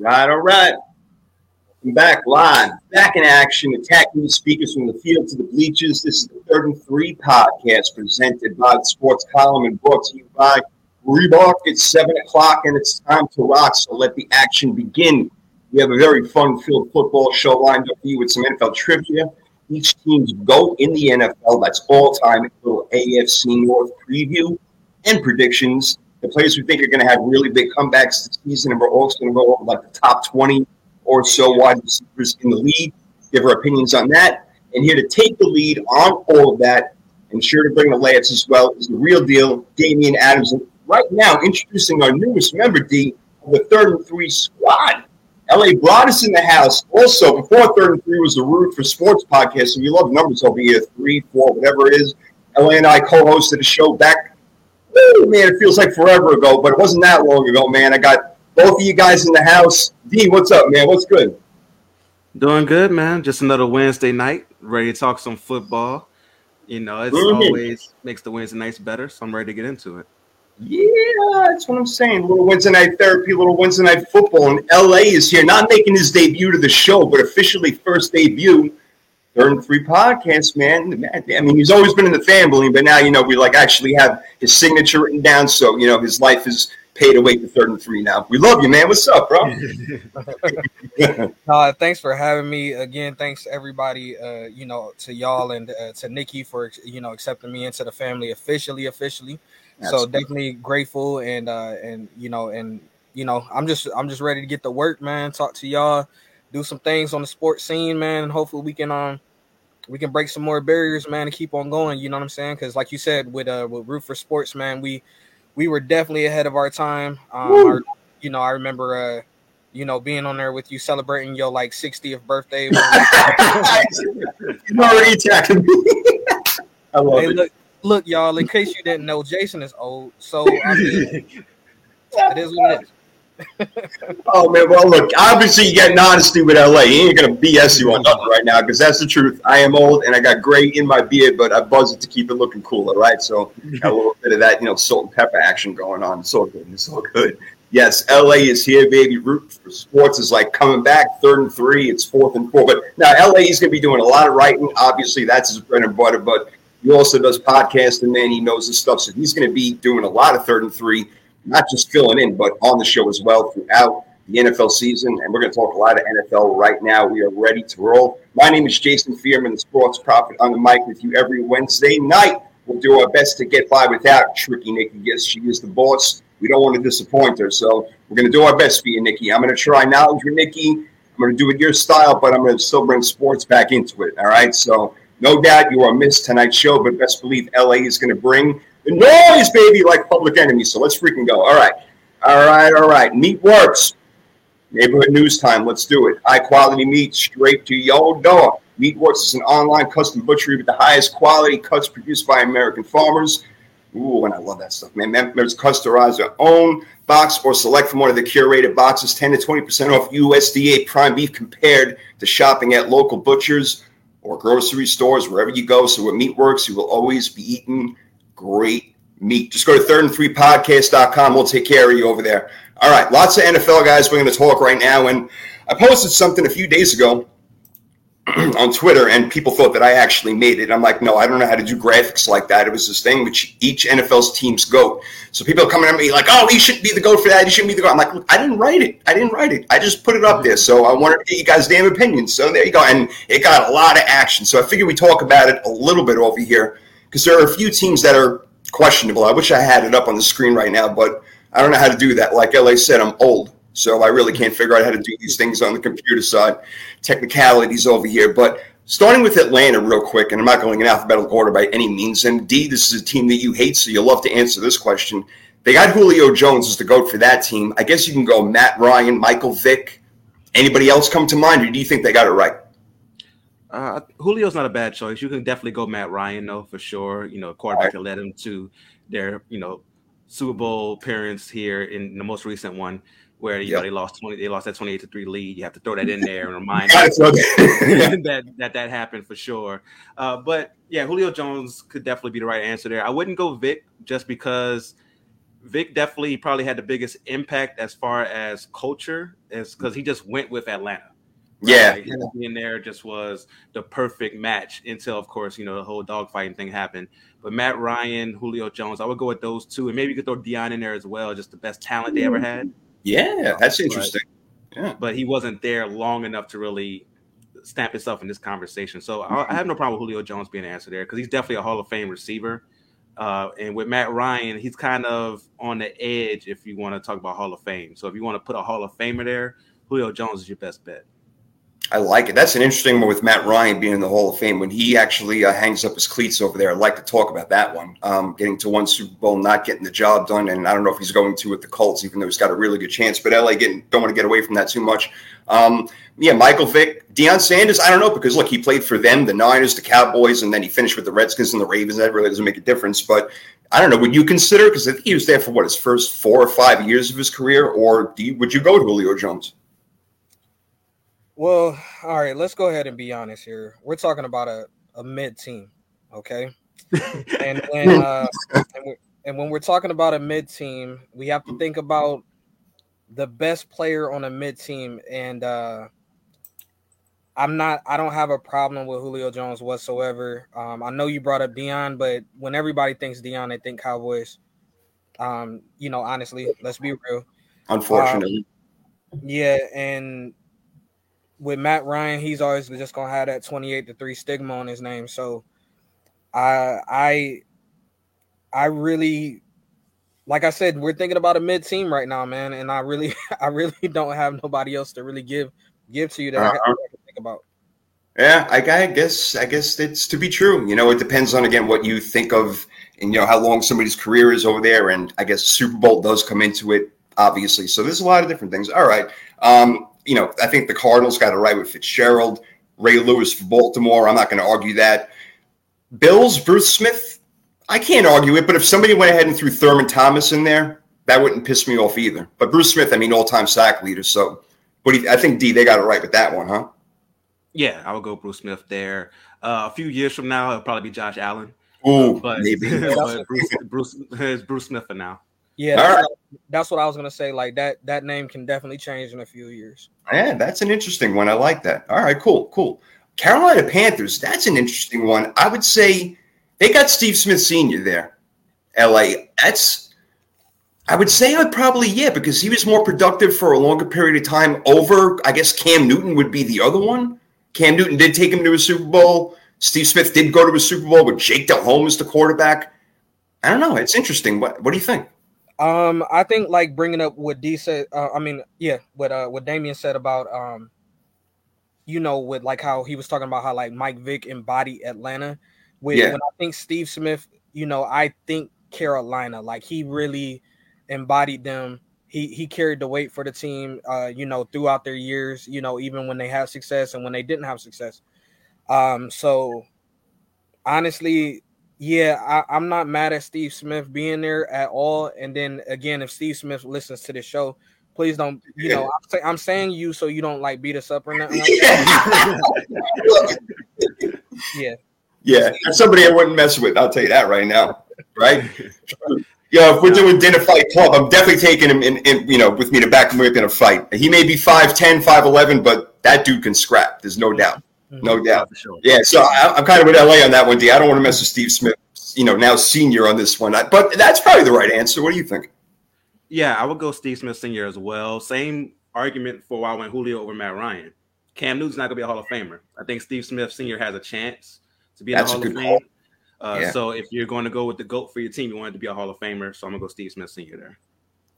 Right, all right. I'm back live, back in action, attacking the speakers from the field to the bleachers. This is the Third and Three podcast presented by the Sports Column and brought to you by Reebok. It's 7 o'clock and it's time to rock, so let the action begin. We have a very fun-filled football show lined up for you with some NFL trivia. Each team's GOAT in the NFL, that's all-time little AFC North preview and predictions the players we think are going to have really big comebacks this season, and we're also going to go over like the top 20 or so wide receivers in the league, give our opinions on that. And here to take the lead on all of that, and sure to bring the layups as well, is the real deal, Damian Adams. And right now, introducing our newest member, D, of the third and three squad. LA brought us in the house. Also, before third and three was the Root for Sports podcast, and we love numbers over here, three, four, whatever it is. LA and I co-hosted a show back man, it feels like forever ago, but it wasn't that long ago, man. I got both of you guys in the house. D, what's up, man? What's good? Doing good, man. Just another Wednesday night, ready to talk some football. You know, it's mm-hmm. always makes the Wednesday nights better, so I'm ready to get into it. Yeah, that's what I'm saying. A little Wednesday night therapy, a little Wednesday night football. And LA is here, not making his debut to the show, but officially first debut Third and Three podcast, man. I mean, he's always been in the family, but now you know we like actually have his signature written down, so you know his life is paid away to Third and Three now. We love you, man. What's up, bro? uh, thanks for having me again. Thanks everybody, uh, you know, to y'all and uh, to Nikki for you know accepting me into the family officially, officially. Absolutely. So definitely grateful and uh, and you know and you know I'm just I'm just ready to get to work, man. Talk to y'all, do some things on the sports scene, man, and hopefully we can um we can break some more barriers, man, and keep on going. You know what I'm saying? Because like you said, with uh with Root for Sports, man, we we were definitely ahead of our time. Um, our, you know, I remember uh you know, being on there with you celebrating your like 60th birthday. you already attacking me. I love hey, it. Look, look, y'all. In case you didn't know, Jason is old, so I mean, it is what it is oh man, well look, obviously you got honesty with LA. He ain't gonna BS you on nothing right now because that's the truth. I am old and I got gray in my beard, but I buzz it to keep it looking cooler, right? So got a little bit of that, you know, salt and pepper action going on. It's all good. It's all good. Yes, LA is here, baby. Root for sports is like coming back. Third and three, it's fourth and four. But now LA is going to be doing a lot of writing. Obviously, that's his bread and butter. But he also does podcasting, man. He knows his stuff, so he's going to be doing a lot of third and three not just filling in, but on the show as well throughout the NFL season. And we're going to talk a lot of NFL right now. We are ready to roll. My name is Jason Fearman, the Sports Prophet, on the mic with you every Wednesday night. We'll do our best to get by without Tricky Nikki. Yes, she is the boss. We don't want to disappoint her. So we're going to do our best for you, Nikki. I'm going to try knowledge with Nikki. I'm going to do it your style, but I'm going to still bring sports back into it. All right. So no doubt you are missed tonight's show, but best believe LA is going to bring noise, baby, like Public Enemy. So let's freaking go. All right. All right. All right. Meat works. Neighborhood news time. Let's do it. High quality meat straight to your door. Meatworks is an online custom butchery with the highest quality cuts produced by American farmers. Ooh, and I love that stuff, man. Members customize their own box or select from one of the curated boxes, 10 to 20% off USDA prime beef compared to shopping at local butchers or grocery stores, wherever you go. So, with Meatworks, you will always be eating great meat. Just go to third and three podcast.com. We'll take care of you over there. All right. Lots of NFL guys. We're going to talk right now. And I posted something a few days ago on Twitter, and people thought that I actually made it. I'm like, no, I don't know how to do graphics like that. It was this thing which each NFL's team's goat. So people are coming at me like, oh, he shouldn't be the goat for that. He shouldn't be the goat. I'm like, I didn't write it. I didn't write it. I just put it up there. So I wanted to get you guys' damn opinions. So there you go. And it got a lot of action. So I figured we talk about it a little bit over here because there are a few teams that are questionable. I wish I had it up on the screen right now, but I don't know how to do that. Like LA said, I'm old, so I really can't figure out how to do these things on the computer side. Technicalities over here, but starting with Atlanta real quick, and I'm not going in alphabetical order by any means. And D, this is a team that you hate, so you'll love to answer this question. They got Julio Jones as the goat for that team. I guess you can go Matt Ryan, Michael Vick. Anybody else come to mind, or do you think they got it right? Uh, Julio's not a bad choice. You can definitely go Matt Ryan, though, for sure. You know, quarterback that led them to their, you know, Super Bowl appearance here in the most recent one, where you yep. know they lost twenty, they lost that twenty-eight to three lead. You have to throw that in there and remind that, that that happened for sure. Uh, but yeah, Julio Jones could definitely be the right answer there. I wouldn't go Vick just because Vick definitely probably had the biggest impact as far as culture, is because he just went with Atlanta. Yeah, like, him being there just was the perfect match until, of course, you know the whole dogfighting thing happened. But Matt Ryan, Julio Jones, I would go with those two, and maybe you could throw Deion in there as well. Just the best talent they ever had. Yeah, that's interesting. But, yeah, but he wasn't there long enough to really stamp himself in this conversation. So I, I have no problem with Julio Jones being an answer there because he's definitely a Hall of Fame receiver. Uh, and with Matt Ryan, he's kind of on the edge if you want to talk about Hall of Fame. So if you want to put a Hall of Famer there, Julio Jones is your best bet. I like it. That's an interesting one with Matt Ryan being in the Hall of Fame. When he actually uh, hangs up his cleats over there, I'd like to talk about that one. Um, getting to one Super Bowl, not getting the job done, and I don't know if he's going to with the Colts, even though he's got a really good chance. But LA getting don't want to get away from that too much. Um, yeah, Michael Vick, Deion Sanders. I don't know because look, he played for them, the Niners, the Cowboys, and then he finished with the Redskins and the Ravens. That really doesn't make a difference. But I don't know. Would you consider because I think he was there for what his first four or five years of his career, or you, would you go to Julio Jones? Well, all right, let's go ahead and be honest here. We're talking about a, a mid team, okay? and when uh, and, and when we're talking about a mid team, we have to think about the best player on a mid team. And uh, I'm not, I don't have a problem with Julio Jones whatsoever. Um, I know you brought up Deion, but when everybody thinks Deion, they think Cowboys. Um, you know, honestly, let's be real. Unfortunately. Um, yeah, and with Matt Ryan, he's always just gonna have that 28 to 3 stigma on his name. So I I I really like I said, we're thinking about a mid team right now, man. And I really I really don't have nobody else to really give give to you that uh-huh. I, can think about. Yeah, I, I guess I guess it's to be true. You know, it depends on again what you think of and you know how long somebody's career is over there. And I guess Super Bowl does come into it, obviously. So there's a lot of different things. All right. Um, you know, I think the Cardinals got it right with Fitzgerald, Ray Lewis for Baltimore. I'm not going to argue that. Bills, Bruce Smith, I can't argue it, but if somebody went ahead and threw Thurman Thomas in there, that wouldn't piss me off either. But Bruce Smith, I mean, all time sack leader. So, but I think D, they got it right with that one, huh? Yeah, I would go Bruce Smith there. Uh, a few years from now, it'll probably be Josh Allen. Ooh, uh, but, maybe. but Bruce, Bruce, it's Bruce Smith for now. Yeah, that's, right. what, that's, what I was gonna say. Like that, that name can definitely change in a few years. Yeah, that's an interesting one. I like that. All right, cool, cool. Carolina Panthers. That's an interesting one. I would say they got Steve Smith Senior there. L.A. That's. I would say I would probably yeah because he was more productive for a longer period of time. Over, I guess Cam Newton would be the other one. Cam Newton did take him to a Super Bowl. Steve Smith did go to a Super Bowl with Jake Delhomme as the quarterback. I don't know. It's interesting. What What do you think? Um, I think like bringing up what D said. Uh, I mean, yeah, what uh, what Damien said about um, you know, with like how he was talking about how like Mike Vick embodied Atlanta. With yeah. when I think Steve Smith, you know, I think Carolina, like he really embodied them. He he carried the weight for the team, uh, you know, throughout their years. You know, even when they had success and when they didn't have success. Um, so honestly, yeah, I, am not mad at Steve Smith being there at all. And then again, if Steve Smith listens to the show, please don't. You know, I'm, say, I'm saying you so you don't like beat us up or nothing. Like yeah, yeah. That's somebody I wouldn't mess with. I'll tell you that right now. Right. Yeah, if we're doing dinner fight club, I'm definitely taking him in, in, you know, with me to back him up in a fight. He may be 5'10, 5'11, but that dude can scrap. There's no doubt. Mm-hmm. No doubt. Sure. Yeah, so I, am kind of with LA on that one, D. I don't want to mess with Steve Smith, you know, now senior on this one. But that's probably the right answer. What do you think? Yeah, I would go Steve Smith senior as well. Same argument for why I went Julio over Matt Ryan. Cam Newton's not going to be a Hall of Famer. I think Steve Smith senior has a chance to be in that's the Hall of Fame. Uh, yeah. So if you're going to go with the GOAT for your team, you want it to be a Hall of Famer. So I'm going to go Steve Smith senior there.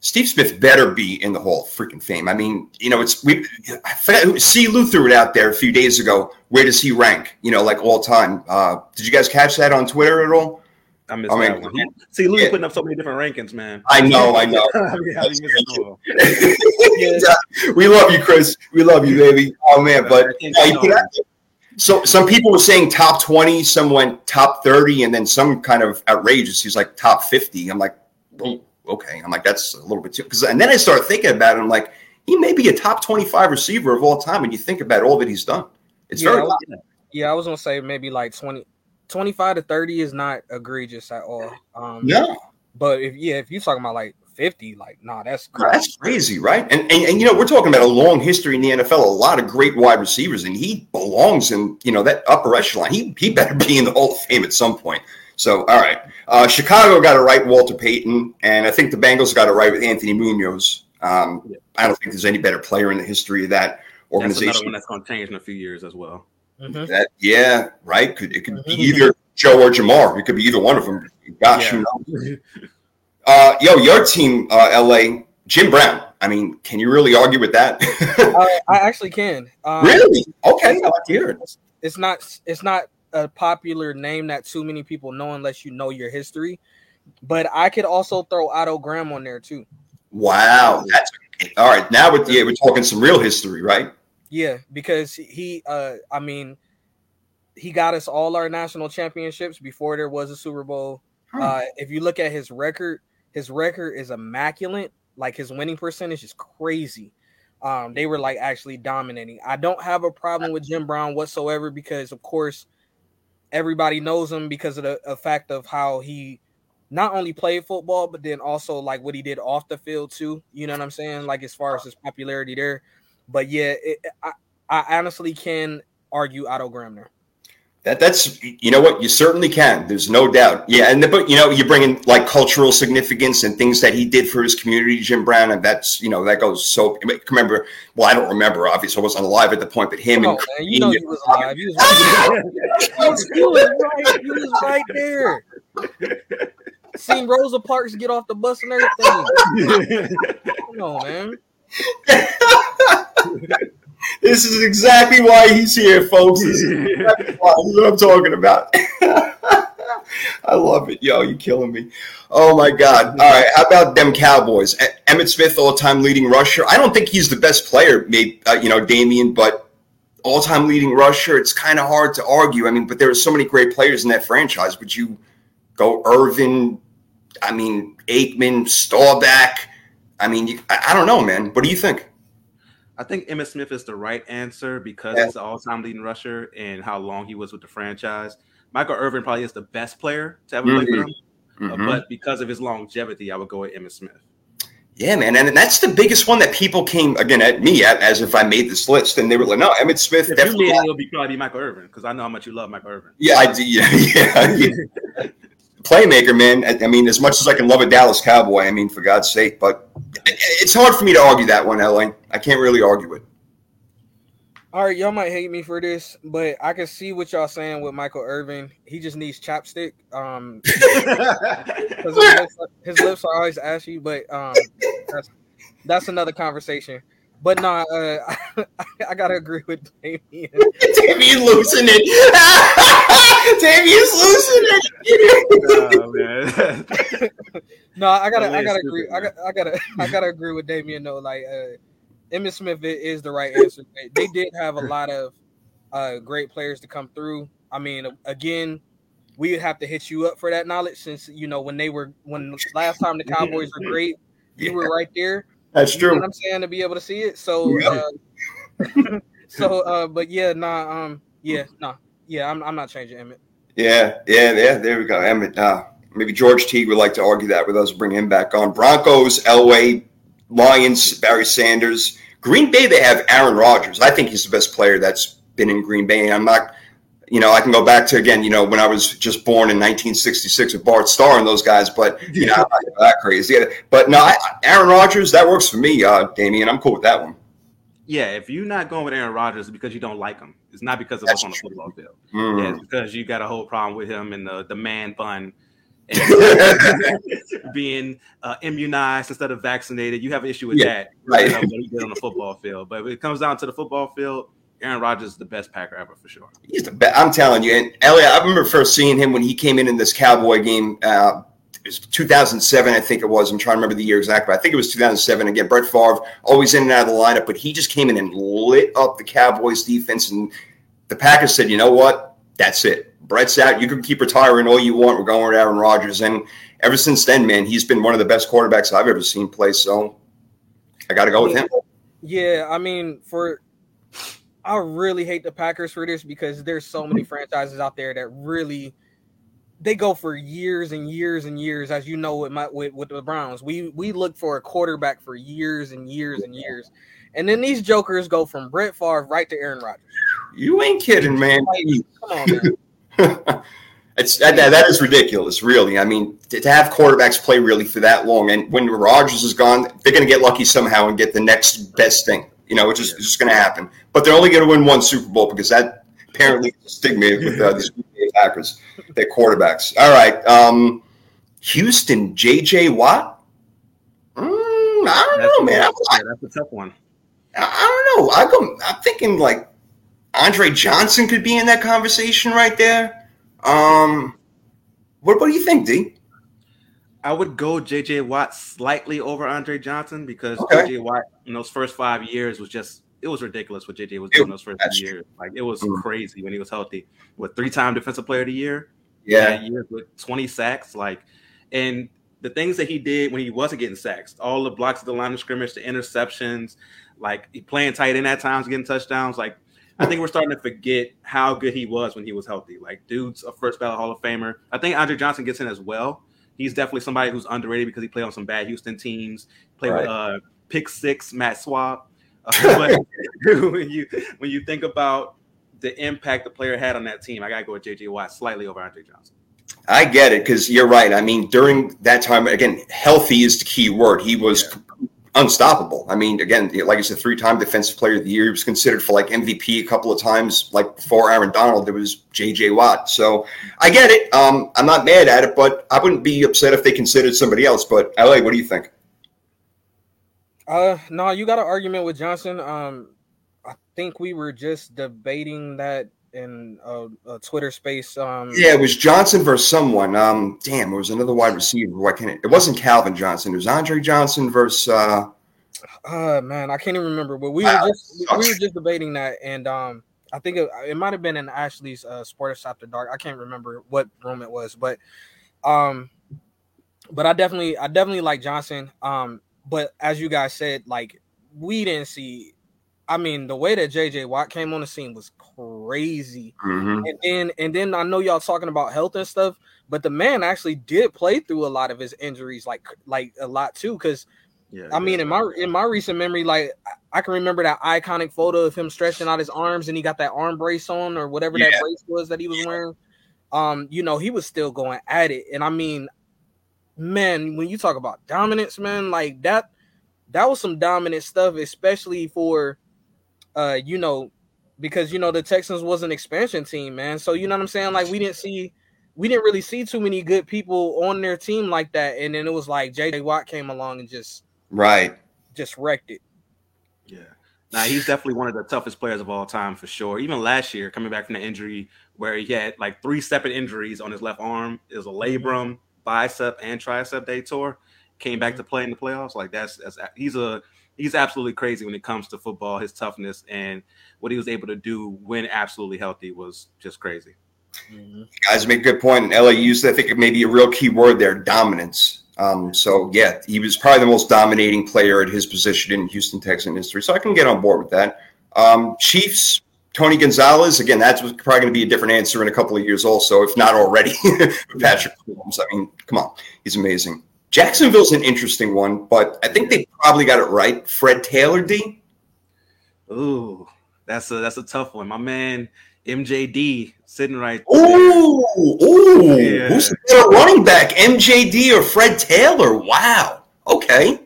Steve Smith better be in the Hall of freaking Fame. I mean, you know, it's we. I forgot, see, Lou threw it out there a few days ago. Where does he rank? You know, like all time. Uh, did you guys catch that on Twitter at all? I missed I mean, that one. He, see, Lou's yeah. putting up so many different rankings, man. I know, I know. we love you, Chris. We love you, baby. Oh man, but uh, so some people were saying top twenty, some went top thirty, and then some kind of outrageous. He's like top fifty. I'm like, well, okay. I'm like, that's a little bit too. Because and then I start thinking about it. I'm like, he may be a top 25 receiver of all time And you think about all that he's done. It's yeah, very. I was, yeah, I was gonna say maybe like 20, 25 to 30 is not egregious at all. Um, no. But if yeah, if you're talking about like 50, like nah, that's crazy. that's crazy, right? And, and and you know, we're talking about a long history in the NFL, a lot of great wide receivers, and he belongs in you know that upper echelon. He he better be in the Hall of Fame at some point. So all right, uh, Chicago got it right, Walter Payton, and I think the Bengals got it right with Anthony Munoz. Um, yeah. I don't think there's any better player in the history of that organization. That's another one that's going to change in a few years as well. Mm-hmm. That yeah, right. Could it could mm-hmm. be either Joe or Ja'Marr? It could be either one of them. Gosh, yeah. you know. Uh, yo, your team, uh, LA, Jim Brown. I mean, can you really argue with that? I, I, actually can. Um, really? Okay, I hear it. It's not. It's not a popular name that too many people know unless you know your history. But I could also throw Otto Graham on there too. Wow, that's all right. Now with yeah, we're talking some real history, right? Yeah, because he, uh, I mean, he got us all our national championships before there was a Super Bowl. Hmm. Uh, if you look at his record, his record is immaculate. Like his winning percentage is crazy. Um, they were like actually dominating. I don't have a problem with Jim Brown whatsoever because, of course, everybody knows him because of the, fact of how he not only played football, but then also like what he did off the field too. You know what I'm saying? Like as far as his popularity there. But yeah, it, I, I honestly can argue Otto Graham there. That that's you know what you certainly can. There's no doubt. Yeah, and the, but you know you bring in like cultural significance and things that he did for his community, Jim Brown, and that's you know that goes so. Remember, well, I don't remember. Obviously, I wasn't alive at the point, but him and oh, you know he was alive. He was, right, he was right. He was right there. Seen Rosa Parks get off the bus and everything. Come on, man. This is exactly why he's here, folks. This is, exactly what I'm talking about. I love it, yo. You're killing me. Oh my god. All right. How about them Cowboys? Emmitt Smith, all-time leading rusher. I don't think he's the best player, maybe uh, you know, Damien, but all-time leading rusher. It's kind of hard to argue. I mean, but there are so many great players in that franchise. Would you go Irvin? I mean, Aikman, Staubach. I mean, you, I, I don't know, man. What do you think? I think Emmitt Smith is the right answer because yeah. he's the all-time leading rusher and how long he was with the franchise. Michael Irvin probably is the best player to ever mm-hmm. play for him, mm-hmm. uh, but because of his longevity, I would go with Emmitt Smith. Yeah, man, and that's the biggest one that people came again at me as if I made this list, and they were like, "No, Emmitt Smith." If definitely you it'll be probably Michael Irvin because I know how much you love Michael Irvin. Yeah, I do. Yeah, yeah. yeah. Playmaker, man. I, I, mean, as much as I can love a Dallas Cowboy, I mean, for God's sake, but it's hard for me to argue that one, LA. I can't really argue it. All right, y'all might hate me for this, but I can see what y'all saying with Michael Irvin. He just needs chapstick. Um, his, lips, his lips are always ashy, but um, that's, that's another conversation. But no, uh, I, I, gotta agree with Damien. Damien losing it. Damien's losing it. oh, man. no, I gotta, I gotta agree. I gotta, I gotta, I gotta agree with Damien though. Like, uh, Emmitt Smith is the right answer. They did have a lot of uh, great players to come through. I mean, again, we would have to hit you up for that knowledge since you know when they were when last time the Cowboys were great, you were right there. That's true. I'm saying to be able to see it. So, yeah. uh, so, uh, but yeah, nah, um, yeah, nah, yeah, I'm, I'm not changing Emmitt. Yeah, yeah, yeah. There we go, Emmitt. Uh, maybe George Teague would like to argue that with us, bring him back on. Broncos, Elway, Lions, Barry Sanders, Green Bay. They have Aaron Rodgers. I think he's the best player that's been in Green Bay. And I'm not you know, I can go back to again, you know, when I was just born in 1966 with Bart Starr and those guys, but you know, that crazy. But no, Aaron Rodgers, that works for me, uh, Damien. I'm cool with that one. Yeah, if you're not going with Aaron Rodgers, it's because you don't like him. It's not because of what's on the football field. Mm. Yeah, it's because you got a whole problem with him and the the man bun. being uh, immunized instead of vaccinated, you have an issue with yeah, that. Right. You know, what he did on the football field, but when it comes down to the football field, Aaron Rodgers is the best Packer ever for sure. He's the best. I'm telling you. And Elliot, I remember first seeing him when he came in in this Cowboy game. Uh, was 2007, I think it was. I'm trying to remember the year exactly. I think it was 2007. Again, Brett Favre always in and out of the lineup, but he just came in and lit up the Cowboys defense. And the Packers said, you know what? That's it. Brett's out. You can keep retiring all you want. We're going with Aaron Rodgers. And ever since then, man, he's been one of the best quarterbacks I've ever seen play. So I got to go with him. Yeah, I mean, for I really hate the Packers for this because there's so many franchises out there that really they go for years and years and years, as you know, with my with, with the Browns. We we look for a quarterback for years and years and years, and then these jokers go from Brett Favre right to Aaron Rodgers. You ain't kidding, man. Come on, man. it's that, that is ridiculous, really. I mean, to, to, have quarterbacks play really for that long, and when Rodgers is gone, they're going to get lucky somehow and get the next best thing. You know, it's just, it's just going to happen. But they're only going to win one Super Bowl because that apparently is stigma with uh, these Packers, their quarterbacks. All right, um, Houston, J.J. Watt. Mm, I don't that's know, man. I, that's a tough one. I, I don't know. I go, I'm thinking like Andre Johnson could be in that conversation right there. Um, what, what do you think, D? I would go JJ Watt slightly over Andre Johnson because okay. JJ Watt in those first five years was just it was ridiculous what JJ was doing those first few years. Like it was mm. crazy when he was healthy. With three time defensive player of the year. Yeah. Years with 20 sacks. Like and the things that he did when he wasn't getting sacks, all the blocks at the line of scrimmage, the interceptions, like playing tight end at times, getting touchdowns. Like I think we're starting to forget how good he was when he was healthy. Like, dude's a first ballot Hall of Famer. I think Andre Johnson gets in as well. He's definitely somebody who's underrated because he played on some bad Houston teams. Played right. with uh, Pick Six, Matt Schaub. But when you when you think about the impact the player had on that team, I gotta go with JJ Watt slightly over Andre Johnson. I get it because you're right. I mean, during that time, again, healthy is the key word. He was yeah unstoppable. I mean, again, like I said, three-time Defensive Player of the Year. He was considered for like MVP a couple of times. Like before Aaron Donald, there was J.J. Watt. So I get it. Um, I'm not mad at it, but I wouldn't be upset if they considered somebody else. But LA, what do you think? Uh, no, you got an argument with Johnson. Um, I think we were just debating that in a, a, Twitter space. Um, yeah, it was Johnson versus someone. Um, damn, it was another wide receiver. Why can't it? It wasn't Calvin Johnson. It was Andre Johnson versus. Uh, uh man, I can't even remember. But we were just we were just debating that, and um, I think it, it might have been in Ashley's uh, Sports After Dark. I can't remember what room it was, but um, but I definitely I definitely like Johnson. Um, but as you guys said, like we didn't see I mean, the way that JJ Watt came on the scene was crazy. Mm-hmm. And then and then I know y'all talking about health and stuff, but the man actually did play through a lot of his injuries, like like a lot too. Because yeah, I mean, in my in my recent memory, like I can remember that iconic photo of him stretching out his arms and he got that arm brace on or whatever yeah. that brace was that he was wearing. Um, you know, he was still going at it. And I mean, man, when you talk about dominance, man, like that that was some dominant stuff, especially for uh, you know, because you know the Texans was an expansion team, man. So you know what I'm saying? Like we didn't see we didn't really see too many good people on their team like that. And then it was like JJ Watt came along and just right just wrecked it. Yeah. Now he's definitely one of the toughest players of all time for sure. Even last year, coming back from the injury where he had like three separate injuries on his left arm, it was a labrum, bicep, and tricep day tour. Came back to play in the playoffs. Like that's that's he's a he's absolutely crazy when it comes to football. His toughness and what he was able to do when absolutely healthy was just crazy. Mm-hmm. Guys make a good point. And LA used, I think, maybe a real key word there: dominance. Um, so yeah, he was probably the most dominating player at his position in Houston Texan history. So I can get on board with that. Um, Chiefs, Tony Gonzalez. Again, that's probably going to be a different answer in a couple of years, also, if not already. Patrick Mahomes. I mean, come on, he's amazing. Jacksonville's an interesting one, but I think they probably got it right. Fred Taylor, D. Ooh, that's a that's a tough one. My man MJD sitting right. Ooh, ooh, yeah. who's the better running back, MJD or Fred Taylor? Wow. Okay,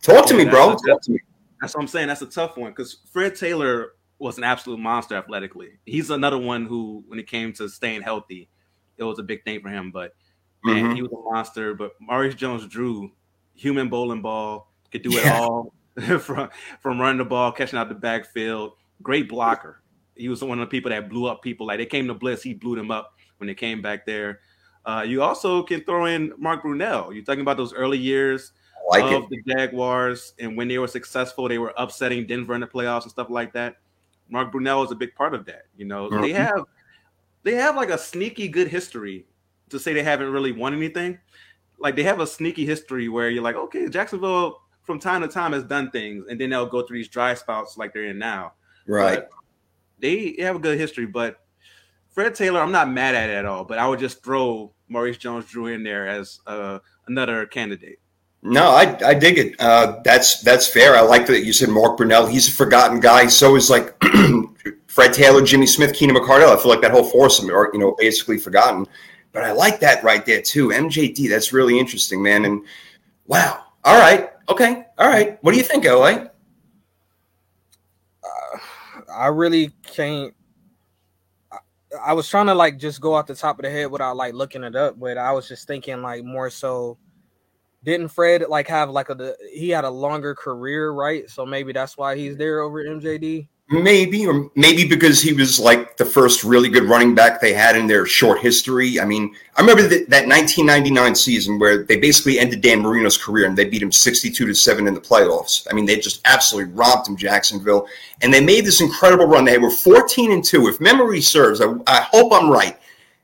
talk to yeah, me, bro. Talk to me. That's what I'm saying. That's a tough one because Fred Taylor was an absolute monster athletically. He's another one who, when it came to staying healthy, it was a big thing for him. But Man, mm-hmm. he was a monster. But Maurice Jones-Drew, human bowling ball, could do it yeah. all from from running the ball, catching out the backfield. Great blocker. He was one of the people that blew up people. Like they came to blitz, he blew them up when they came back there. Uh, you also can throw in Mark Brunell. You're talking about those early years like of it. the Jaguars, and when they were successful, they were upsetting Denver in the playoffs and stuff like that. Mark Brunell is a big part of that. You know, mm-hmm. they have they have like a sneaky good history to say they haven't really won anything. Like they have a sneaky history where you're like, okay, Jacksonville from time to time has done things, and then they'll go through these dry spouts like they're in now. Right. But they have a good history, but Fred Taylor, I'm not mad at it at all, but I would just throw Maurice Jones-Drew in there as uh, another candidate. No, I, I dig it. Uh, that's that's fair. I like that you said Mark Brunell. He's a forgotten guy. So is like Fred Taylor, Jimmy Smith, Keenan McCardell. I feel like that whole foursome are you know basically forgotten. But I like that right there too. MJD. That's really interesting, man. And wow. All right. Okay. All right. What do you think, LA? Uh, I really can't. I, I was trying to like just go off the top of the head without like looking it up, but I was just thinking like more so didn't Fred like have like a he had a longer career, right? So maybe that's why he's there over MJD. Maybe, or maybe because he was like the first really good running back they had in their short history. I mean, I remember the, that 1999 season where they basically ended Dan Marino's career and they beat him 62 to seven in the playoffs. I mean, they just absolutely romped him, Jacksonville, and they made this incredible run. They were 14 and two. If memory serves, I, I hope I'm right.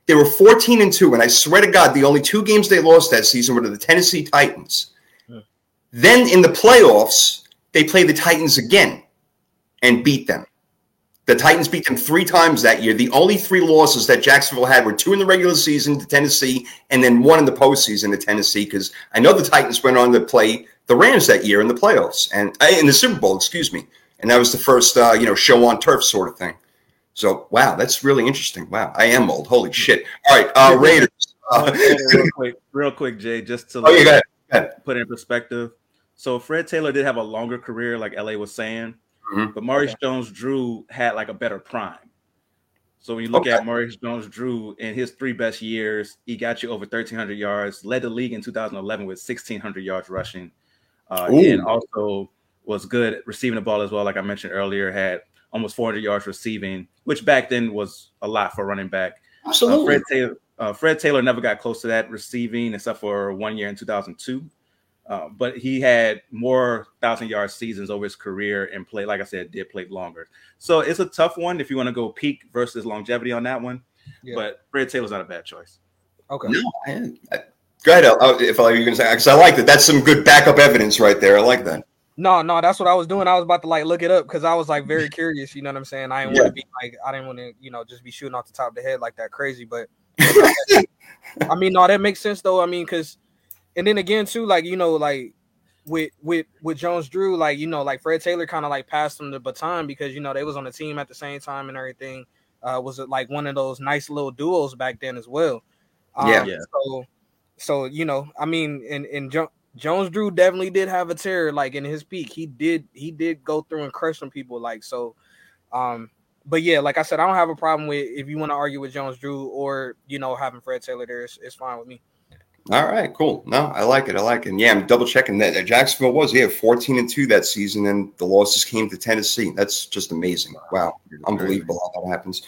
They were 14 and 2, and I swear to God, the only two games they lost that season were to the Tennessee Titans. Hmm. Then in the playoffs, they played the Titans again and beat them. The Titans beat them three times that year. The only three losses that Jacksonville had were two in the regular season to Tennessee, and then one in the postseason to Tennessee. Because I know the Titans went on to play the Rams that year in the playoffs and uh, in the Super Bowl, excuse me. And that was the first, uh, you know, show on turf sort of thing. So wow, that's really interesting. Wow, I am old. Holy shit! All right, uh, Raiders. Uh, real quick, real quick, Jay, just to oh, yeah, go ahead. Go ahead. put it in perspective. So Fred Taylor did have a longer career, like LA was saying, mm-hmm. but Maurice okay. Jones-Drew had like a better prime. So when you look okay. at Maurice Jones-Drew in his three best years, he got you over 1,300 yards, led the league in 2011 with 1,600 yards rushing, uh, and also was good receiving the ball as well. Like I mentioned earlier, had almost 400 yards receiving, which back then was a lot for running back. Absolutely. Uh, Fred, Taylor, uh, Fred Taylor never got close to that receiving except for one year in 2002. Uh, but he had more thousand yard seasons over his career and played, like I said, did play longer. So it's a tough one if you want to go peak versus longevity on that one. Yeah. But Fred Taylor's not a bad choice. Okay. No, I, go ahead. if I, you're going to say, because I like that. That's some good backup evidence right there. I like that. No, no, that's what I was doing. I was about to like look it up because I was like very curious. You know what I'm saying? I didn't yeah. want to be like I didn't want to you know just be shooting off the top of the head like that crazy. But I mean, no, that makes sense though. I mean, because and then again too, like you know, like with with with Jones-Drew, like you know, like Fred Taylor kind of like passed him the baton because you know they was on the team at the same time and everything. Uh, was it like one of those nice little duos back then as well? Um, yeah. yeah. So, so you know, I mean, and and Jones-Drew definitely did have a terror like in his peak. He did he did go through and crush some people like so. Um, but yeah, like I said, I don't have a problem with if you want to argue with Jones-Drew or you know having Fred Taylor there. It's, it's fine with me. All right, cool. No, I like it. I like it. And yeah, I'm double checking that. Jacksonville was yeah 14 and two that season, and the losses came to Tennessee. That's just amazing. Wow, unbelievable how that happens.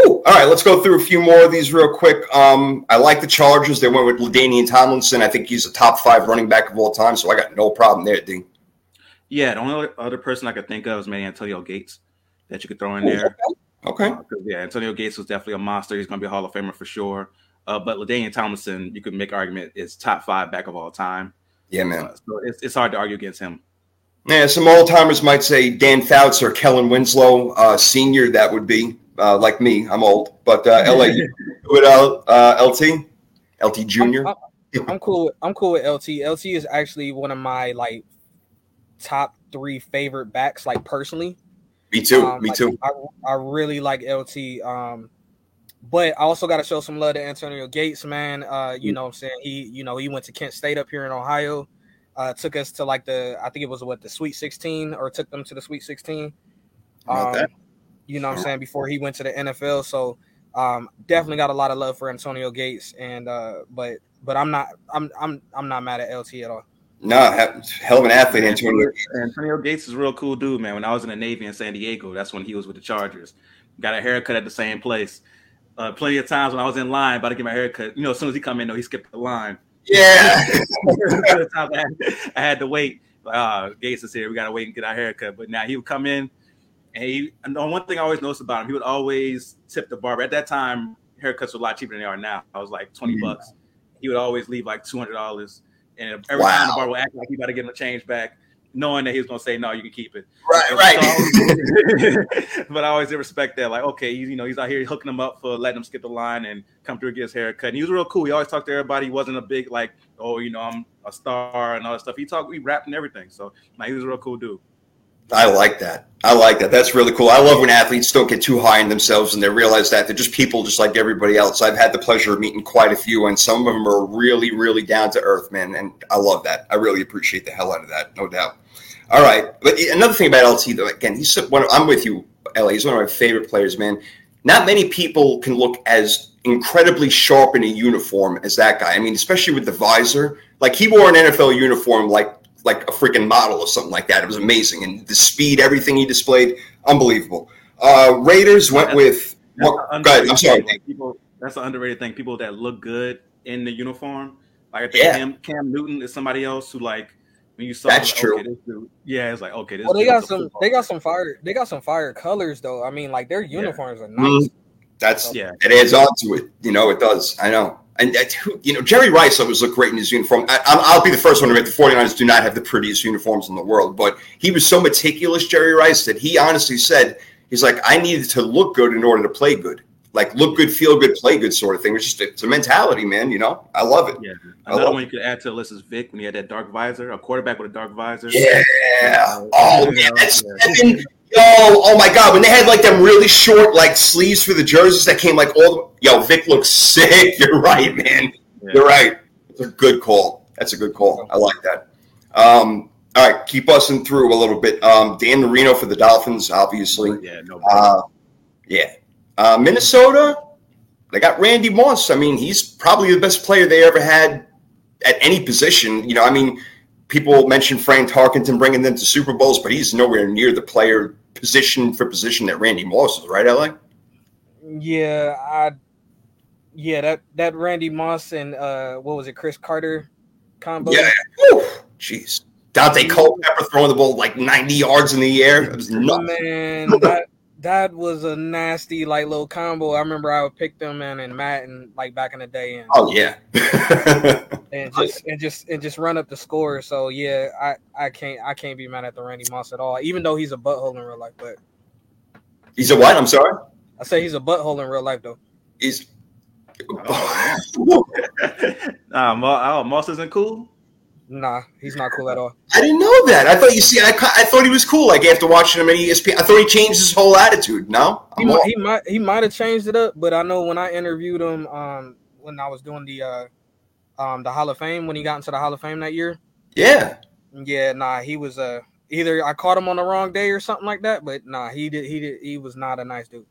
Ooh, all right, let's go through a few more of these real quick. Um, I like the Chargers. They went with LaDainian Tomlinson. I think he's a top five running back of all time, so I got no problem there, D. Yeah, the only other person I could think of is maybe Antonio Gates that you could throw in there. Okay. Uh, yeah, Antonio Gates was definitely a monster. He's going to be a Hall of Famer for sure. Uh, but LaDainian Tomlinson, you could make argument is top five back of all time. Yeah, man. Uh, so it's, it's hard to argue against him. Yeah, some old timers might say Dan Fouts or Kellen Winslow, uh, senior. That would be uh, like me. I'm old, but uh, LA with uh, LT, LT Junior. I'm, I'm, I'm, cool. With, I'm cool with LT. LT is actually one of my like top three favorite backs, like personally. Me too. Um, me like, too. I, I really like LT. Um, but I also got to show some love to Antonio Gates, man. Uh, you know what I'm saying? He, you know, he went to Kent State up here in Ohio. Uh, took us to like the, I think it was what the Sweet 16, or took them to the Sweet 16. Um, you know what I'm saying, before he went to the NFL. So um, definitely got a lot of love for Antonio Gates. And uh, but but I'm not I'm I'm I'm not mad at LT at all. No, hell of an athlete, Antonio. Antonio Gates is a real cool dude, man. When I was in the Navy in San Diego, that's when he was with the Chargers. Got a haircut at the same place. Uh, plenty of times when I was in line about to get my haircut, you know, as soon as he come in, though, he skipped the line. Yeah. I, had, I, had, to wait. Like, oh, Gates is here. We got to wait and get our haircut. But now he would come in, and he, and one thing I always noticed about him, he would always tip the barber. At that time, haircuts were a lot cheaper than they are now. I was like 20 mm-hmm. bucks. He would always leave like $200. And every wow. time the barber would act like he about to get him a change back, knowing that he was going to say no, you can keep it. Right, right. but I always did respect that. Like, okay, you know, he's out here hooking him up for letting him skip the line and come through and get his haircut. And he was real cool. He always talked to everybody. He wasn't a big like, oh, you know, I'm a star and all that stuff. He talked, we rapped and everything. So like, he was a real cool dude. I like that. I like that. That's really cool. I love when athletes don't get too high in themselves and they realize that they're just people just like everybody else. I've had the pleasure of meeting quite a few, and some of them are really, really down to earth, man. And I love that. I really appreciate the hell out of that, no doubt. All right, but another thing about LT though, again, he's one. Of, I'm with you, Ellie. He's one of my favorite players, man. Not many people can look as incredibly sharp in a uniform as that guy. I mean, especially with the visor. Like he wore an NFL uniform like like a freaking model or something like that. It was amazing, and the speed, everything he displayed, unbelievable. Uh, Raiders went that's, with. That's well, go ahead. I'm sorry. People, that's an underrated thing. People that look good in the uniform, like I think yeah. Cam, Cam Newton is somebody else who like when you saw that's like, true. Okay, dude, yeah, it's like okay. well, they got some. They got some fire. They got some fire colors though. I mean, like their uniforms yeah. are nice. Mm-hmm. That's yeah. It adds on to it. You know, it does. I know. And you know, Jerry Rice always looked great in his uniform. I, will be the first one to admit the 49ers do not have the prettiest uniforms in the world, but he was so meticulous, Jerry Rice, that he honestly said, he's like, I needed to look good in order to play good. Like look good, feel good, play good sort of thing. It's just it's a mentality, man. You know, I love it. Yeah, another one you could add to the list is Vick when he had that dark visor, a quarterback with a dark visor. Yeah. Oh man, that's yeah. Yo, oh my god, when they had like them really short like sleeves for the jerseys that came like all the, yo, Vick looks sick. You're right, man. Yeah. You're right. It's a good call. That's a good call. I like that. Um, all right, keep busting through a little bit. Um, Dan Marino for the Dolphins, obviously. Yeah, no. Uh, yeah. Uh, Minnesota, they got Randy Moss. I mean, he's probably the best player they ever had at any position. You know, I mean, people mention Frank Tarkenton bringing them to Super Bowls, but he's nowhere near the player position for position that Randy Moss is, right, LA? Yeah, I yeah, that that Randy Moss and uh what was it, Cris Carter combo? Yeah. Jeez. Daunte Culpepper throwing the ball like 90 yards in the air. It was nuts. Man, that that was a nasty like little combo. I remember I would pick them in and Matt and like back in the day. And, oh yeah. and just and just and just run up the score. So yeah, I I can't I can't be mad at the Randy Moss at all, even though he's a butthole in real life. But he's a what? I'm sorry. I say he's a butthole in real life though. He's. Oh, nah, Moss isn't cool. Nah, he's not cool at all. I didn't know that. I thought you see, I, I thought he was cool. Like after watching him at ESPN, I thought he changed his whole attitude. No, he might, he might, he might have changed it up. But I know when I interviewed him, um, when I was doing the uh, um, the Hall of Fame when he got into the Hall of Fame that year. Yeah. Yeah, nah, he was uh either I caught him on the wrong day or something like that, but nah, he did he did he was not a nice dude.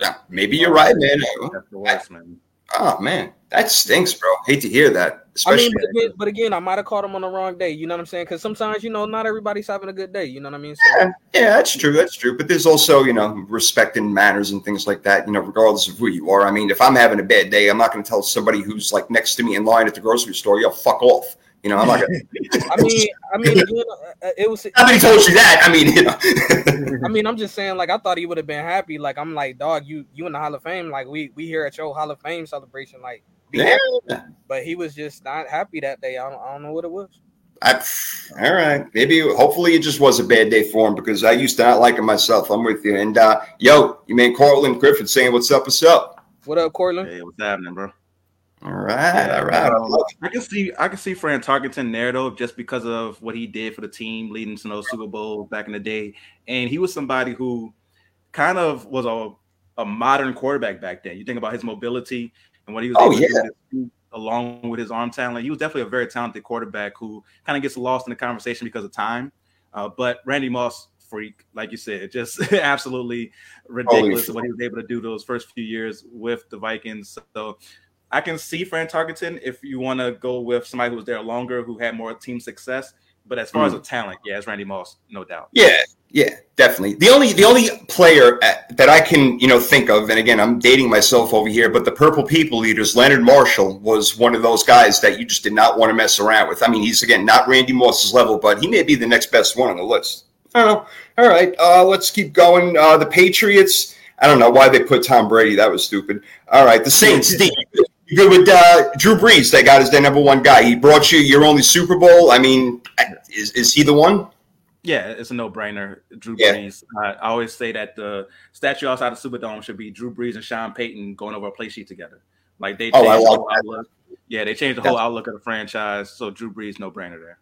Yeah, maybe you're right, man. That's the worst, man. Oh man, that stinks, bro. Hate to hear that. Especially I mean, but again, but again, I might have caught him on the wrong day. You know what I'm saying? Because sometimes, you know, not everybody's having a good day. You know what I mean? So, yeah, yeah, that's true. That's true. But there's also, you know, respect and manners and things like that. You know, regardless of who you are. I mean, if I'm having a bad day, I'm not going to tell somebody who's like next to me in line at the grocery store, "Yo, fuck off." You know, I'm not gonna. I mean, I mean, again, uh, it was. Nobody told you that. I mean, you know. I mean, I'm just saying, like, I thought he would have been happy. Like, I'm like, dog, you, you in the Hall of Fame. Like, we, we here at your Hall of Fame celebration. Like, yeah. But he was just not happy that day. I don't, I don't know what it was. I, all right, maybe hopefully it just was a bad day for him because I used to not like him myself. I'm with you. And uh, yo, you mean Cortland Griffin saying what's up? What's up? What up, Cortland? Hey, what's happening, bro? All right, all right. I, I can see I can see Fran Tarkenton there though, just because of what he did for the team, leading to those Super Bowls back in the day, and he was somebody who kind of was a a modern quarterback back then. You think about his mobility and what he was oh, yeah. do along with his arm talent. He was definitely a very talented quarterback who kind of gets lost in the conversation because of time. Uh, but Randy Moss, freak, like you said, just absolutely ridiculous what he was able to do those first few years with the Vikings. So I can see Fran Tarkenton if you want to go with somebody who was there longer, who had more team success. But as far mm. as a talent, yeah, it's Randy Moss, no doubt. Yeah, yeah, definitely. The only the only player uh, that I can you know think of, and again, I'm dating myself over here, but the Purple People Eaters, Leonard Marshall was one of those guys that you just did not want to mess around with. I mean, he's again not Randy Moss's level, but he may be the next best one on the list. I don't know. All right, uh, let's keep going. Uh, the Patriots. I don't know why they put Tom Brady. That was stupid. All right, the Saints. Good with uh, Drew Brees? They got as their number one guy. He brought you your only Super Bowl. I mean, is is he the one? Yeah, it's a no-brainer. Drew yeah. Brees. I always say that the statue outside the Superdome should be Drew Brees and Sean Payton going over a play sheet together. Like they oh, changed oh, the outlook. Yeah, they changed the whole outlook of the franchise. So Drew Brees, no-brainer there.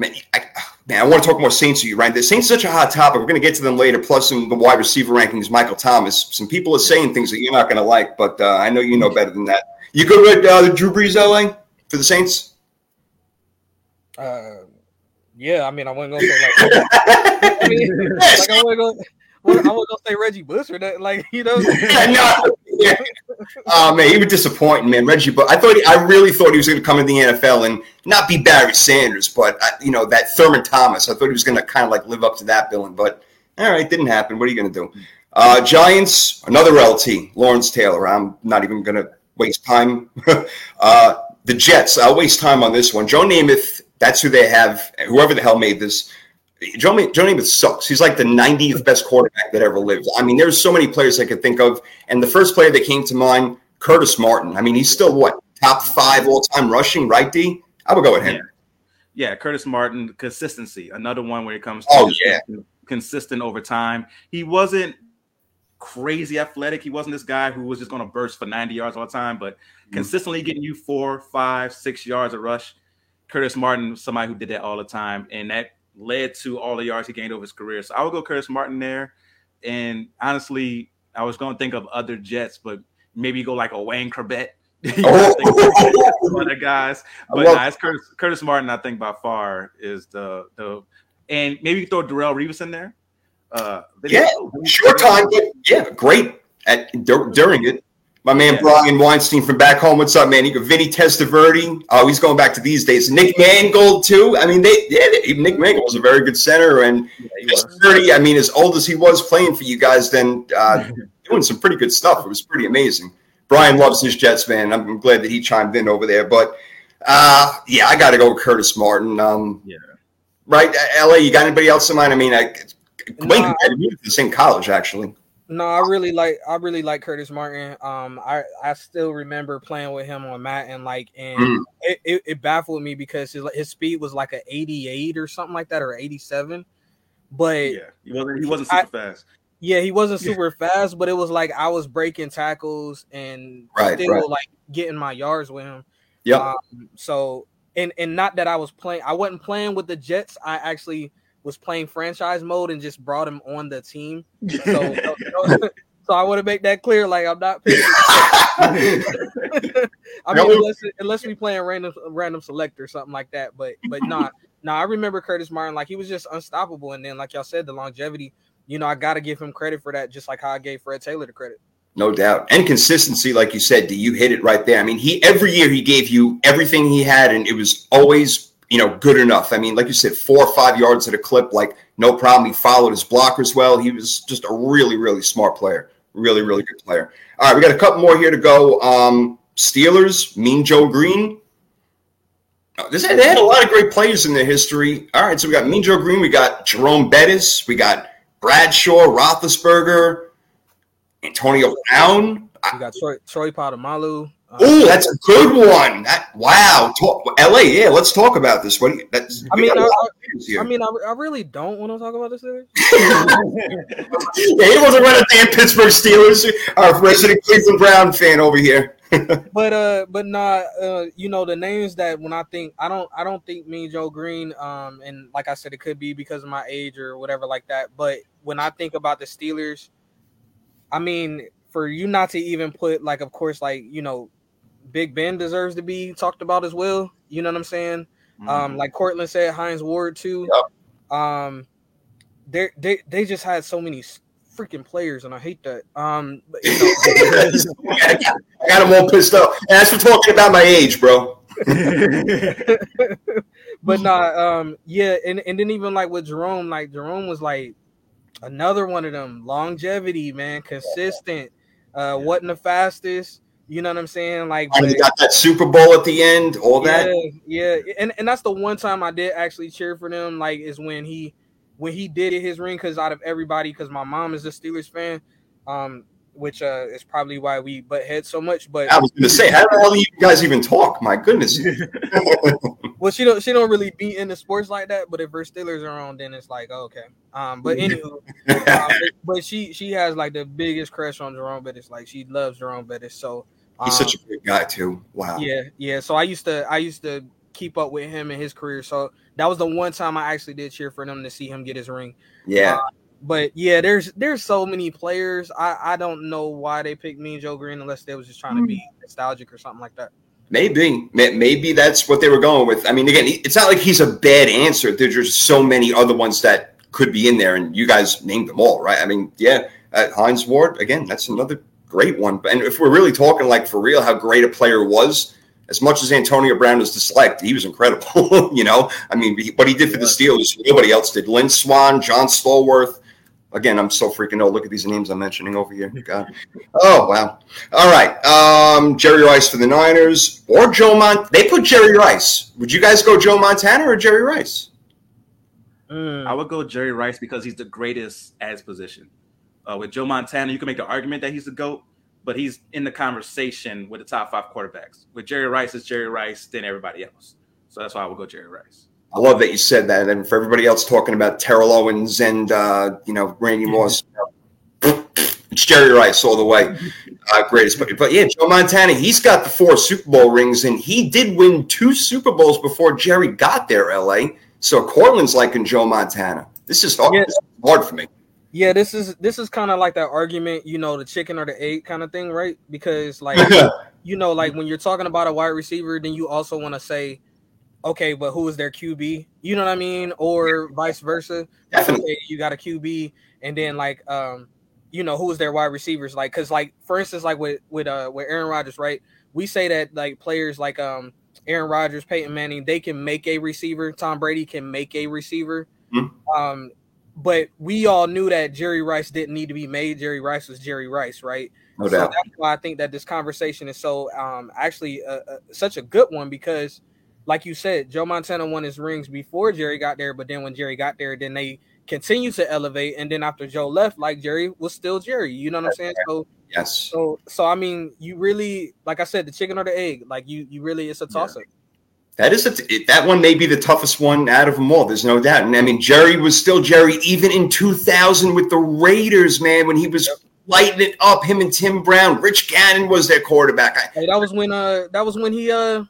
Man, I, man, I want to talk more Saints to you, right? The Saints such a hot topic. We're going to get to them later. Plus, in the wide receiver rankings, Michael Thomas. Some people are saying things that you're not going to like, but uh, I know you know better than that. You good with uh, the Drew Brees LA for the Saints? Uh, yeah, I mean, I wasn't gonna say like, I mean, like I wasn't. I was gonna say Reggie Bush or that, like you know. no, yeah. Oh man, he was disappointing, man. Reggie, but I thought he, I really thought he was going to come in the NFL and not be Barry Sanders, but uh, you know that Thurman Thomas. I thought he was going to kind of like live up to that billing, but all right, didn't happen. What are you going to do? Uh, Giants, another LT, Lawrence Taylor. I'm not even going to waste time. uh, the Jets, I'll waste time on this one. Joe Namath that's who they have. Whoever the hell made this. Joe, Joe Namath sucks. He's like the 90th best quarterback that ever lived. I mean, there's so many players I could think of. And the first player that came to mind, Curtis Martin. I mean, he's still what top five all time rushing, right? D. I would go with him. Yeah. yeah, Curtis Martin, consistency. Another one when it comes to oh yeah, consistent over time. He wasn't crazy athletic. He wasn't this guy who was just going to burst for 90 yards all the time, but mm-hmm. consistently getting you four, five, six yards a rush. Curtis Martin, somebody who did that all the time, and that led to all the yards he gained over his career. So I would go Curtis Martin there. And honestly, I was going to think of other Jets, but maybe go like a Wayne Chrebet. oh. other guys, but nah, it's Curtis, Curtis Martin. I think by far is the the, and maybe throw Darrelle Revis in there. Uh, yeah, short time, yeah, great at during it. My man. Brian Weinstein from back home. What's up, man? You got Vinny Testaverde. Oh, he's going back to these days. Nick Mangold too. I mean, they yeah, they, Nick Mangold was a very good center, and yeah, Testaverde. I mean, as old as he was playing for you guys, then uh, doing some pretty good stuff. It was pretty amazing. Brian loves his Jets, man. I'm glad that he chimed in over there. But uh, yeah, I got to go with Curtis Martin. Um, yeah. Right, LA. You got anybody else in mind? I mean, I, Wayne nah, the same college actually. No, I really like I really like Curtis Martin. Um, I I still remember playing with him on Madden and like, and mm. it, it, it, baffled me because his, his speed was like an 88 or something like that, or 87. But yeah, he wasn't he wasn't super I, fast. Yeah, he wasn't super yeah. fast, but it was like I was breaking tackles and right, still right. like getting my yards with him. Yeah. Um, so and and not that I was playing, I wasn't playing with the Jets. I actually was playing franchise mode and just brought him on the team. So, so, I want to make that clear. Like I'm not. I mean, unless unless we playing random random select or something like that. But but not. Now I remember Curtis Martin like he was just unstoppable, and then like y'all said, the longevity. You know, I got to give him credit for that, just like how I gave Fred Taylor the credit. No doubt. And consistency, like you said, do you hit it right there? I mean, he every year he gave you everything he had, and it was always you know, good enough. I mean, like you said, four or five yards at a clip, like no problem. He followed his blockers well. He was just a really, really smart player. Really, really good player. All right, we got a couple more here to go. Um, Steelers, Mean Joe Greene. Oh, this, they had a lot of great players in their history. All right, so we got Mean Joe Greene, we got Jerome Bettis, we got Bradshaw, Roethlisberger, Antonio Brown. We got Troy, Troy Polamalu. Oh, that's a good one. That, wow, talk, LA. Yeah, let's talk about this. What? That's, I mean, I, I, mean, I, I, really don't want to talk about this. yeah, he wasn't running damn Pittsburgh Steelers. Our resident Cleveland Brown fan over here. but uh, but not uh, you know the names that when I think I don't I don't think Mean Joe Greene um and like I said it could be because of my age or whatever like that. But when I think about the Steelers, I mean for you not to even put like of course like you know Big Ben deserves to be talked about as well. You know what I'm saying? Um, mm-hmm. Um, like Cortland said, Hines Ward too. Yep. Um, they they they just had so many freaking players, and I hate that. Um, but, you know. I got them all pissed off. And that's for talking about my age, bro. but not um yeah and, and then even like with jerome like jerome was like another one of them longevity man consistent uh wasn't the fastest you know what I'm saying? Like, and you got that Super Bowl at the end, all yeah, that. Yeah, and and that's the one time I did actually cheer for them. Like, is when he when he did it his ring because out of everybody, because my mom is a Steelers fan. Um, which uh, is probably why we butt heads so much. But I was going to say, how do you guys even talk? My goodness. well, she don't she don't really be into sports like that. But if her Steelers are on, then it's like oh, okay. Um, but anywho, um, but she she has like the biggest crush on Jerome Bettis. Like she loves Jerome Bettis. So um, he's such a great guy too. Wow. Yeah, yeah. So I used to I used to keep up with him and his career. So that was the one time I actually did cheer for them to see him get his ring. Yeah. Uh, but yeah, there's there's so many players. I I don't know why they picked Mean Joe Greene unless they was just trying to be hmm. nostalgic or something like that. Maybe, maybe that's what they were going with. I mean, again, it's not like he's a bad answer. There's just so many other ones that could be in there, and you guys named them all, right? I mean, yeah, uh, Hines Ward again. That's another great one. And if we're really talking like for real, how great a player was, as much as Antonio Brown is disliked, he was incredible. you know, I mean, what he did for the Steelers, nobody else did. Lynn Swann, John Stallworth, Again, I'm so freaking old. Look at these names I'm mentioning over here. God. Oh wow. All right. Um, Jerry Rice for the Niners or Joe Mont. They put Jerry Rice. Would you guys go Joe Montana or Jerry Rice? Mm. I would go Jerry Rice because he's the greatest as position. Uh, with Joe Montana, you can make the argument that he's the goat, but he's in the conversation with the top five quarterbacks. With Jerry Rice, it's Jerry Rice, then everybody else. So that's why I would go Jerry Rice. I love that you said that. And for everybody else talking about Terrell Owens and uh, you know Randy Moss, it's Jerry Rice all the way. Uh, greatest, but, but yeah, Joe Montana, he's got the four Super Bowl rings, and he did win two Super Bowls before Jerry got there. LA, so Cortland's liking Joe Montana. This is hard, yeah. this is hard for me. Yeah, this is this is kind of like that argument, you know, the chicken or the egg kind of thing, right? Because like you know, like when you're talking about a wide receiver, then you also want to say okay, but who is their QB? You know what I mean? Or vice versa. Definitely. Okay, you got a QB, and then like um, you know, who is their wide receivers? Like, cause like for instance, like with with uh with Aaron Rodgers, right? We say that like players like um Aaron Rodgers, Peyton Manning, they can make a receiver. Tom Brady can make a receiver. Mm-hmm. Um, but we all knew that Jerry Rice didn't need to be made. Jerry Rice was Jerry Rice, right? No so doubt. that's why I think that this conversation is so um actually uh, uh, such a good one because like you said, Joe Montana won his rings before Jerry got there, but then when Jerry got there, then they continued to elevate. And then after Joe left, like Jerry was still Jerry. You know what I'm saying? So yes. So so I mean, you really like I said, the chicken or the egg. Like you you really it's a toss up. Yeah. That is a, that one may be the toughest one out of them all. There's no doubt. And I mean, Jerry was still Jerry even in 2000 with the Raiders, man, when he was lighting it up. Him and Tim Brown, Rich Gannon was their quarterback. Hey, that was when uh that was when he uh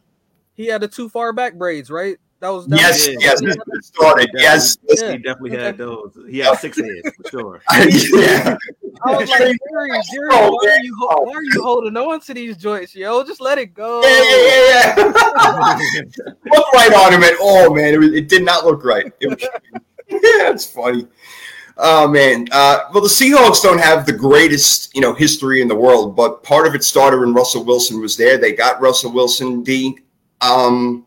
he had the two far back braids, right? That was that yes, was, yes, yes. It started. Yes, yeah. he definitely had those. He had six heads for sure. yeah. I was like, Jerry, Jerry, oh, why, are you, why are you holding on to these joints, yo? Just let it go. Yeah, yeah, yeah. yeah. look right on him at all, man. It, was, it did not look right. It was, yeah, it's funny. Oh man. Uh, well, the Seahawks don't have the greatest, you know, history in the world, but part of it started when Russell Wilson was there. They got Russell Wilson. D. Um,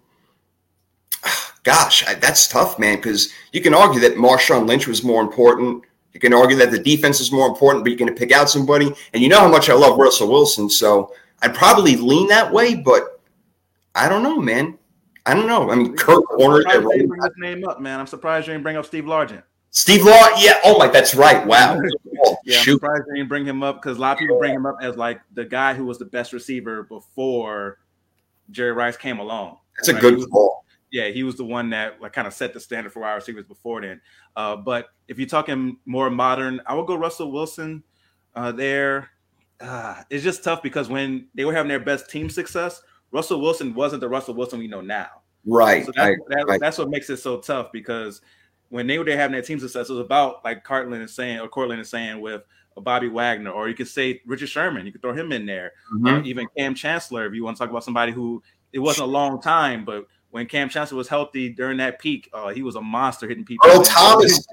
gosh, I, that's tough, man, because you can argue that Marshawn Lynch was more important. You can argue that the defense is more important, but you're going to pick out somebody. And you know how much I love Russell Wilson, so I'd probably lean that way, but I don't know, man. I don't know. I mean, Kurt Warner. Bring his name up, man. I'm surprised you didn't bring up Steve Largent. Steve Law, yeah. Oh my, that's right. Wow. Oh, yeah, I'm surprised you didn't bring him up because a lot of people bring him up as like the guy who was the best receiver before Jerry Rice came along. That's right? a good call. Yeah, he was the one that like kind of set the standard for wide receivers before then. Uh, but if you're talking more modern, I would go Russell Wilson uh, there. Uh, it's just tough because when they were having their best team success, Russell Wilson wasn't the Russell Wilson we know now. Right. So that's, I, that, right. that's what makes it so tough because when they were there having their team success, it was about like Cartland is saying or Cortland is saying with Bobby Wagner, or you could say Richard Sherman. You could throw him in there. Mm-hmm. even Kam Chancellor, if you want to talk about somebody who it wasn't a long time, but when Kam Chancellor was healthy during that peak, uh, he was a monster hitting people. Earl Thomas,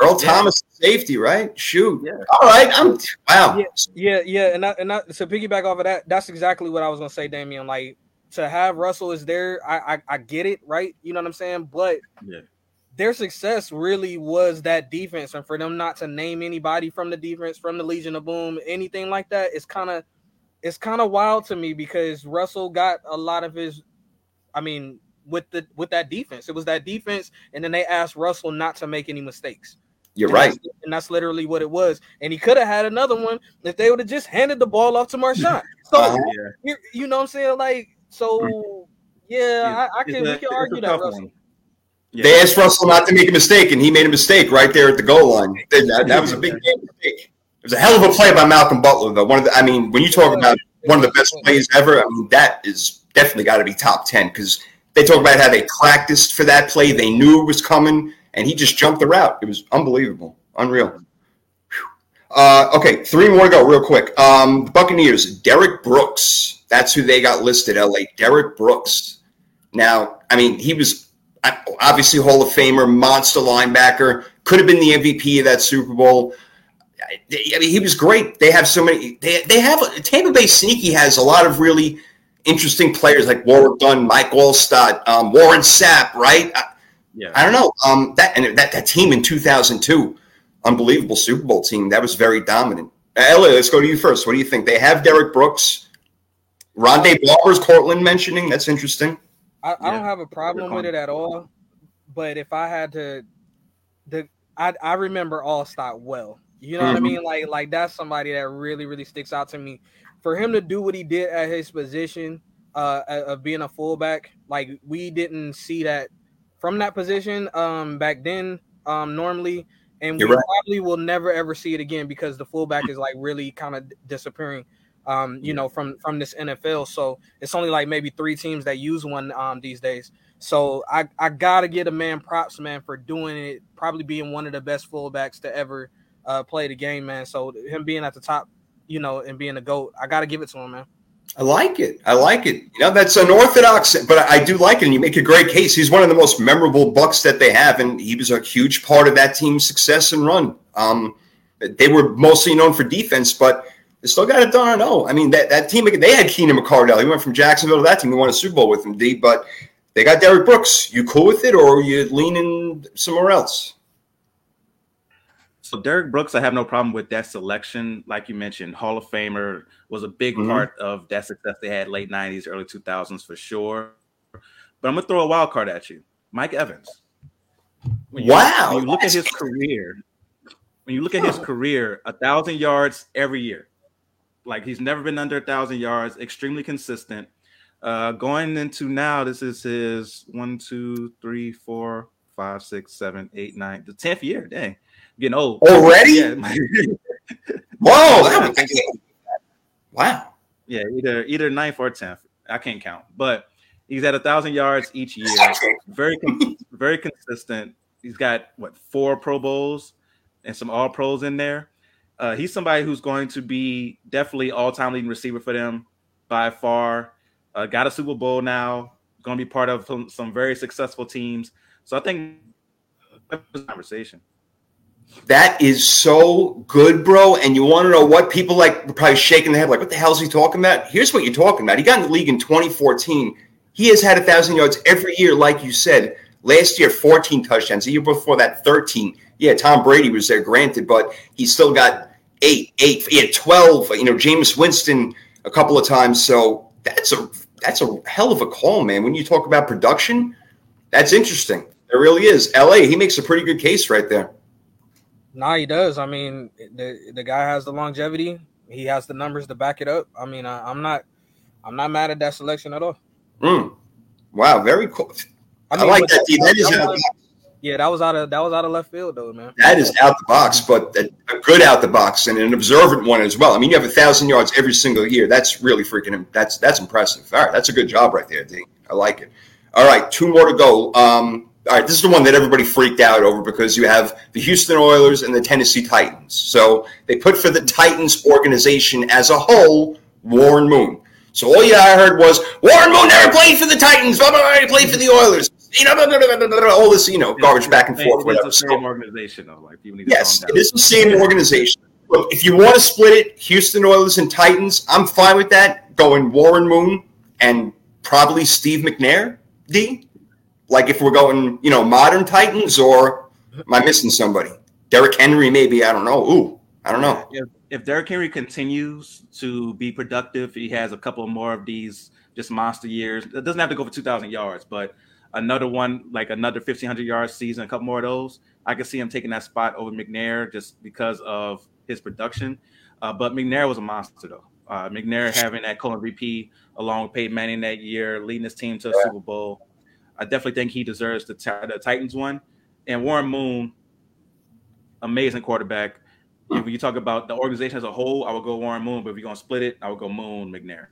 Earl yeah. Thomas, safety, right? Shoot. Yeah. All right. I'm wow. Yeah, yeah, yeah. And that, and that, to piggyback off of that, that's exactly what I was gonna say, Damian. Like to have Russell is there, I, I I get it, right? You know what I'm saying? But yeah their success really was that defense, and for them not to name anybody from the defense, from the Legion of Boom, anything like that, it's kind of it's kind of wild to me because Russell got a lot of his, I mean, with the with that defense, it was that defense, and then they asked Russell not to make any mistakes. You're and right. That's, and that's literally what it was. And he could have had another one if they would have just handed the ball off to Marshawn. So Uh-huh. you, you know what I'm saying? Like, so yeah, I, I can we can argue that. Russell. Yeah. They asked Russell not to make a mistake, and he made a mistake right there at the goal line. That, that was a big mistake. It was a hell of a play by Malcolm Butler, though. One of the, I mean, when you talk about one of the best plays ever, I mean, that is definitely got to be top ten because they talk about how they practiced for that play, they knew it was coming, and he just jumped the route. It was unbelievable, unreal. Uh, okay, three more to go, real quick. Um, the Buccaneers, Derrick Brooks. That's who they got listed. LA, Derrick Brooks. Now, I mean, he was obviously Hall of Famer, monster linebacker. Could have been the MVP of that Super Bowl. I mean, he was great. They have so many. They, they have Tampa Bay Sneaky has a lot of really interesting players like Warrick Dunn, Mike Alstott, um, Warren Sapp. Right? I, Yeah. I don't know. Um, that and that that team in 2002, unbelievable Super Bowl team. That was very dominant. Uh, Elliot, let's go to you first. What do you think? They have Derrick Brooks, Rondé Barber's Cortland mentioning. That's interesting. I, I Yeah. don't have a problem with it at all. But if I had to, the I I remember Alstott well. You know what I Mhm. mean? Like like that's somebody that really really sticks out to me. For him to do what he did at his position uh, of being a fullback, like we didn't see that from that position um, back then. Um, normally, and we right. probably will never ever see it again because the fullback is like really kind of disappearing. Um, you know, from from this NFL. So it's only like maybe three teams that use one um these days. So I I gotta get a man props, man, for doing it. Probably being one of the best fullbacks to ever uh, play the game, man. So him being at the top, you know, and being a goat, I gotta give it to him, man. I like it. I like it. You know, that's unorthodox, but I, do like it. And you make a great case. He's one of the most memorable Bucks that they have, and he was a huge part of that team's success and run. Um, they were mostly known for defense, but they still got it done. I mean, that, that team they had Keenan McCardell. He went from Jacksonville to that team. He won a Super Bowl with him, D. But they got Derrick Brooks. You cool with it, or you leaning somewhere else? So Derrick Brooks, I have no problem with that selection. Like you mentioned, Hall of Famer was a big Mhm. part of that success they had late '90s, early 2000s for sure. But I'm gonna throw a wild card at you, Mike Evans. When you, Wow, when you look at his career, when you look at his career, a thousand yards every year. Like he's never been under a thousand yards, extremely consistent. Uh, going into now, this is his one, two, three, four, five, six, seven, eight, nine, the tenth year. Dang, getting old Already? Yeah, Whoa! Wow. yeah, either either ninth or tenth. I can't count, but he's at a thousand yards each year. Very, very consistent. He's got what four Pro Bowls and some All Pros in there. Uh, he's somebody who's going to be definitely all-time leading receiver for them by far. Uh, got a Super Bowl now. Going to be part of some, some very successful teams. So I think conversation. That is so good, bro. And you want to know what people like probably shaking their head, like, what the hell is he talking about? Here's what you're talking about. He got in the league in 2014. He has had a thousand yards every year, like you said. Last year, 14 touchdowns. The year before that, 13. Yeah, Tom Brady was there, granted, but he still got eight, eight, had 12. You know, Jameis Winston a couple of times. So that's a that's a hell of a call, man. When you talk about production, that's interesting. It really is. LA, he makes a pretty good case right there. Nah, he does. I mean, the the guy has the longevity. He has the numbers to back it up. I mean, I, I'm not, I'm not mad at that selection at all. Mm. Wow, very cool. I, mean, like but that. That is that out, was- yeah, that was out of that was out of left field though, man. that is out the box, but a, a good out the box and an observant one as well. I mean, you have a thousand yards every single year. That's really freaking. That's that's impressive. All right, that's a good job right there, D. I like it. All right, two more to go. Um, all right, this is the one that everybody freaked out over because you have the Houston Oilers and the Tennessee Titans. So they put for the Titans organization as a whole Warren Moon. So all you I heard was Warren Moon never played for the Titans. Blah, blah, blah, he played for the Oilers. You know, blah, blah, blah, blah, blah, all this, you know, garbage back and forth. It's the same organization, though. Like people need to Yes, it is the same organization. Look, if you want to split it, Houston Oilers and Titans, I'm fine with that. Going Warren Moon and probably Steve McNair, D. Like if we're going, you know, modern Titans, or am I missing somebody? Derrick Henry, maybe. I don't know. Ooh, I don't know. if if Derrick Henry continues to be productive, he has a couple more of these just monster years. It doesn't have to go for two thousand yards, but another one, like another 1,500 yard season, a couple more of those, I could see him taking that spot over McNair just because of his production. Uh, but McNair was a monster, though. Uh, McNair having that co-MVP along with Peyton Manning that year, leading his team to a Super Bowl. I definitely think he deserves the, the Titans one. And Warren Moon, amazing quarterback. If you talk about the organization as a whole, I would go Warren Moon. But if you're gonna split it, I would go Moon McNair.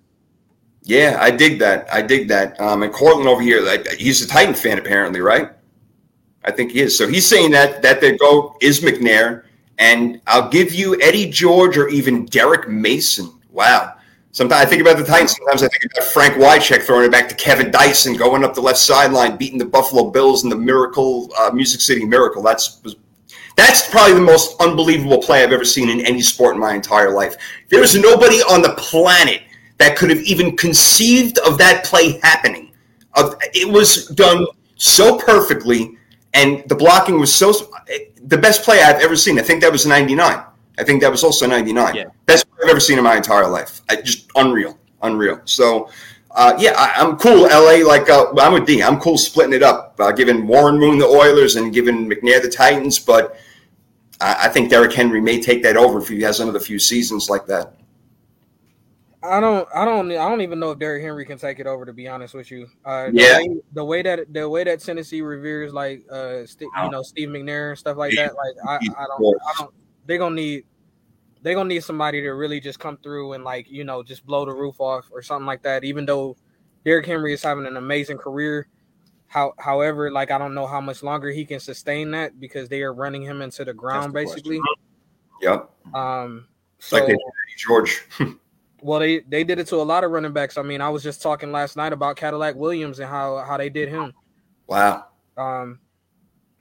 Yeah, I dig that. I dig that. Um, and Cortland over here, like, he's a Titan fan apparently, right? I think he is. So he's saying that that their go is McNair, and I'll give you Eddie George or even Derrick Mason. Wow. Sometimes I think about the Titans. Sometimes I think about Frank Wycheck throwing it back to Kevin Dyson, going up the left sideline, beating the Buffalo Bills in the Miracle uh, Music City Miracle. That's that's probably the most unbelievable play I've ever seen in any sport in my entire life. There is nobody on the planet that could have even conceived of that play happening. Of it was done so perfectly, and the blocking was so the best play I've ever seen. I think that was '99. I think that was also '99. Yeah. Best play I've ever seen in my entire life. I, just unreal, unreal. So. Uh, yeah, I, am cool. LA, like uh, I'm with D. I'm cool splitting it up, uh, giving Warren Moon the Oilers and giving McNair the Titans. But I, I think Derrick Henry may take that over if he has another few seasons like that. I don't, I don't, I don't even know if Derrick Henry can take it over. To be honest with you, uh, yeah, the way, the way, that the way that Tennessee reveres like, uh, St- you know, Steve McNair and stuff like that, like I, I don't, I don't. They're gonna need, they're gonna need somebody to really just come through and like, you know, just blow the roof off or something like that. Even though Derrick Henry is having an amazing career, how, however, like I don't know how much longer he can sustain that because they are running him into the ground the basically. Yep. Um. So, like George. Well, they they did it to a lot of running backs. I mean, I was just talking last night about Cadillac Williams and how how they did him. Wow. Um,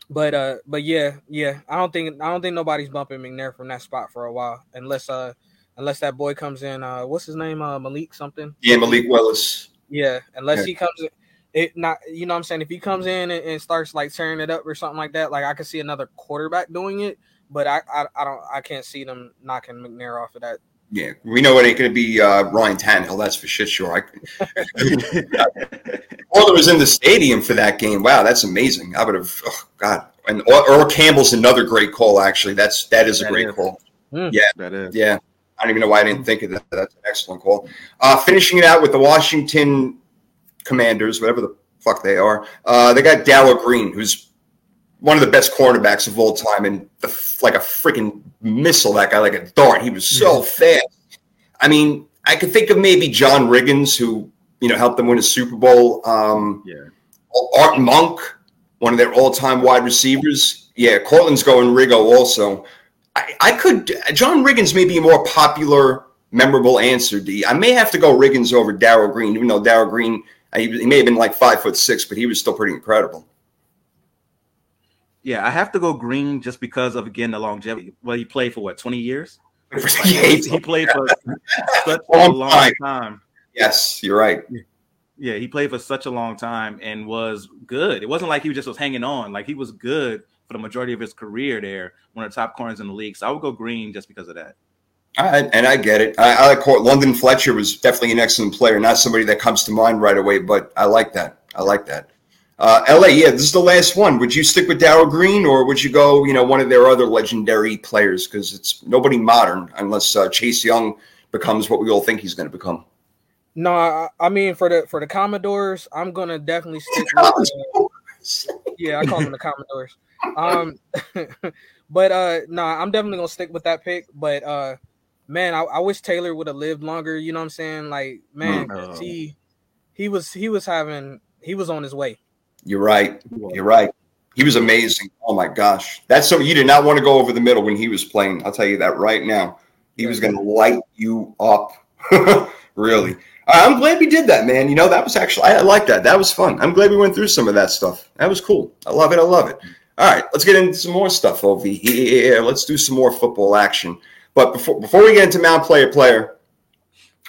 but uh, but yeah, yeah. I don't think I don't think nobody's bumping McNair from that spot for a while, unless uh, unless that boy comes in. Uh, what's his name? Uh, Malik something. Yeah, Malik Willis. Yeah, unless yeah. he comes. In, it not you know what I'm saying if he comes in and, and, starts like tearing it up or something like that, like I could see another quarterback doing it, but I, I I don't I can't see them knocking McNair off of that yeah, we know it ain't going to be uh, Ryan Tannehill. That's for shit sure. I, Orler was in the stadium for that game. Wow, that's amazing. I would have. Oh God, and Earl Campbell's another great call. Actually, that's that is a that great is. call. Mm, yeah, that is. Yeah, I don't even know why I didn't think of that. That's an excellent call. Uh, finishing it out with the Washington Commanders, whatever the fuck they are. Uh, they got Darrell Green, who's one of the best cornerbacks of all time, and the, like a freaking missile. That guy, like a dart. He was so fast. I mean, I could think of maybe John Riggins, who you know helped them win a Super Bowl. Um, yeah. Art Monk, one of their all-time wide receivers. Yeah, Cortland's going Riggo also. I, I could John Riggins may be a more popular, memorable answer. D. I may have to go Riggins over Darrell Green, even though Darrell Green he, he may have been like five foot six, but he was still pretty incredible. Yeah, I have to go Green just because of again the longevity. Well, he played for what twenty years. he, he played for such a long time. time. Yes, you're right. Yeah, he played for such a long time and was good. It wasn't like he just was hanging on. Like he was good for the majority of his career there, one of the top corners in the league. So I would go Green just because of that. I, and I get it. I, I like London Fletcher was definitely an excellent player, not somebody that comes to mind right away, but I like that. I like that. Uh, LA, yeah, this is the last one. Would you stick with Darrell Green, or would you go, you know, one of their other legendary players? Because it's nobody modern unless uh, Chase Young becomes what we all think he's going to become. No, I, I, mean for the for the Commodores, I'm gonna definitely stick. with, uh, yeah, I call them the Commodores. Um, but uh, no, nah, I'm definitely gonna stick with that pick. But uh, man, I, I wish Taylor would have lived longer. You know what I'm saying? Like, man, mm. he he was he was having he was on his way. You're right. You're right. He was amazing. Oh my gosh. That's so you did not want to go over the middle when he was playing. I'll tell you that right now. He was going to light you up. really. I'm glad we did that, man. You know, that was actually, I like that. That was fun. I'm glad we went through some of that stuff. That was cool. I love it. I love it. All right, let's get into some more stuff over here. Let's do some more football action. But before before we get into Mount Player Player,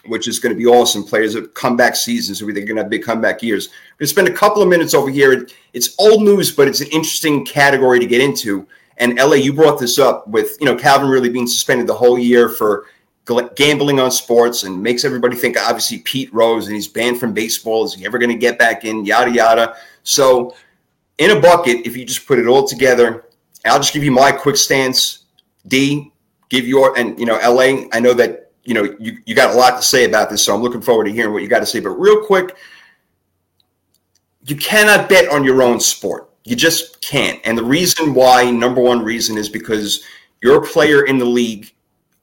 which is going to be awesome. Players of comeback seasons, so they're going to have big comeback years. Going to spend a couple of minutes over here. It's old news, but it's an interesting category to get into. And LA, you brought this up with you know Calvin Ridley being suspended the whole year for gambling on sports and makes everybody think obviously Pete Rose and he's banned from baseball. Is he ever going to get back in? Yada yada. So, in a bucket, if you just put it all together, I'll just give you my quick stance. D, give your and you know, LA. I know that you know you, you got a lot to say about this, so I'm looking forward to hearing what you got to say. But real quick, you cannot bet on your own sport. You just can't. And the reason why, number one reason, is because you're a player in the league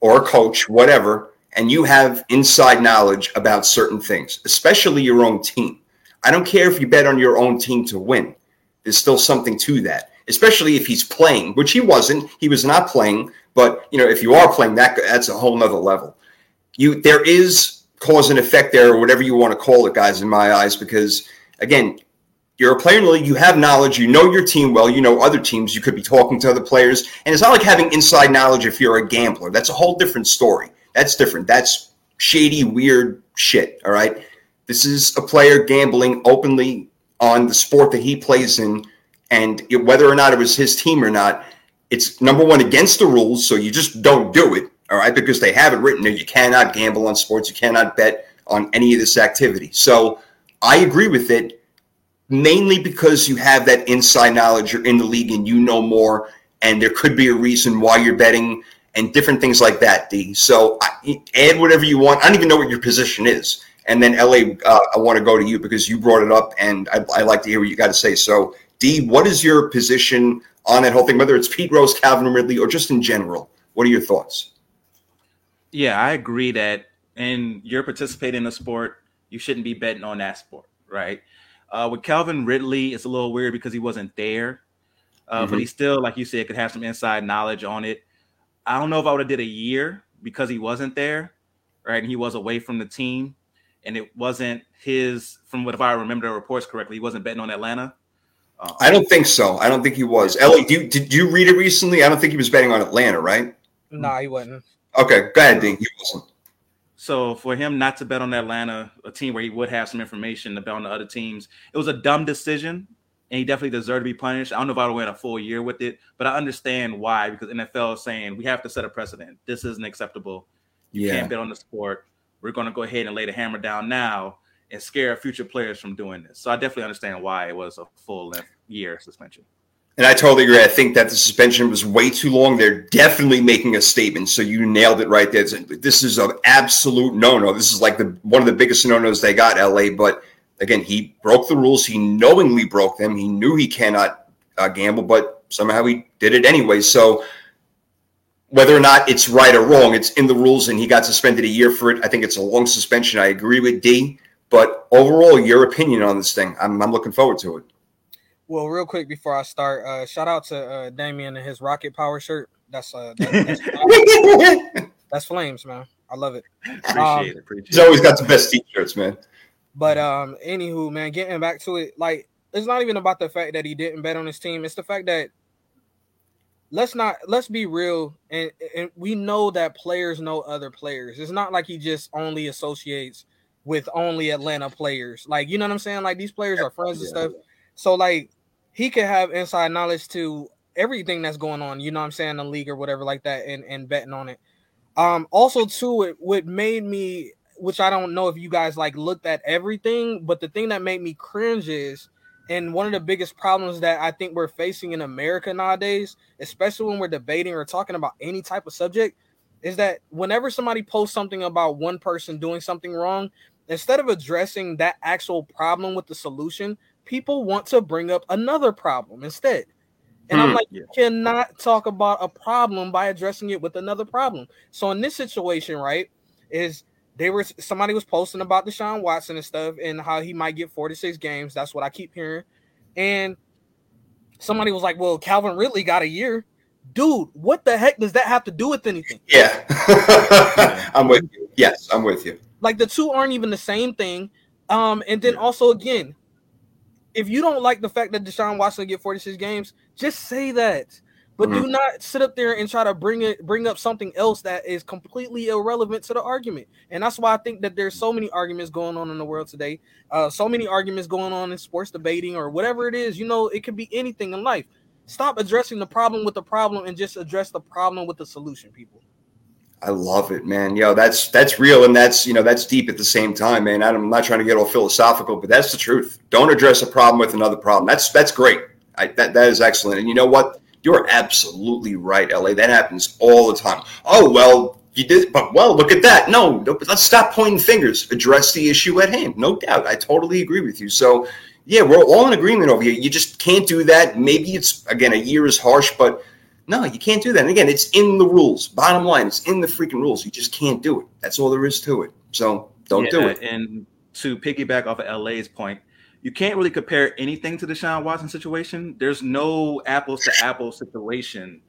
or a coach, whatever, and you have inside knowledge about certain things, especially your own team. I don't care if you bet on your own team to win. There's still something to that, especially if he's playing, which he wasn't. He was not playing. But you know, if you are playing that, that's a whole nother level. You there is cause and effect there, or whatever you want to call it, guys. In my eyes, because again, you're a player in the league. You have knowledge. You know your team well. You know other teams. You could be talking to other players, and it's not like having inside knowledge if you're a gambler. That's a whole different story. That's different. That's shady, weird shit. All right. This is a player gambling openly on the sport that he plays in, and whether or not it was his team or not, it's number one against the rules. So you just don't do it. All right, because they have it written there. You cannot gamble on sports. You cannot bet on any of this activity. So I agree with it mainly because you have that inside knowledge. You're in the league and you know more, and there could be a reason why you're betting and different things like that. D. So I, add whatever you want. I don't even know what your position is. And then LA, uh, I want to go to you because you brought it up, and I, I like to hear what you got to say. So D, what is your position on that whole thing? Whether it's Pete Rose, Calvin Ridley, or just in general, what are your thoughts? Yeah, I agree that, and you're participating in a sport, you shouldn't be betting on that sport, right? Uh, with Calvin Ridley, it's a little weird because he wasn't there, uh, mm-hmm. but he still, like you said, could have some inside knowledge on it. I don't know if I would have did a year because he wasn't there, right? And he was away from the team, and it wasn't his. From what if I remember the reports correctly, he wasn't betting on Atlanta. Uh, I don't think so. I don't think he was. Ellie, do you, did you read it recently? I don't think he was betting on Atlanta, right? No, nah, he wasn't. Okay, go ahead, Dean. He wasn't. So for him not to bet on Atlanta, a team where he would have some information to bet on the other teams, it was a dumb decision, and he definitely deserved to be punished. I don't know if I would went a full year with it, but I understand why because NFL is saying we have to set a precedent. This isn't acceptable. You yeah. can't bet on the sport. We're going to go ahead and lay the hammer down now and scare future players from doing this. So I definitely understand why it was a full length year suspension. And I totally agree. I think that the suspension was way too long. They're definitely making a statement. So you nailed it right there. This is an absolute no-no. This is like the one of the biggest no-nos they got, LA. But again, he broke the rules. He knowingly broke them. He knew he cannot uh, gamble, but somehow he did it anyway. So whether or not it's right or wrong, it's in the rules, and he got suspended a year for it. I think it's a long suspension. I agree with D. But overall, your opinion on this thing, I'm, I'm looking forward to it. Well, real quick before I start, uh, shout out to uh, Damien and his Rocket Power shirt. That's uh, that, that's, that's, flames, man. I love it. Appreciate um, it. Appreciate he's always got the best t-shirts, man. But um, anywho, man, getting back to it, like it's not even about the fact that he didn't bet on his team. It's the fact that let's not let's be real, and and we know that players know other players. It's not like he just only associates with only Atlanta players. Like you know what I'm saying? Like these players are friends and stuff. So like he could have inside knowledge to everything that's going on, you know what I'm saying, in the league or whatever like that, and, and betting on it. Um, also too, it what made me, which I don't know if you guys like looked at everything, but the thing that made me cringe is, and one of the biggest problems that I think we're facing in America nowadays, especially when we're debating or talking about any type of subject, is that whenever somebody posts something about one person doing something wrong, instead of addressing that actual problem with the solution, people want to bring up another problem instead. And I'm hmm. like, you cannot talk about a problem by addressing it with another problem. So in this situation, right, is they were somebody was posting about Deshaun Watson and stuff and how he might get 46 games. That's what I keep hearing. And somebody was like, Well, Calvin Ridley got a year. Dude, what the heck does that have to do with anything? Yeah. I'm with you. Yes, I'm with you. Like the two aren't even the same thing. Um, and then also again, if you don't like the fact that Deshaun Watson get 46 games, just say that. But mm-hmm. do not sit up there and try to bring it bring up something else that is completely irrelevant to the argument. And that's why I think that there's so many arguments going on in the world today. Uh, so many arguments going on in sports debating or whatever it is. You know, it could be anything in life. Stop addressing the problem with the problem and just address the problem with the solution, people. I love it, man. Yo, that's that's real and that's you know that's deep at the same time, man. I'm not trying to get all philosophical, but that's the truth. Don't address a problem with another problem. That's that's great. I, that that is excellent. And you know what? You're absolutely right, LA. That happens all the time. Oh well, you did, but well, look at that. No, let's stop pointing fingers. Address the issue at hand. No doubt. I totally agree with you. So yeah, we're all in agreement over here. You just can't do that. Maybe it's again a year is harsh, but no, you can't do that. And again, it's in the rules. Bottom line, it's in the freaking rules. You just can't do it. That's all there is to it. So don't yeah, do it. And to piggyback off of LA's point, you can't really compare anything to the Deshaun Watson situation. There's no apples to apples situation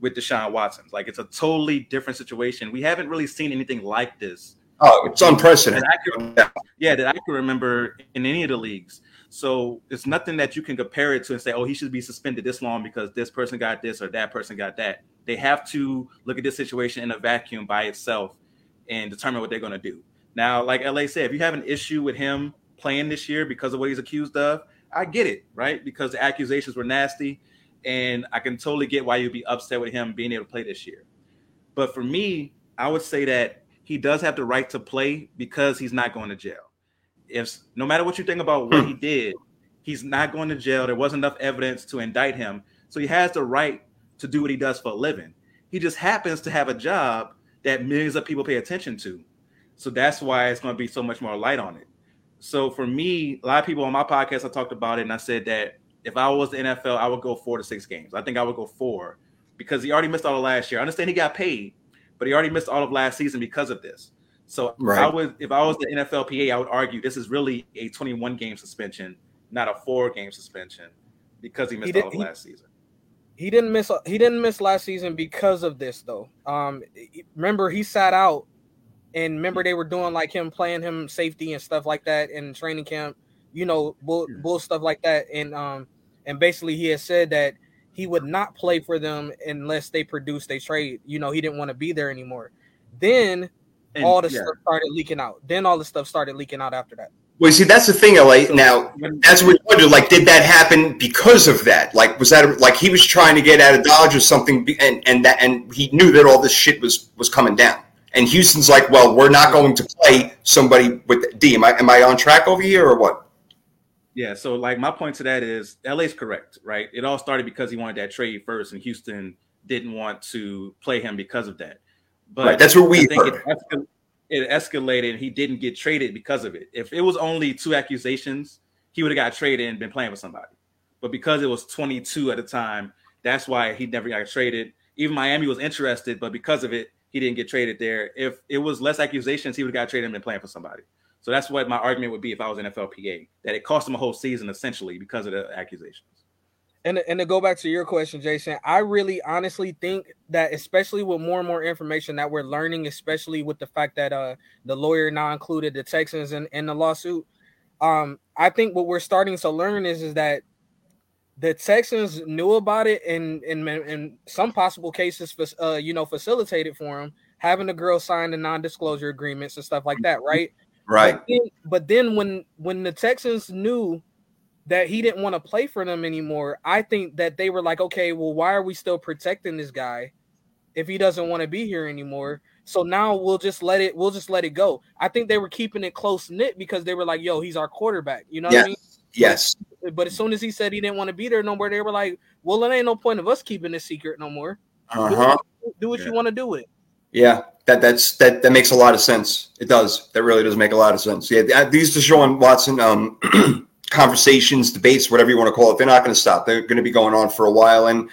with Deshaun Watson. Like it's a totally different situation. We haven't really seen anything like this. Oh, it's unprecedented. yeah, that I can remember in any of the leagues. So it's nothing that you can compare it to and say, oh, he should be suspended this long because this person got this or that person got that. They have to look at this situation in a vacuum by itself and determine what they're going to do. Now, like LA said, if you have an issue with him playing this year because of what he's accused of, I get it, right? Because the accusations were nasty. And I can totally get why you'd be upset with him being able to play this year. But for me, I would say that he does have the right to play because he's not going to jail if no matter what you think about what hmm. he did, he's not going to jail. There wasn't enough evidence to indict him, so he has the right to do what he does for a living. He just happens to have a job that millions of people pay attention to, so that's why it's going to be so much more light on it. So for me, a lot of people on my podcast, I talked about it, and I said that if I was the NFL, I would go four to six games. I think I would go four because he already missed all of last year. I understand he got paid, but he already missed all of last season because of this. So right. I would, if I was the NFLPA, I would argue this is really a 21 game suspension, not a four game suspension, because he missed he did, all he, last season. He didn't miss. He didn't miss last season because of this, though. Um, remember he sat out, and remember they were doing like him playing him safety and stuff like that in training camp. You know, bull, bull stuff like that, and um, and basically he had said that he would not play for them unless they produced a trade. You know, he didn't want to be there anymore. Then and, all the yeah. stuff started leaking out. Then all the stuff started leaking out after that. Well, see, that's the thing, LA. Now, that's what we wonder. Like, did that happen because of that? Like, was that like he was trying to get out of Dodge or something, and and that and he knew that all this shit was was coming down. And Houston's like, well, we're not going to play somebody with D. Am I am I on track over here or what? Yeah. So, like, my point to that is LA's correct, right? It all started because he wanted that trade first, and Houston didn't want to play him because of that. But right, that's what we think it, escal- it, escalated. He didn't get traded because of it. If it was only two accusations, he would have got traded and been playing with somebody. But because it was 22 at the time, that's why he never got traded. Even Miami was interested, but because of it, he didn't get traded there. If it was less accusations, he would have got traded and been playing for somebody. So that's what my argument would be if I was NFLPA, that it cost him a whole season essentially because of the accusations. And and to go back to your question, Jason, I really honestly think that especially with more and more information that we're learning, especially with the fact that uh the lawyer now included the Texans in, in the lawsuit, um, I think what we're starting to learn is is that the Texans knew about it and in, in, in some possible cases, uh, you know, facilitated for them having the girl sign the non-disclosure agreements and stuff like that, right? Right. But then, but then when when the Texans knew that he didn't want to play for them anymore, I think that they were like, okay, well, why are we still protecting this guy if he doesn't want to be here anymore? So now we'll just let it, we'll just let it go. I think they were keeping it close knit because they were like, yo, he's our quarterback. You know what I mean? Yes. But, but, as soon as he said he didn't want to be there no more, they were like, well, it ain't no point of us keeping this secret no more. Uh-huh. Do, do what yeah. you want to do with it. Yeah, that that's that that makes a lot of sense. It does. That really does make a lot of sense. Yeah, these Deshaun Watson um conversations, debates, whatever you want to call it, they're not going to stop. They're going to be going on for a while, and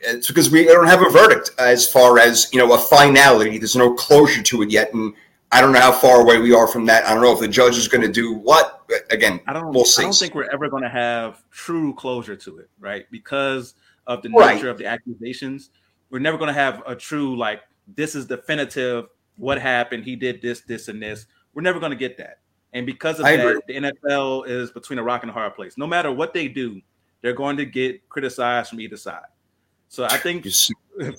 it's because we don't have a verdict as far as you know a finality. There's no closure to it yet, and I don't know how far away we are from that. I don't know if the judge is going to do what. Again, I don't. We'll see. I don't think we're ever going to have true closure to it, right? Because of the nature right. of the accusations, we're never going to have a true like this is definitive. What happened? He did this, this, and this. We're never going to get that. And because of I that, agree. the NFL is between a rock and a hard place. No matter what they do, they're going to get criticized from either side. So I think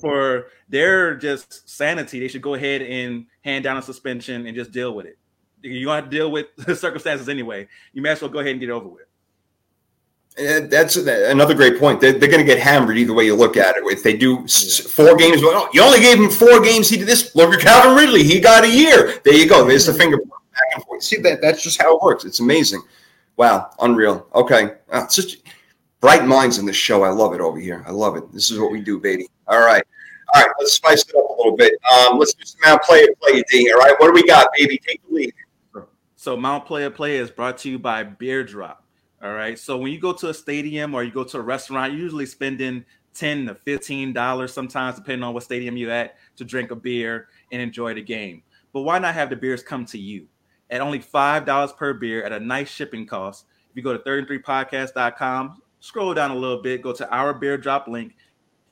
for their just sanity, they should go ahead and hand down a suspension and just deal with it. You don't have to deal with the circumstances anyway. You may as well go ahead and get over with. That's another great point. They're, they're going to get hammered either way you look at it. If they do four games, well, you only gave him four games. He did this. Look at Calvin Ridley. He got a year. There you go. There's the finger back and forth. See that? That's just how it works. It's amazing. Wow, unreal. Okay, uh, such bright minds in this show. I love it over here. I love it. This is what we do, baby. All right, all right. Let's spice it up a little bit. Um, let's do some Mount Player Play D. All right, what do we got, baby? Take the lead. So Mount Player Play is brought to you by Beer Drop. All right. So when you go to a stadium or you go to a restaurant, you're usually spending 10 to 15 dollars sometimes depending on what stadium you're at to drink a beer and enjoy the game. But why not have the beers come to you at only $5 per beer at a nice shipping cost? If you go to 33podcast.com, scroll down a little bit, go to our beer drop link.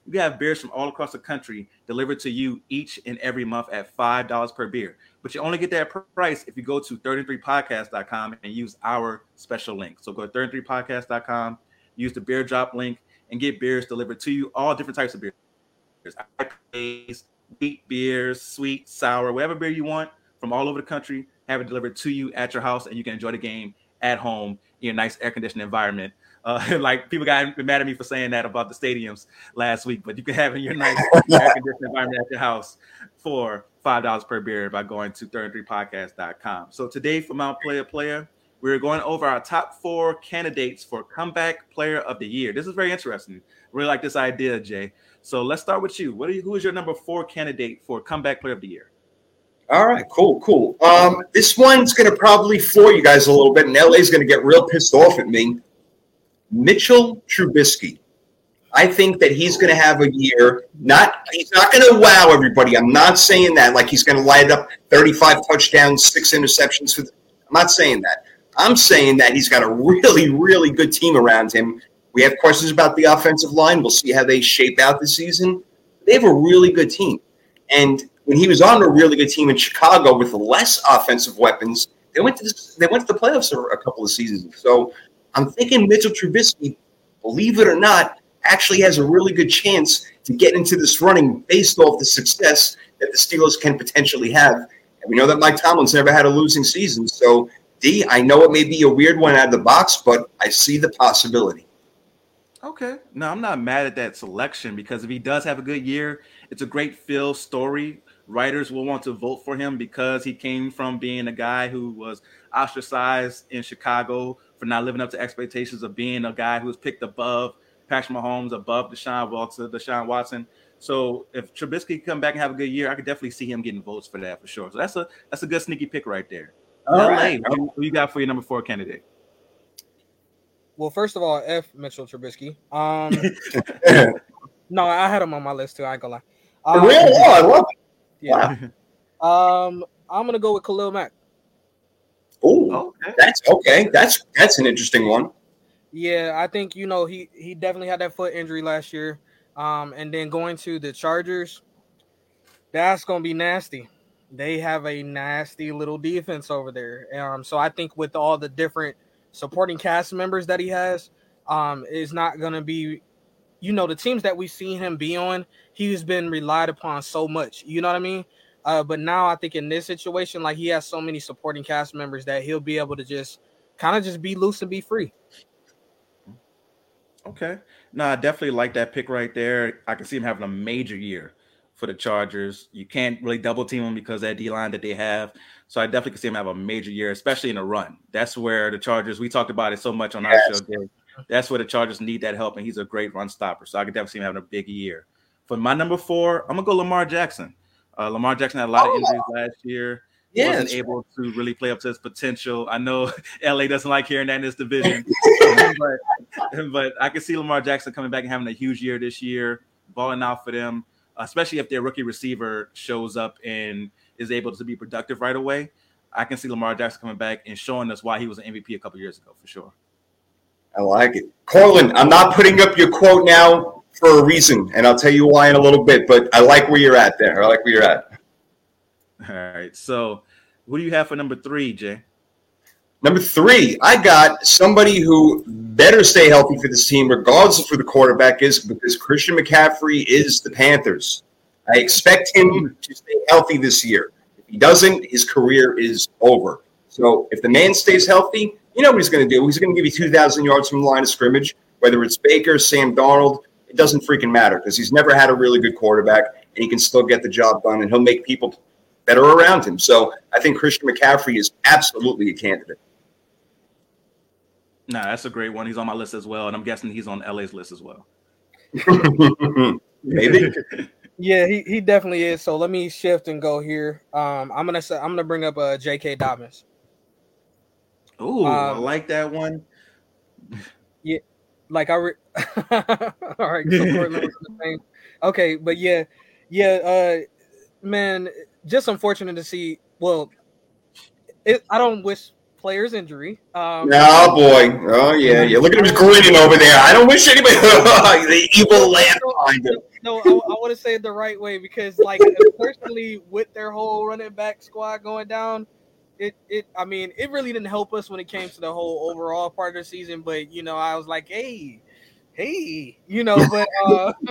We have beers from all across the country delivered to you each and every month at $5 per beer. But you only get that price if you go to 33podcast.com and use our special link. So go to 33podcast.com, use the beer drop link, and get beers delivered to you, all different types of beers. There's IPAs, wheat beers, sweet, sour, whatever beer you want from all over the country, have it delivered to you at your house, and you can enjoy the game at home in a nice air conditioned environment. Uh, like people got mad at me for saying that about the stadiums last week, but you can have it in your nice air conditioned environment at your house for $5 per beer by going to 33podcast.com. So today for Mount Player Player, we're going over our top four candidates for comeback player of the year. This is very interesting. Really like this idea, Jay. So let's start with you. What are you, who is your number four candidate for comeback player of the year? All right, cool, cool. Um, this one's going to probably floor you guys a little bit, and LA's going to get real pissed off at me. Mitchell Trubisky. I think that he's going to have a year. Not he's not going to wow everybody. I'm not saying that like he's going to light up 35 touchdowns, six interceptions. For I'm not saying that. I'm saying that he's got a really, really good team around him. We have questions about the offensive line. We'll see how they shape out this season. They have a really good team, and when he was on a really good team in Chicago with less offensive weapons, they went to this, they went to the playoffs for a couple of seasons. So I'm thinking Mitchell Trubisky, believe it or not, actually has a really good chance to get into this running based off the success that the Steelers can potentially have. And we know that Mike Tomlin's never had a losing season. So, D, I know it may be a weird one out of the box, but I see the possibility. Okay. No, I'm not mad at that selection because if he does have a good year, it's a great Phil story. Writers will want to vote for him because he came from being a guy who was ostracized in Chicago for not living up to expectations of being a guy who was picked above Patrick Mahomes, above Deshaun Watson, Deshaun Watson. So if Trubisky come back and have a good year, I could definitely see him getting votes for that for sure. So that's a that's a good sneaky pick right there. All LA, right. who, who you got for your number four candidate? Well, first of all, F Mitchell Trubisky. Um, no, I had him on my list too. I ain't gonna lie. Um, really? Oh, I love it. Yeah. Wow. Um, I'm gonna go with Khalil Mack. Oh, okay. that's okay. That's that's an interesting one. Yeah, I think you know he he definitely had that foot injury last year, um, and then going to the Chargers, that's gonna be nasty. They have a nasty little defense over there. Um, so I think with all the different supporting cast members that he has, um, is not gonna be, you know, the teams that we've seen him be on. He's been relied upon so much. You know what I mean? Uh, but now I think in this situation, like he has so many supporting cast members that he'll be able to just kind of just be loose and be free. Okay. No, I definitely like that pick right there. I can see him having a major year for the Chargers. You can't really double team him because that D line that they have. So I definitely can see him have a major year, especially in a run. That's where the Chargers, we talked about it so much on yes. our show. That's where the Chargers need that help, and he's a great run stopper. So I can definitely see him having a big year. For my number four, I'm gonna go Lamar Jackson. Uh, Lamar Jackson had a lot oh. of injuries last year. Yeah, wasn't able to really play up to his potential. I know LA doesn't like hearing that in this division, but, but I can see Lamar Jackson coming back and having a huge year this year, balling out for them, especially if their rookie receiver shows up and is able to be productive right away. I can see Lamar Jackson coming back and showing us why he was an MVP a couple years ago for sure. I like it. Corlin, I'm not putting up your quote now for a reason, and I'll tell you why in a little bit, but I like where you're at there. I like where you're at. All right. So, what do you have for number three, Jay? Number three, I got somebody who better stay healthy for this team, regardless of who the quarterback is, because Christian McCaffrey is the Panthers. I expect him to stay healthy this year. If he doesn't, his career is over. So if the man stays healthy, You know what he's going to do? He's going to give you 2,000 yards from the line of scrimmage, whether it's Baker, Sam Darnold. It doesn't freaking matter because he's never had a really good quarterback, and he can still get the job done, and he'll make people better around him. So I think Christian McCaffrey is absolutely a candidate. Nah, that's a great one. He's on my list as well, and I'm guessing he's on LA's list as well. Maybe. Yeah, he, he definitely is. So let me shift and go here. Um, I'm gonna say I'm gonna bring up uh J.K. Dobbins. Ooh, um, I like that one. Yeah, like I. Re- All right, okay, but yeah, yeah, uh, man, just unfortunate to see. Well, it, I don't wish players injury. Um, oh boy, oh yeah, yeah. Look at him grinning over there. I don't wish anybody the evil land behind him no, I, I want to say it the right way because, like, personally, with their whole running back squad going down, it, it, I mean, it really didn't help us when it came to the whole overall part of the season. But you know, I was like, hey, hey, you know, but uh,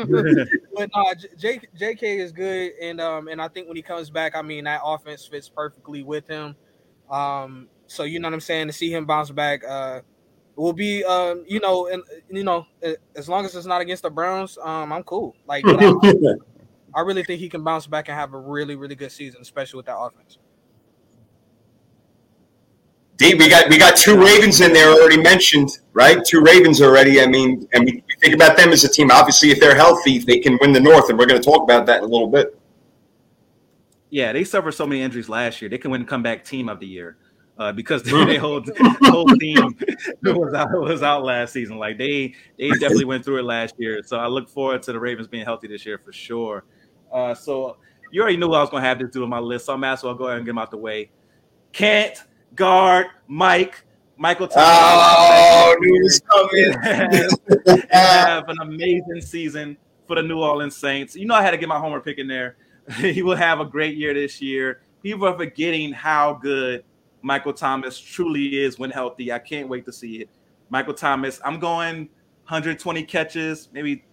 but uh, J, JK is good, and um, and I think when he comes back, I mean, that offense fits perfectly with him. Um, so you know what I'm saying to see him bounce back, uh will be um you know and you know as long as it's not against the Browns um I'm cool like I, I, really think he can bounce back and have a really really good season especially with that offense. D, we got we got two Ravens in there already mentioned, right? Two Ravens already. I mean, and we think about them as a team. Obviously, if they're healthy, they can win the North, and we're going to talk about that in a little bit. Yeah, they suffered so many injuries last year. They can win comeback team of the year uh, because their whole, whole team was out, was out last season. Like they they definitely went through it last year. So I look forward to the Ravens being healthy this year for sure. Uh, so you already knew I was going to have this do on my list, so I might as well go ahead and get them out the way. Can't guard Mike. Michael Thomas. Oh, news coming. have an amazing season for the New Orleans Saints. You know, I had to get my homer pick in there. he will have a great year this year. People are forgetting how good Michael Thomas truly is when healthy. I can't wait to see it. Michael Thomas, I'm going 120 catches, maybe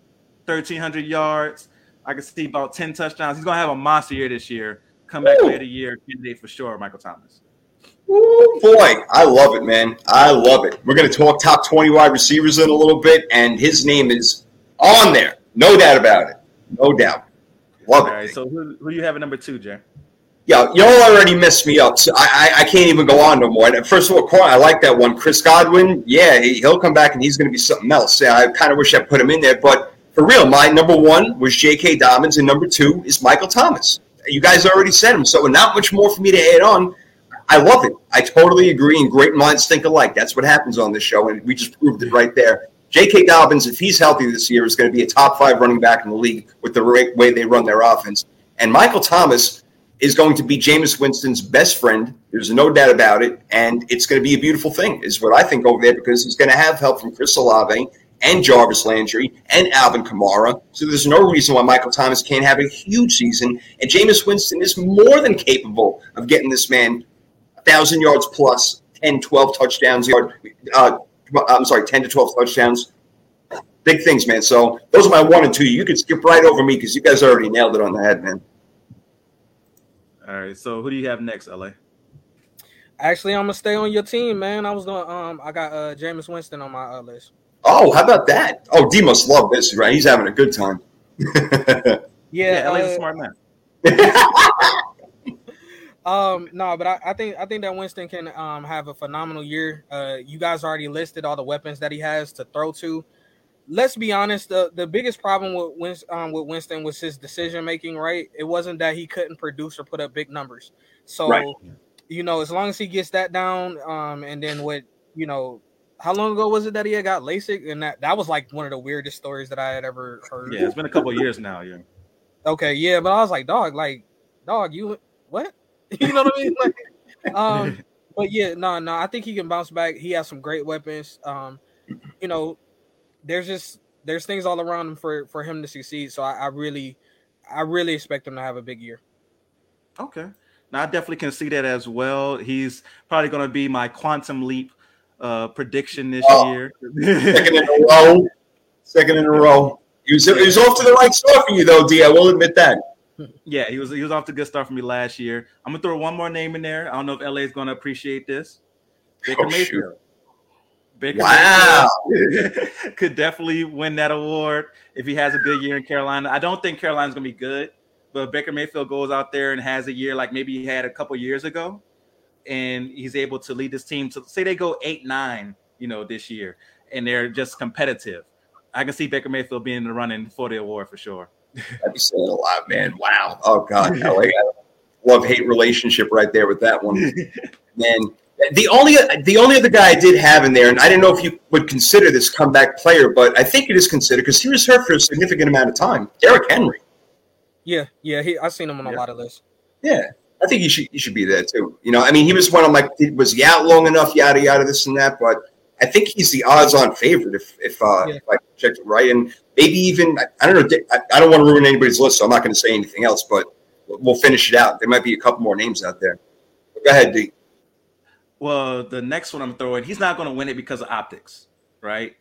1,300 yards. I can see about 10 touchdowns. He's going to have a monster year this year. Comeback player of the year candidate for sure, Michael Thomas. Ooh, boy, I love it, man. I love it. We're going to talk top 20 wide receivers in a little bit, and his name is on there. No doubt about it. No doubt. Love All it. All right, so who, who do you have at number two, Jay? Yeah, y'all already messed me up. So I, I, I, can't even go on no more. First of all, I like that one. Chris Godwin, yeah, he, will come back and he's going to be something else. Yeah, I kind of wish I put him in there, but for real, my number one was J.K. Dobbins, and number two is Michael Thomas. You guys already said him, so not much more for me to add on. I love it. I totally agree, and great minds think alike. That's what happens on this show, and we just proved it right there. J.K. Dobbins, if he's healthy this year, is going to be a top five running back in the league with the way they run their offense. And Michael Thomas is going to be Jameis Winston's best friend. There's no doubt about it. And it's going to be a beautiful thing, is what I think over there, because he's going to have help from Chris Olave and Jarvis Landry and Alvin Kamara. So there's no reason why Michael Thomas can't have a huge season. And Jameis Winston is more than capable of getting this man 1,000 yards plus, 10, 12 touchdowns. Yard, uh, I'm sorry, 10 to 12 touchdowns. Big things, man. So those are my one and two. You can skip right over me because you guys already nailed it on the head, man. All right. So who do you have next, LA? Actually, I'm gonna stay on your team, man. I was gonna um I got uh Jameis Winston on my uh, list. Oh, how about that? Oh, D must love this, right? He's having a good time. yeah, yeah LA's uh, a smart man. um, no, but I, I, think I think that Winston can um have a phenomenal year. Uh, you guys already listed all the weapons that he has to throw to let's be honest, the, the biggest problem with Winston, um, with Winston was his decision making. Right, it wasn't that he couldn't produce or put up big numbers. So, right. you know, as long as he gets that down, um, and then what, you know, how long ago was it that he had got LASIK? And that that was like one of the weirdest stories that I had ever heard. Yeah, it's been a couple years now. Yeah. Okay, yeah, but I was like, dog, like, dog, you what? you know what I mean? Like, um, but yeah, no, no, I think he can bounce back. He has some great weapons. Um, you know, there's just there's things all around him for for him to succeed. So I, I really, I really expect him to have a big year. Okay, now I definitely can see that as well. He's probably going to be my quantum leap uh, prediction this oh, year. second in a row. Second in a row. He was, he was off to the right start for you, though, D. I will admit that. Yeah, he was he was off to a good start for me last year. I'm gonna throw one more name in there. I don't know if LA is gonna appreciate this. Baker oh, Mayfield. Baker wow. could definitely win that award if he has a good year in Carolina. I don't think Carolina's going to be good, but Baker Mayfield goes out there and has a year like maybe he had a couple years ago, and he's able to lead this team to say they go eight nine, you know, this year, and they're just competitive. I can see Baker Mayfield being in the running for the award for sure. That'd be saying a lot, man. Wow. Oh God, love hate relationship right there with that one. Man, the only the only other guy I did have in there, and I didn't know if you would consider this comeback player, but I think it is considered because he was hurt for a significant amount of time. Derrick Henry. Yeah, yeah, he, I've seen him on a lot of lists. Yeah, I think he should he should be there too. You know, I mean, he was one of like, was he out long enough? Yada yada, this and that. But I think he's the odds-on favorite if if, uh, yeah. if I checked it right, and maybe even I, I don't know. I, I don't want to ruin anybody's list, so I'm not going to say anything else. But we'll finish it out. There might be a couple more names out there. Go ahead, D. Well, the next one I'm throwing, he's not going to win it because of optics, right?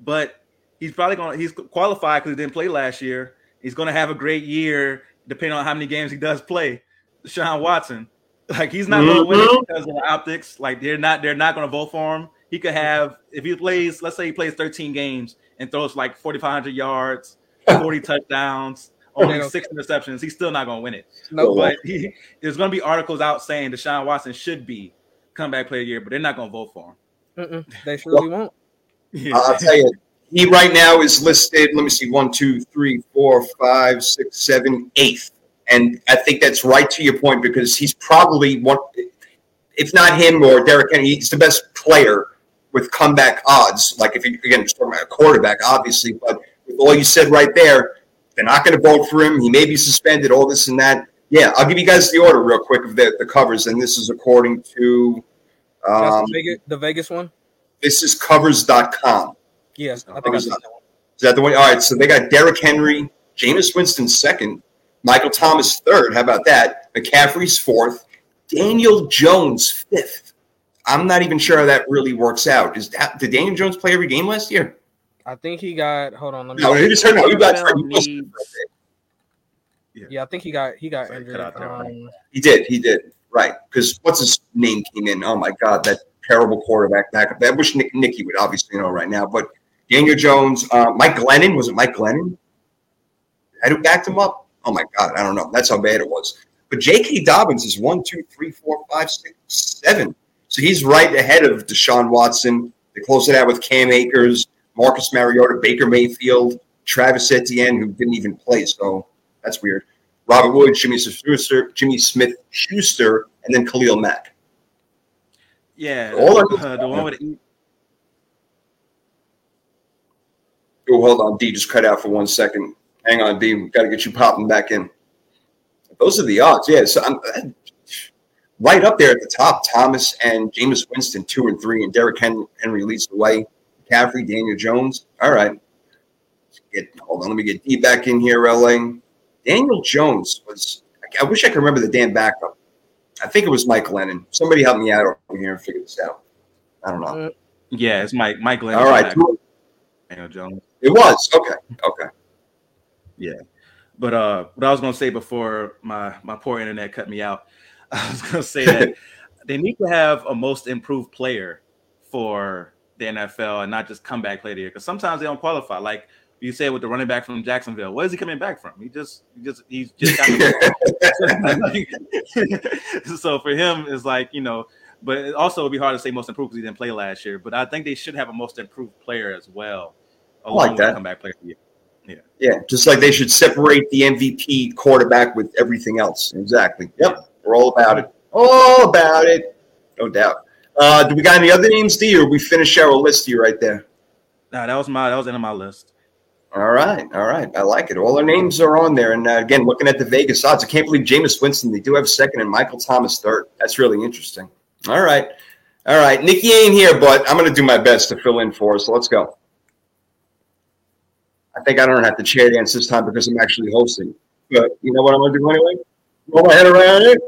But he's probably going to he's qualified because he didn't play last year. He's going to have a great year depending on how many games he does play. Sean Watson, like he's not going to win it mm-hmm. because of the optics. Like they're not they're not going to vote for him. He could have if he plays, let's say he plays 13 games and throws like 4,500 yards, 40 touchdowns only six interceptions. He's still not going to win it. No, but he, there's going to be articles out saying Deshaun Watson should be comeback player of the year, but they're not going to vote for him. Mm-mm, they surely well, won't. Yeah. I'll tell you, he right now is listed. Let me see, one, two, three, four, five, six, seven, eighth, and I think that's right to your point because he's probably one, if not him or Derrick Henry, he's the best player with comeback odds. Like if you again talking about a quarterback, obviously, but with all you said right there, they're not going to vote for him. He may be suspended, all this and that. Yeah, I'll give you guys the order real quick of the, the covers, and this is according to um, the, Vegas, the, Vegas, one. This is covers.com. Yes, I think I that one. Is that the one? All right, so they got Derrick Henry, Jameis Winston second, Michael Thomas third. How about that? McCaffrey's fourth, Daniel Jones fifth. I'm not even sure how that really works out. Is that, did Daniel Jones play every game last year? I think he got. Hold on. Let me. No, he just heard. No, he got. Yeah. yeah, I think he got he got Sorry, injured. Um, he did, he did. Right, because what's his name came in? Oh my God, that terrible quarterback backup. I wish Nick, Nikki would obviously know right now, but Daniel Jones, uh, Mike Glennon was it Mike Glennon? Had who backed him up? Oh my God, I don't know. That's how bad it was. But J.K. Dobbins is one, two, three, four, five, six, seven. So he's right ahead of Deshaun Watson. They close it out with Cam Akers, Marcus Mariota, Baker Mayfield, Travis Etienne, who didn't even play. So that's weird. Robert Wood, Jimmy Schuster, Jimmy Smith Schuster, and then Khalil Mack. Yeah, all uh, the one with. Oh, hold on, D. Just cut out for one second. Hang on, D. We've got to get you popping back in. Those are the odds. Yeah, so I'm right up there at the top. Thomas and Jameis Winston, two and three, and Derrick Henry leads the way. McCaffrey, Daniel Jones. All right. Get hold on. Let me get D back in here, LA. Daniel Jones was. I wish I could remember the damn backup. I think it was Mike Lennon. Somebody help me out over here and figure this out. I don't know. Uh, yeah, it's Mike. Mike Glennon. All right. Daniel Jones. It was okay. Okay. Yeah, but uh, what I was gonna say before my my poor internet cut me out, I was gonna say that they need to have a most improved player for the NFL and not just comeback player here. because sometimes they don't qualify. Like you say with the running back from Jacksonville, where is he coming back from? He just, he just, he's just. so for him, it's like you know, but it also would be hard to say most improved because he didn't play last year. But I think they should have a most improved player as well, along like that. comeback player. Yeah. yeah, yeah, just like they should separate the MVP quarterback with everything else. Exactly. Yep, we're all about it. All about it, no doubt. Uh, do we got any other names, D, or we finish our list here right there? No, that was my that was in my list. All right, all right. I like it. All our names are on there. And uh, again, looking at the Vegas odds, I can't believe Jameis Winston. They do have second and Michael Thomas third. That's really interesting. All right, all right. Nikki ain't here, but I'm going to do my best to fill in for us. So let's go. I think I don't have to chair dance this time because I'm actually hosting. But you know what I'm going to do anyway? Roll my head around it.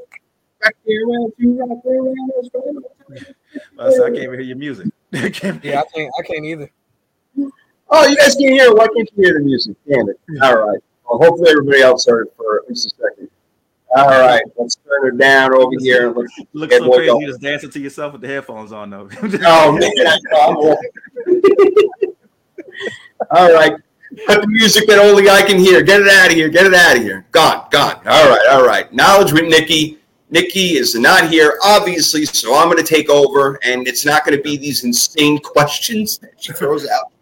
Back here, around two, right there, around I can't even hear your music. yeah, I can't. I can't either. Oh, you guys can't hear it. Why can't you hear the music? Damn it. All right. Well, hopefully everybody else heard it for at least a second. All right, let's turn it down over here. Let's Looks so crazy you just dancing to yourself with the headphones on though. oh man, All right. Put the music that only I can hear. Get it out of here. Get it out of here. Gone. Gone. All right. All right. Knowledge with Nikki. Nikki is not here, obviously, so I'm going to take over, and it's not going to be these insane questions that she throws out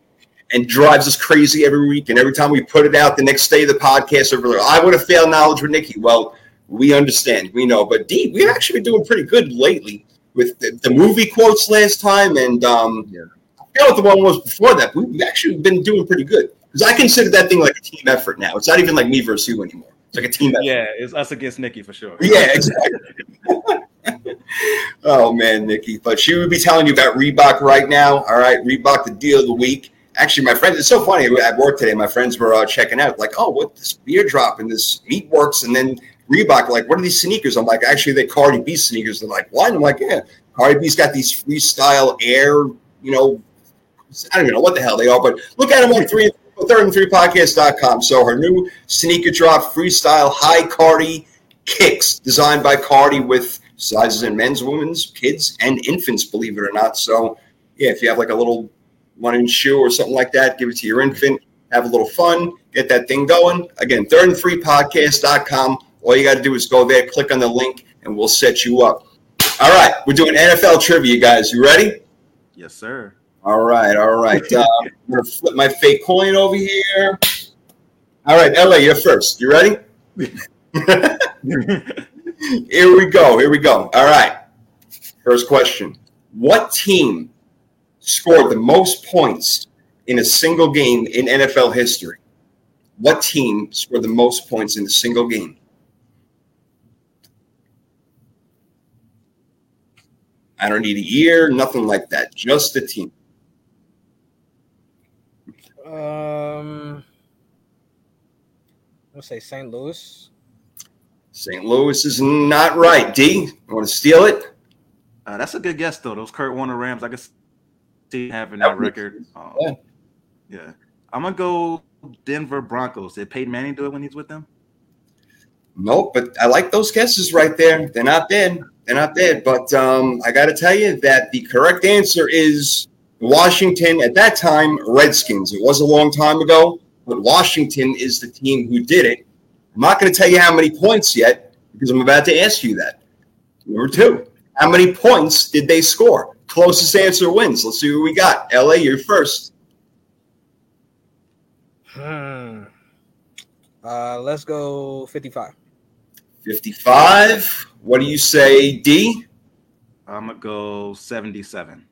and drives us crazy every week. And every time we put it out, the next day of the podcast, over there, I would have failed knowledge with Nikki. Well, we understand, we know, but D, we've actually been doing pretty good lately with the, the movie quotes last time, and um, yeah. I forgot what the one was before that. We've actually been doing pretty good because I consider that thing like a team effort now. It's not even like me versus you anymore. It's like a team effort. Yeah, it's us against Nikki for sure. Yeah, exactly. oh man, Nikki. But she would be telling you about Reebok right now. All right, Reebok, the deal of the week. Actually, my friends, it's so funny. At work today, my friends were uh, checking out, like, oh, what this beer drop and this meat works, and then Reebok, like, what are these sneakers? I'm like, actually, they Cardi B sneakers. They're like, what? And I'm like, yeah, Cardi B's got these freestyle air, you know, I don't even know what the hell they are, but look at them on three and three podcast.com. So her new sneaker drop freestyle high Cardi kicks designed by Cardi with sizes in men's, women's, kids, and infants, believe it or not. So yeah, if you have like a little one inch shoe or something like that, give it to your infant, have a little fun, get that thing going. Again, third and three podcast.com. All you got to do is go there, click on the link, and we'll set you up. All right, we're doing NFL trivia, guys. You ready? Yes, sir. All right, all right. Uh, I'm gonna flip my fake coin over here. All right, LA, you're first. You ready? here we go. Here we go. All right. First question: What team scored the most points in a single game in NFL history? What team scored the most points in a single game? I don't need a year, nothing like that. Just the team. Um, let's say St. Louis. St. Louis is not right. D, you want to steal it? Uh, that's a good guess, though. Those Kurt Warner Rams, I can see having that, that record. Um, yeah. yeah. I'm going to go Denver Broncos. Did Peyton Manning do it when he's with them? Nope, but I like those guesses right there. They're not bad. They're not bad. But um, I got to tell you that the correct answer is Washington at that time, Redskins. It was a long time ago, but Washington is the team who did it. I'm not going to tell you how many points yet because I'm about to ask you that. Number two, how many points did they score? Closest answer wins. Let's see what we got. LA, you're first. Hmm. Uh, let's go 55. 55. What do you say, D? I'm going to go 77.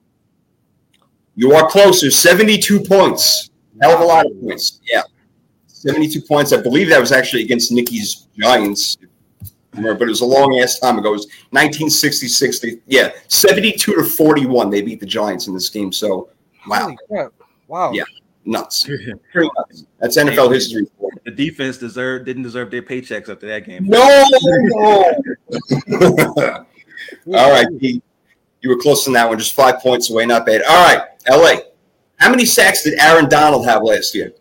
You are closer, 72 points. Hell of a lot of points. Yeah. 72 points. I believe that was actually against Nikki's Giants. Remember, But it was a long ass time ago. It was 1966. Yeah, 72 to 41. They beat the Giants in this game. So, wow. Wow. Yeah, nuts. nuts. That's NFL history. The defense deserved didn't deserve their paychecks after that game. No, no. All right, Pete. You were close on that one, just five points away. Not bad. All right, LA. How many sacks did Aaron Donald have last year?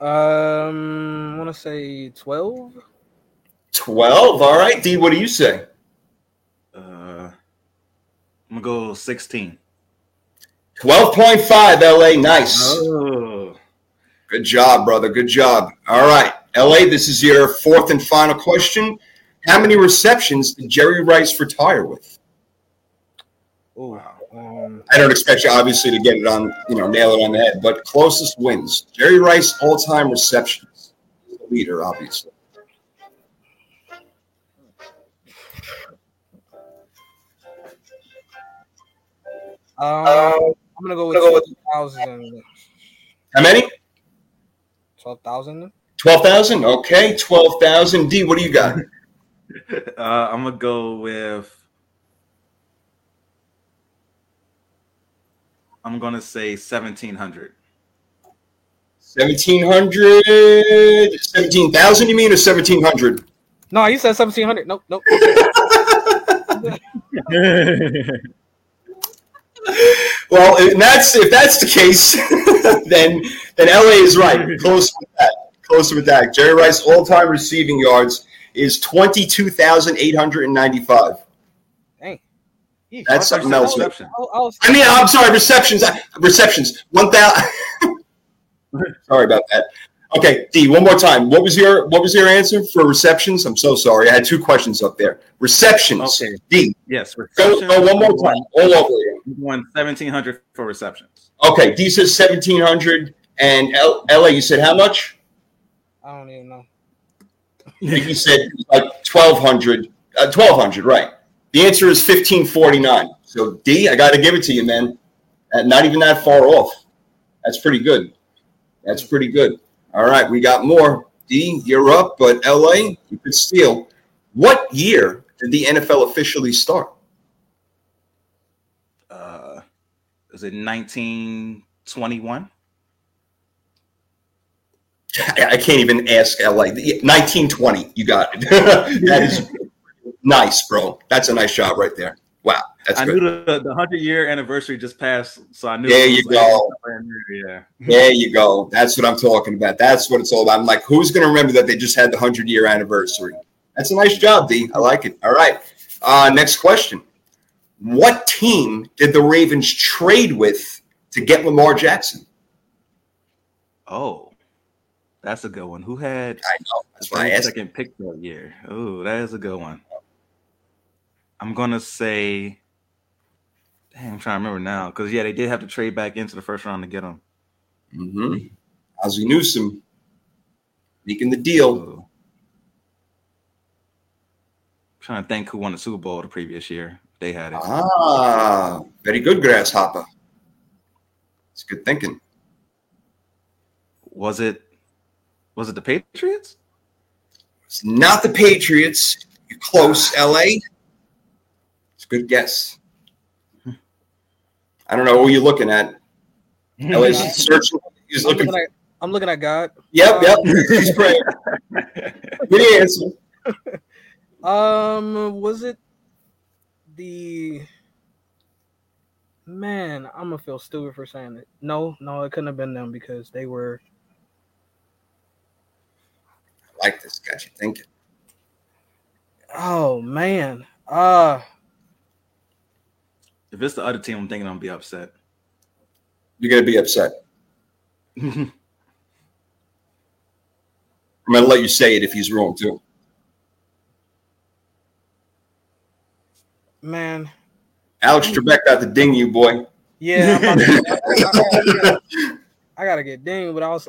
Um, I want to say 12. 12? All right, D, what do you say? Uh, I'm going to go 16. 12.5, LA. Nice. Oh. Good job, brother. Good job. All right. LA, this is your fourth and final question. How many receptions did Jerry Rice retire with? Oh, um, I don't expect you obviously to get it on, you know, nail it on the head, but closest wins. Jerry Rice all time receptions, the leader, obviously. Um, I'm gonna go with, go with 12,000. How many? 12,000. 12,000? Okay, 12,000. D, what do you got? Uh, I'm going to go with. I'm going to say 1,700. 1,700? 17,000, you mean, or 1,700? No, you said 1,700. Nope, nope. Well, if that's if that's the case, then then LA is right. Close with that. Close with that. Jerry Rice all-time receiving yards is twenty-two thousand eight hundred and ninety-five. Dang. Yeesh. That's something I else. thought- I was- I was- I mean, I'm sorry, receptions. uh, Receptions. One thousand. sorry about that. Okay, D. One more time. What was your What was your answer for receptions? I'm so sorry. I had two questions up there. Receptions. Okay. D. Yes. Go, receptions, go one more time. All over again. We won seventeen hundred for receptions. Okay. D says seventeen hundred, and L- LA. You said how much? I don't even know. You said like twelve hundred. Uh, twelve hundred. Right. The answer is fifteen forty nine. So D, I got to give it to you, man. Uh, not even that far off. That's pretty good. That's pretty good. All right, we got more. D, you're up, but LA, you could steal. What year did the NFL officially start? Uh, is it nineteen twenty one? I can't even ask LA. 1920, you got it. that is nice, bro. That's a nice job right there. Wow, that's I good. knew the, the hundred year anniversary just passed, so I knew. There you go. Yeah. There you go. That's what I'm talking about. That's what it's all about. I'm like, who's going to remember that they just had the 100 year anniversary? That's a nice job, D. I like it. All right. Uh, next question. What team did the Ravens trade with to get Lamar Jackson? Oh, that's a good one. Who had I know. That's the why I asked. second pick that year? Oh, that is a good one. I'm gonna say. Dang, I'm trying to remember now because yeah, they did have to trade back into the first round to get him. Mm-hmm. Ozzie Newsome making the deal. Ooh. trying to think who won the Super Bowl the previous year. They had it. Ah, very good, Grasshopper. It's good thinking. Was it? Was it the Patriots? It's not the Patriots. You're close, LA. It's a good guess. I don't know who you're looking at. LA's searching. He's I'm looking. looking, at, I'm looking at God. Yep, yep. He's praying. Good answer. Um, was it the man? I'm gonna feel stupid for saying it. No, no, it couldn't have been them because they were. I like this. Got you thinking. Oh man, uh If it's the other team, I'm thinking I'm gonna be upset. You're gonna be upset. I'm gonna let you say it if he's wrong too. man, Alex Trebek got to ding you, boy. yeah. I'm about to- I, I gotta, I gotta get dinged, but I was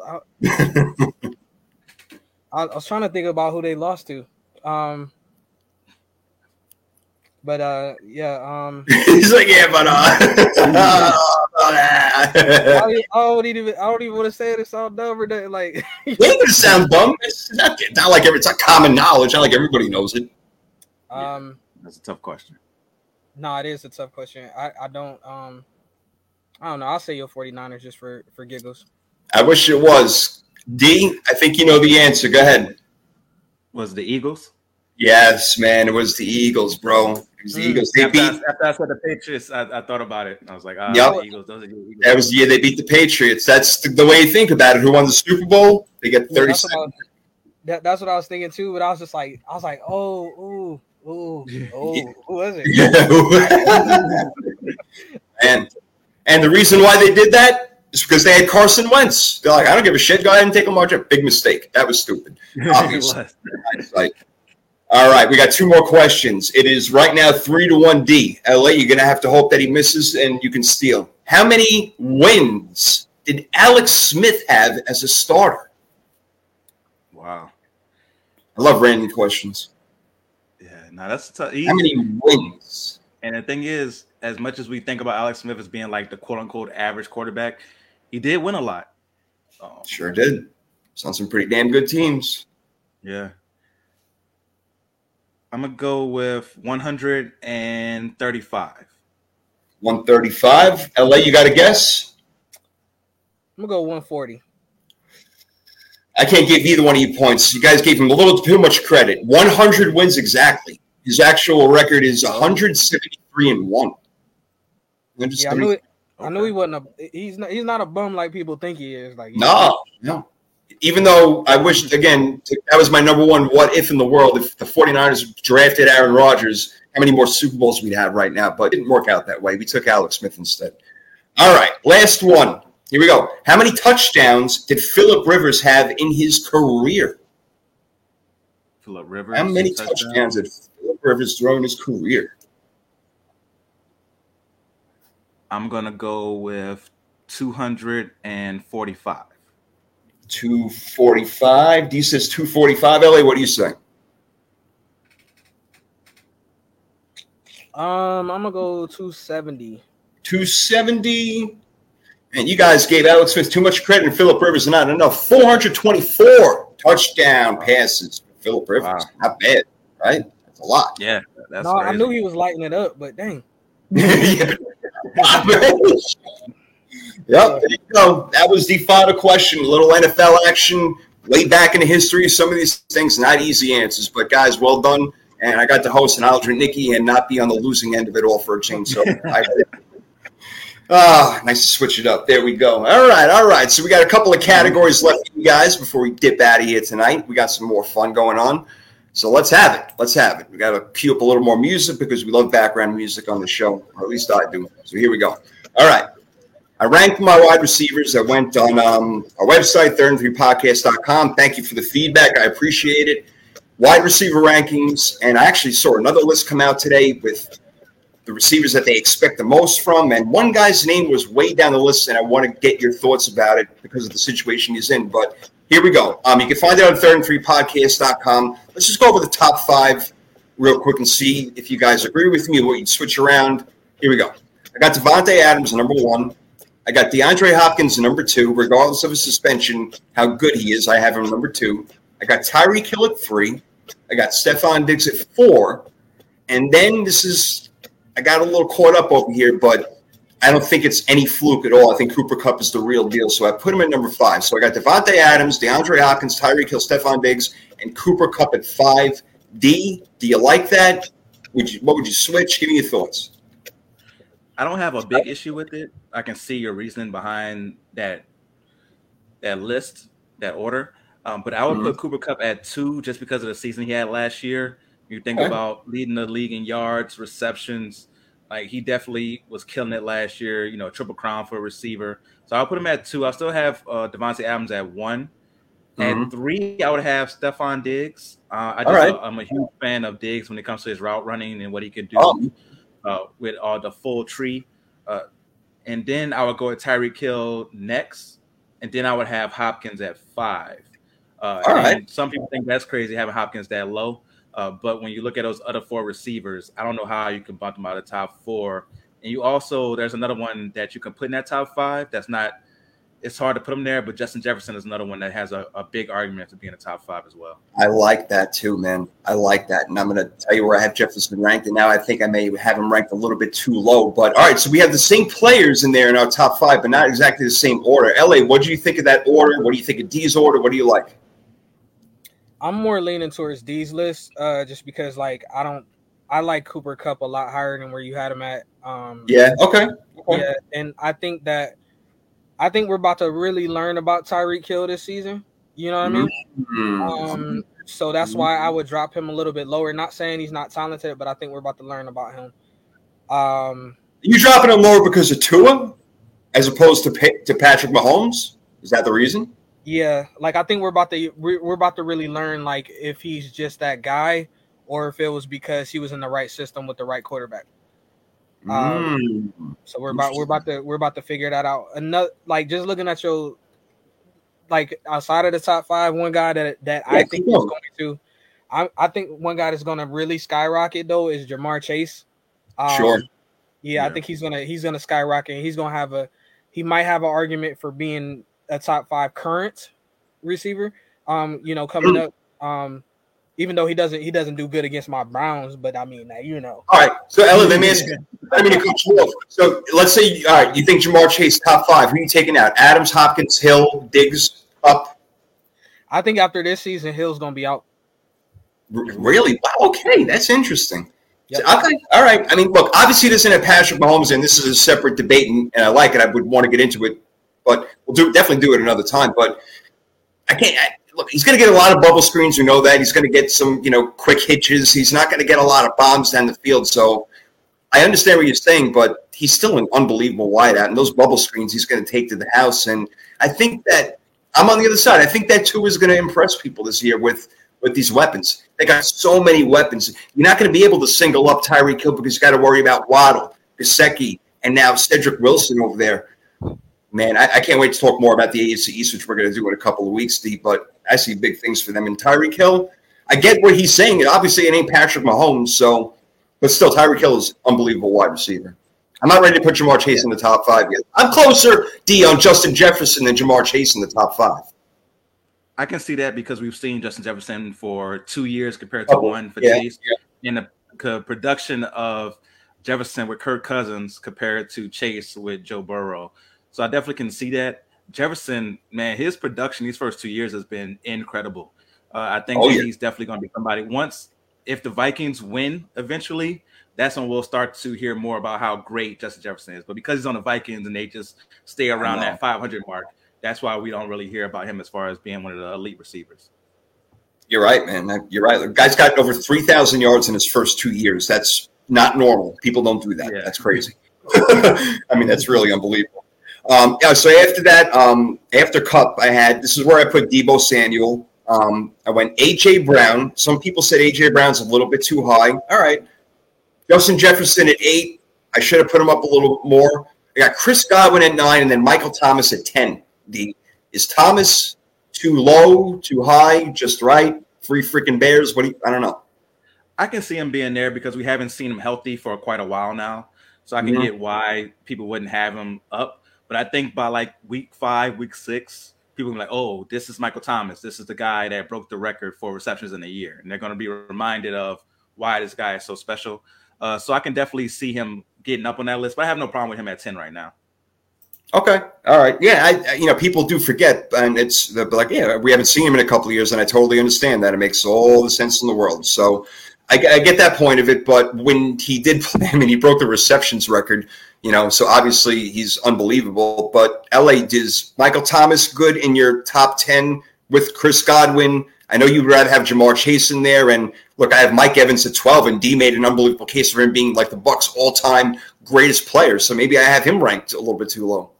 I, I was trying to think about who they lost to. Um, but uh, yeah. Um, He's like, yeah, but uh, I, don't- I don't even I don't even want to say it. It's all dumb or nothing. Like, It doesn't sound dumb. It's not, not like every, it's not common knowledge. Not like everybody knows it. um, That's a tough question. no, it is a tough question. I I don't um, I don't know. I'll say your 49ers just for for giggles. I wish it was. D, I think you know the answer. Go ahead. Was the Eagles? Yes, man. It was the Eagles, bro. It was the Mm. Eagles. They After I, after I said the Patriots, I, I thought about it. I was like, ah, Yep. the Eagles. Those are the Eagles. That was the year they beat the Patriots. That's the, the way you think about it. Who won the Super Bowl? They get Yeah, thirty that's, what I, seconds. that, that's what I was thinking too. But I was just like, I was like, oh, ooh, ooh, oh, who was it? and and the reason why they did that is because they had Carson Wentz. They're like, I don't give a shit. Go ahead and take a margin. Big mistake. That was stupid. Obviously. was. hindsight. All right, we got two more questions. It is right now three to one D. LA, you're gonna have to hope that he misses and you can steal. How many wins did Alex Smith have as a starter? Wow. I love random questions. Yeah. Now that's tough. He- How many wins? And the thing is, as much as we think about Alex Smith as being like the quote unquote average quarterback, he did win a lot. Um, Sure did. It's on some pretty damn good teams. yeah. I'm gonna go with 135. 135. LA, you got a guess? I'm gonna go 140. I can't give either one of you points. You guys gave him a little too much credit. 100 wins exactly. His actual record is 173 and 1. Yeah, I knew it. I knew he wasn't a. He's not. He's not a bum like people think he is. Like no, no. Even though I wish again that was my number one what if in the world if the 49ers drafted Aaron Rodgers, how many more Super Bowls we'd have right now? But it didn't work out that way. We took Alex Smith instead. All right, last one. Here we go. How many touchdowns did Philip Rivers have in his career? Philip Rivers. How many touchdowns, touchdowns did Philip Rivers throw in his career? I'm gonna go with 245. 245. D says 245. LA, what do you say? Um, I'm gonna go 270. 270. And you guys gave Alex Smith too much credit and Philip Rivers not enough. 424 touchdown passes. Philip Rivers. Wow. Not bad, right? That's a lot. Yeah. That's no, crazy. I knew he was lighting it up, but dang. Yep, there you go. That was the final question. A little NFL action way back in the history. Some of these things not easy answers, but guys, well done. And I got to host an Aldrin Nikki and not be on the losing end of it all for a change. So I, ah, nice to switch it up. There we go. All right, all right. So we got a couple of categories left, you guys, before we dip out of here tonight. We got some more fun going on. So let's have it. Let's have it. We got to cue up a little more music because we love background music on the show, or at least I do. So here we go. All right. I ranked my wide receivers. I went on um, our website, thirdandthreepodcast.com. Thank you for the feedback. I appreciate it. Wide receiver rankings. And I actually saw another list come out today with the receivers that they expect the most from. And one guy's name was way down the list, and I want to get your thoughts about it because of the situation he's in. But here we go. Um, you can find it on thirdandthreepodcast.com. Let's just go over the top five real quick and see if you guys agree with me what you'd switch around. Here we go. I got Davante Adams, number one. I got DeAndre Hopkins number two, regardless of his suspension, how good he is. I have him number two. I got Tyreek Hill at three. I got Stefon Diggs at four. And then this is, I got a little caught up over here, but I don't think it's any fluke at all. I think Cooper Kupp is the real deal. So I put him at number five. So I got Davante Adams, DeAndre Hopkins, Tyreek Hill, Stefon Diggs, and Cooper Kupp at five. D, do you like that? Would you, what would you switch? Give me your thoughts. I don't have a big issue with it. I can see your reasoning behind that that list, that order. Um, but I would mm-hmm. put Cooper Kupp at two just because of the season he had last year. You think okay. about leading the league in yards, receptions. Like he definitely was killing it last year. You know, triple crown for a receiver. So I'll put him at two. I'll still have uh, Davante Adams at one. Mm-hmm. At three, I would have Stefon Diggs. Uh, I just, right. uh, I'm a huge fan of Diggs when it comes to his route running and what he can do. Oh uh, with uh, the full tree. Uh, and then I would go with Tyreek Hill next, and then I would have Hopkins at five. Uh, All right. Some people think that's crazy having Hopkins that low, uh, but when you look at those other four receivers, I don't know how you can bump them out of the top four. And you also there's another one that you can put in that top five that's not it's hard to put them there, but Justin Jefferson is another one that has a, a big argument to be in the top five as well. I like that too, man. I like that. And I'm going to tell you where I have Jefferson ranked. And now I think I may have him ranked a little bit too low. But all right, so we have the same players in there in our top five, but not exactly the same order. LA, what do you think of that order? What do you think of D's order? What do you like? I'm more leaning towards D's list uh, just because, like, I don't, I like Cooper Kupp a lot higher than where you had him at. Um, yeah, okay. okay. Yeah, and I think that I think we're about to really learn about Tyreek Hill this season. You know what I mean? Mm-hmm. Um, so that's why I would drop him a little bit lower. Not saying he's not talented, but I think we're about to learn about him. Um, you dropping him lower because of Tua, as opposed to to Patrick Mahomes? Is that the reason? Yeah, like I think we're about to we're about to really learn like if he's just that guy, or if it was because he was in the right system with the right quarterback. Um, mm. So we're about we're about to we're about to figure that out. Another like just looking at your like outside of the top five, one guy that that yeah, I think cool. is going to, I I think one guy that's going to really skyrocket though is Ja'Marr Chase. Um, sure. Yeah, yeah, I think he's gonna he's gonna skyrocket. he's gonna have a he might have an argument for being a top five current receiver. Um, you know, coming up. Um, even though he doesn't he doesn't do good against my Browns, but I mean, you know. All right, so Ellen, let me ask you. I mean, coach Wolf. So let's say, all right, you think Ja'Marr Chase top five? Who are you taking out? Adams, Hopkins, Hill, Diggs, up. I think after this season, Hill's gonna be out. Really? Wow. Okay, that's interesting. Yep. Okay, all right. I mean, look, obviously this isn't a Patrick Mahomes, and this is a separate debate, and, and I like it. I would want to get into it, but we'll do definitely do it another time. But I can't. I, look, he's going to get a lot of bubble screens. We know that he's going to get some, you know, quick hitches. He's not going to get a lot of bombs down the field. So I understand what you're saying, but he's still an unbelievable wideout, and those bubble screens he's going to take to the house. And I think that I'm on the other side. I think that Tua is going to impress people this year with with these weapons. They got so many weapons. You're not going to be able to single up Tyreek Hill because you got to worry about Waddle, Gesicki, and now Cedric Wilson over there. Man, I, I, can't wait to talk more about the AFC East, which we're going to do in a couple of weeks, Steve. But I see big things for them. And Tyreek Hill, I get what he's saying. Obviously, it ain't Patrick Mahomes, so but still, Tyreek Hill is unbelievable wide receiver. I'm not ready to put Ja'Marr Chase in the top five yet. I'm closer, D, on Justin Jefferson than Ja'Marr Chase in the top five. I can see that because we've seen Justin Jefferson for two years compared to oh, one for yeah, Chase. Yeah. In the production of Jefferson with Kirk Cousins compared to Chase with Joe Burrow. So I definitely can see that. Jefferson, man, his production these first two years has been incredible. Uh, I think oh, yeah. he's definitely going to be somebody. Once, if the Vikings win eventually, that's when we'll start to hear more about how great Justin Jefferson is. But because he's on the Vikings and they just stay around that 500 mark, that's why we don't really hear about him as far as being one of the elite receivers. You're right, man. You're right. The guy's got over 3,000 yards in his first two years. That's not normal. People don't do that. Yeah. That's crazy. I mean, that's really unbelievable. Um, yeah, so after that, um, after Kupp, I had this is where I put Deebo Samuel. Um, I went AJ Brown. Some people said AJ Brown's a little bit too high. All right. Justin Jefferson at eight. I should have put him up a little more. I got Chris Godwin at nine, and then Michael Thomas at ten. The is Thomas too low, too high, just right? Three freaking Bears. What do you, I don't know. I can see him being there because we haven't seen him healthy for quite a while now. So I can mm-hmm. get why people wouldn't have him up. But I think by like week five, week six, people are like, oh, this is Michael Thomas. This is the guy that broke the record for receptions in a year. And they're going to be reminded of why this guy is so special. Uh, so I can definitely see him getting up on that list, but I have no problem with him at 10 right now. Okay. All right. Yeah. I, you know, people do forget, and it's like, yeah, we haven't seen him in a couple of years, and I totally understand that. It makes all the sense in the world. So I, I, get that point of it. But when he did play, I mean, he broke the receptions record, you know, so obviously he's unbelievable. But LA is Michael Thomas good in your top 10 with Chris Godwin. I know you'd rather have Ja'Marr Chase in there. And look, I have Mike Evans at 12, and D made an unbelievable case for him being like the Bucs' all time greatest player. So maybe I have him ranked a little bit too low.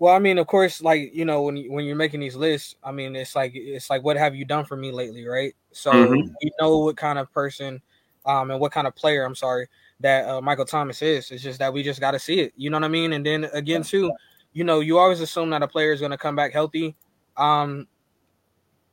Well, I mean, of course, like you know, when when you're making these lists, I mean, it's like it's like, what have you done for me lately, right? So mm-hmm. you know what kind of person, um, and what kind of player. I'm sorry that uh, Michael Thomas is. It's just that we just got to see it. You know what I mean? And then again, too, you know, you always assume that a player is going to come back healthy, um,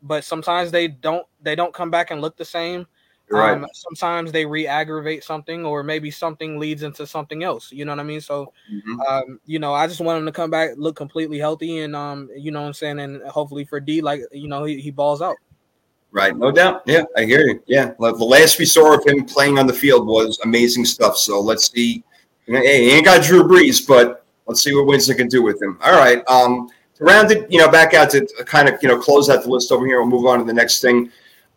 but sometimes they don't. They don't come back and look the same. Right. Um, sometimes they re-aggravate something, or maybe something leads into something else. You know what I mean? So, mm-hmm. um, you know, I just want him to come back, look completely healthy, and um, you know what I'm saying, and hopefully for D, like you know, he, he balls out. Right, no doubt. Yeah, I hear you. Yeah, the last we saw of him playing on the field was amazing stuff. So let's see. Hey, he ain't got Drew Brees, but let's see what Winston can do with him. All right. Um, to round it, you know, back out to kind of you know close out the list over here. We'll move on to the next thing.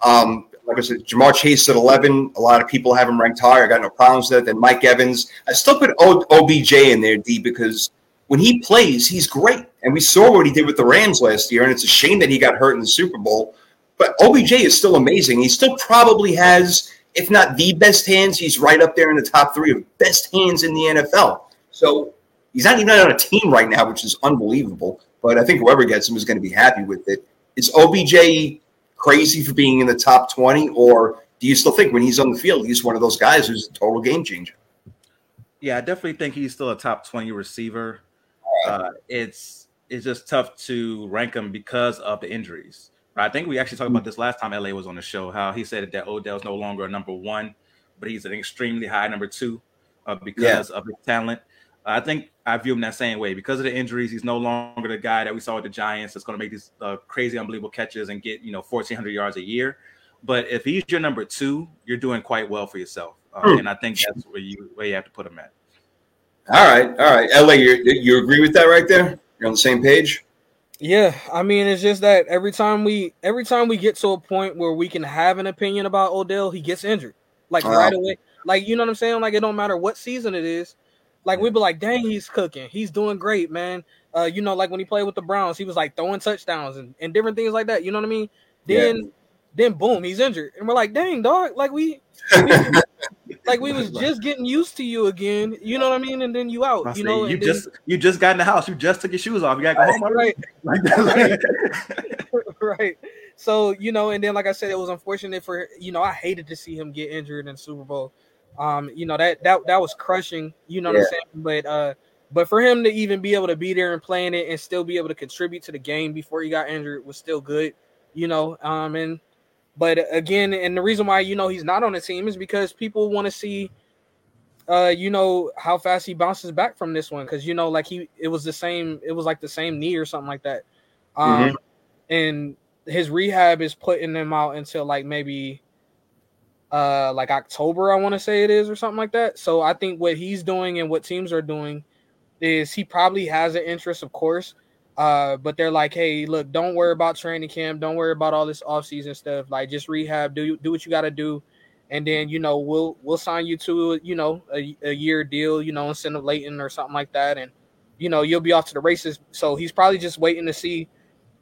Um, like I said, Ja'Marr Chase at 11. A lot of people have him ranked higher. I got no problems with that. Then Mike Evans. I still put OBJ in there, D, because when he plays, he's great. And we saw what he did with the Rams last year, and it's a shame that he got hurt in the Super Bowl. But OBJ is still amazing. He still probably has, if not the best hands, he's right up there in the top three of best hands in the NFL. So he's not even on a team right now, which is unbelievable. But I think whoever gets him is going to be happy with it. Is OBJ crazy for being in the top 20 or do you still think when he's on the field he's one of those guys who's a total game changer yeah i definitely think he's still a top 20 receiver uh, it's it's just tough to rank him because of the injuries i think we actually talked about this last time la was on the show how he said that odell's no longer a number one but he's an extremely high number two uh, because yeah. of his talent I think I view him that same way because of the injuries. He's no longer the guy that we saw with the Giants that's going to make these uh, crazy, unbelievable catches and get you know 1,400 yards a year. But if he's your number two, you're doing quite well for yourself, uh, hmm. and I think that's where you where you have to put him at. All right, all right, La, you you agree with that right there? You're on the same page. Yeah, I mean it's just that every time we every time we get to a point where we can have an opinion about Odell, he gets injured. Like uh, right away, Like you know what I'm saying? Like it don't matter what season it is. Like we'd be like, dang, he's cooking. He's doing great, man. Uh, you know, like when he played with the Browns, he was like throwing touchdowns and, and different things like that. You know what I mean? Then yeah. then boom, he's injured. And we're like, dang, dog, like we, we like we was just getting used to you again. You know what I mean? And then you out. you know, you just then, you just got in the house. You just took your shoes off. You got to go home right. right. right. So you know, and then like I said, it was unfortunate for you know I hated to see him get injured in Super Bowl. Um, you know that that that was crushing. You know yeah. what I'm saying? But uh, but for him to even be able to be there and playing it and still be able to contribute to the game before he got injured was still good. You know, um, and but again, and the reason why you know he's not on the team is because people want to see, uh, you know, how fast he bounces back from this one because you know, like he it was the same, it was like the same knee or something like that. Um, mm-hmm. and his rehab is putting him out until like maybe uh like October, I want to say it is, or something like that. So I think what he's doing and what teams are doing is he probably has an interest, of course. Uh, but they're like, hey, look, don't worry about training camp, don't worry about all this off-season stuff. Like just rehab, do do what you gotta do, and then you know, we'll we'll sign you to you know a, a year deal, you know, instead of Leighton or something like that, and you know, you'll be off to the races. So he's probably just waiting to see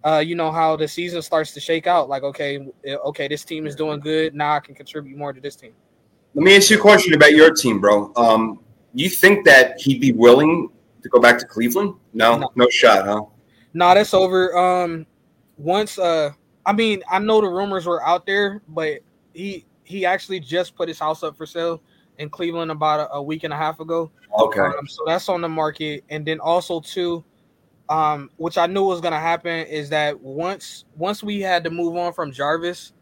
uh, you know how the season starts to shake out. Like, okay, eh, okay, this team is doing good. Now I can contribute more to this team. Let me ask you a question about your team, bro. Um, you think that he'd be willing to go back to Cleveland? No, no, no shot, huh? No, that's over. Um, once, uh, I mean, I know the rumors were out there, but he he actually just put his house up for sale in Cleveland about a, a week and a half ago. Okay, um, so that's on the market, and then also too um, which I knew was gonna happen, is that once once we had to move on from Jarvis,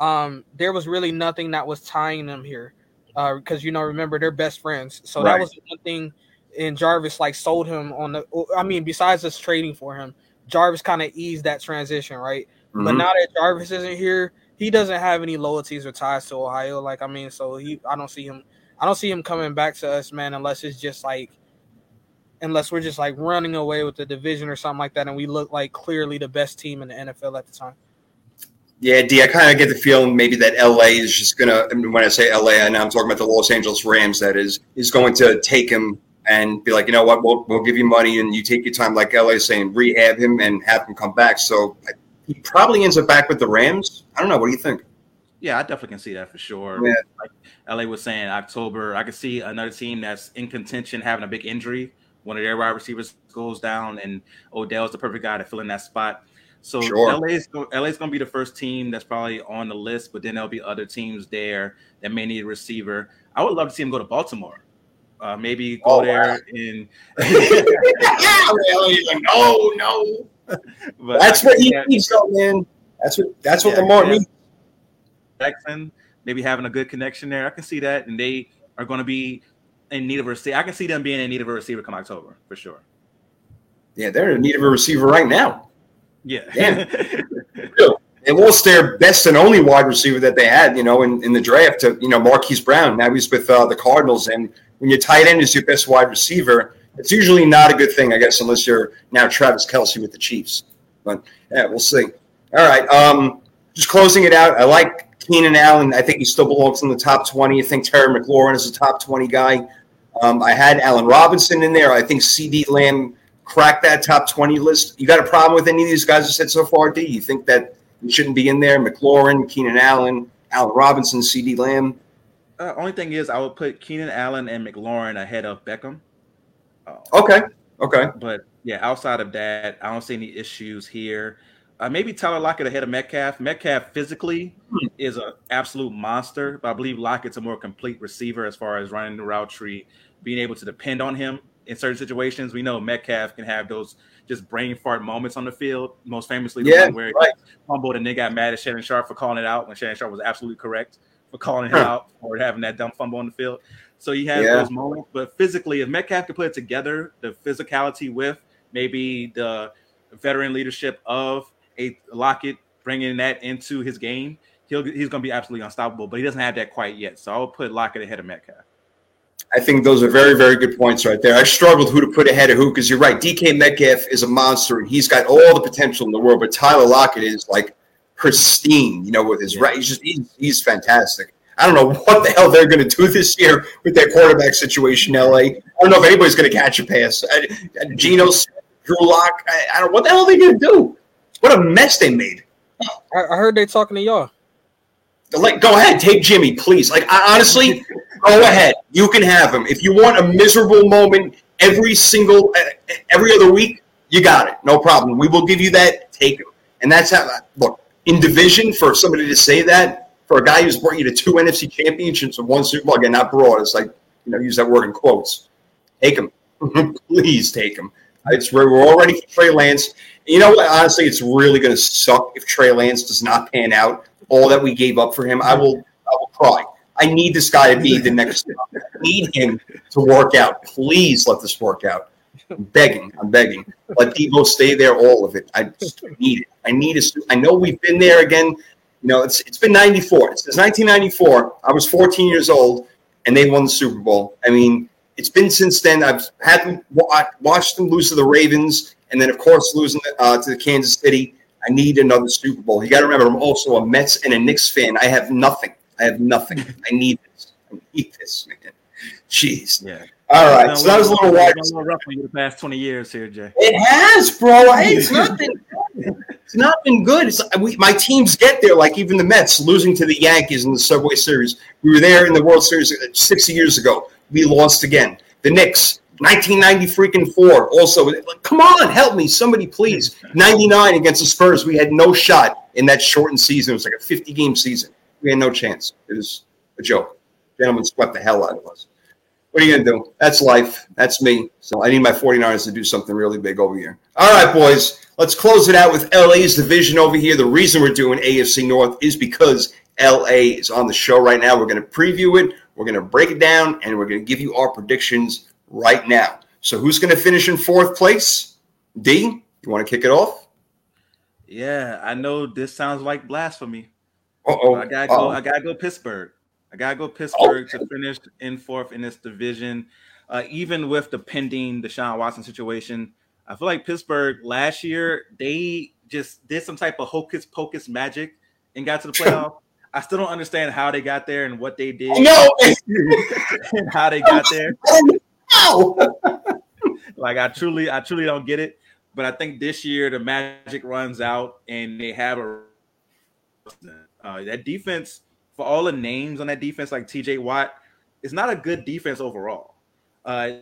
um, there was really nothing that was tying them here, because uh, you know, remember they're best friends, so right. that was one thing. And Jarvis like sold him on the. I mean, besides us trading for him, Jarvis kind of eased that transition, right? Mm-hmm. But now that Jarvis isn't here, he doesn't have any loyalties or ties to Ohio. Like, I mean, so he, I don't see him, I don't see him coming back to us, man, unless it's just like unless we're just like running away with the division or something like that, and we look like clearly the best team in the NFL at the time. Yeah, D, I kind of get the feeling maybe that LA is just gonna. When I say LA, I know I'm talking about the Los Angeles Rams. That is is going to take him and be like, you know what, we'll we'll give you money and you take your time, like LA is saying, rehab him and have him come back. So he probably ends up back with the Rams. I don't know. What do you think? Yeah, I definitely can see that for sure. Yeah. Like LA was saying, October, I could see another team that's in contention having a big injury one of their wide receivers goes down, and Odell's the perfect guy to fill in that spot. So sure. LA's LA's going to be the first team that's probably on the list, but then there'll be other teams there that may need a receiver. I would love to see him go to Baltimore. Uh, maybe go oh, there wow. and no, no. But that's what he needs, though, man. That's what that's what yeah, Lamar yeah. needs. Jackson, maybe having a good connection there. I can see that, and they are going to be in need of a receiver. I can see them being in need of a receiver come October for sure. Yeah, they're in need of a receiver right now. Yeah. They lost their best and only wide receiver that they had, you know, in, in the draft to, you know, Marquise Brown. Now he's with uh, the Cardinals. And when your tight end is your best wide receiver, it's usually not a good thing, I guess, unless you're now Travis Kelce with the Chiefs. But yeah, we'll see. All right. Um, just closing it out. I like Keenan Allen. I think he still belongs in the top 20. I think Terry McLaurin is a top 20 guy. Um, I had Allen Robinson in there. I think CeeDee Lamb cracked that top 20 list. You got a problem with any of these guys I said so far, D? You think that he shouldn't be in there? McLaurin, Keenan Allen, Allen Robinson, CeeDee Lamb? Uh, only thing is, I would put Keenan Allen and McLaurin ahead of Beckham. Uh, okay. Okay. But yeah, outside of that, I don't see any issues here. Uh, maybe Tyler Lockett ahead of Metcalf. Metcalf physically hmm. is an absolute monster, but I believe Lockett's a more complete receiver as far as running the route tree, being able to depend on him in certain situations. We know Metcalf can have those just brain fart moments on the field. Most famously, the yeah, one where right. he fumbled and they got mad at Shannon Sharpe for calling it out when Shannon Sharpe was absolutely correct for calling him out or having that dumb fumble on the field. So he has yeah. those moments, but physically, if Metcalf can put it together, the physicality with maybe the veteran leadership of a Lockett, bringing that into his game, he'll he's going to be absolutely unstoppable. But he doesn't have that quite yet. So I'll put Lockett ahead of Metcalf. I think those are very, very good points right there. I struggled who to put ahead of who because you're right. DK Metcalf is a monster and he's got all the potential in the world, but Tyler Lockett is like pristine, you know, with his yeah. right. He's just he's, he's fantastic. I don't know what the hell they're going to do this year with their quarterback situation in LA. I don't know if anybody's going to catch a pass. Geno, Drew Lock, I, I, don't. Know what the hell are they going to do? What a mess they made. I, I heard they talking to y'all. Like, go ahead, take Jimmy, please. Like, I, honestly, go ahead. You can have him. If you want a miserable moment every single every other week, you got it. No problem. We will give you that. Take him. And that's how. Look, in division, for somebody to say that for a guy who's brought you to two NFC championships and one Super Bowl, again, not broad. It's like you know, use that word in quotes. Take him, please take him. It's we're already for Trey Lance. You know what? Honestly, it's really going to suck if Trey Lance does not pan out. All that we gave up for him, I will, I will cry. I need this guy to be the next. I need him to work out. Please let this work out. I'm begging. I'm begging. Let Deebo stay there. All of it. I just need it. I need it. I know we've been there again. You know, it's it's been 94. It's 1994. I was 14 years old, and they won the Super Bowl. I mean, it's been since then. I've had watched them lose to the Ravens, and then of course losing uh, to the Kansas City. I need another Super Bowl. You got to remember, I'm also a Mets and a Knicks fan. I have nothing. I have nothing. I need this. I need this, man. Jeez. Yeah. All right. So that was a little wide. A little rough for you the past 20 years here, Jay. It has, bro. Hey, it's not been it's not been good. It's, we, my teams get there, like even the Mets losing to the Yankees in the Subway Series. We were there in the World Series uh, 60 years ago. We lost again. The Knicks, 1990 freaking four. Also, like, come on, help me, somebody, please. 99 against the Spurs. We had no shot in that shortened season. It was like a 50 game season. We had no chance. It was a joke. Gentlemen swept the hell out of us. What are you going to do? That's life. That's me. So I need my 49ers to do something really big over here. All right, boys. Let's close it out with LA's division over here. The reason we're doing AFC North is because LA is on the show right now. We're going to preview it, we're going to break it down, and we're going to give you our predictions right now. So who's going to finish in fourth place? D, you want to kick it off? Yeah, I know this sounds like blasphemy. Uh-oh. I gotta go. Uh-oh. I gotta go Pittsburgh. I gotta go Pittsburgh to finish in fourth in this division. Uh, even with the pending Deshaun Watson situation, I feel like Pittsburgh last year they just did some type of hocus pocus magic and got to the playoff. I still don't understand how they got there and what they did. No, and how they got there. like I truly, I truly don't get it. But I think this year the magic runs out and they have a uh, that defense for all the names on that defense, like TJ Watt, it's not a good defense overall. Uh,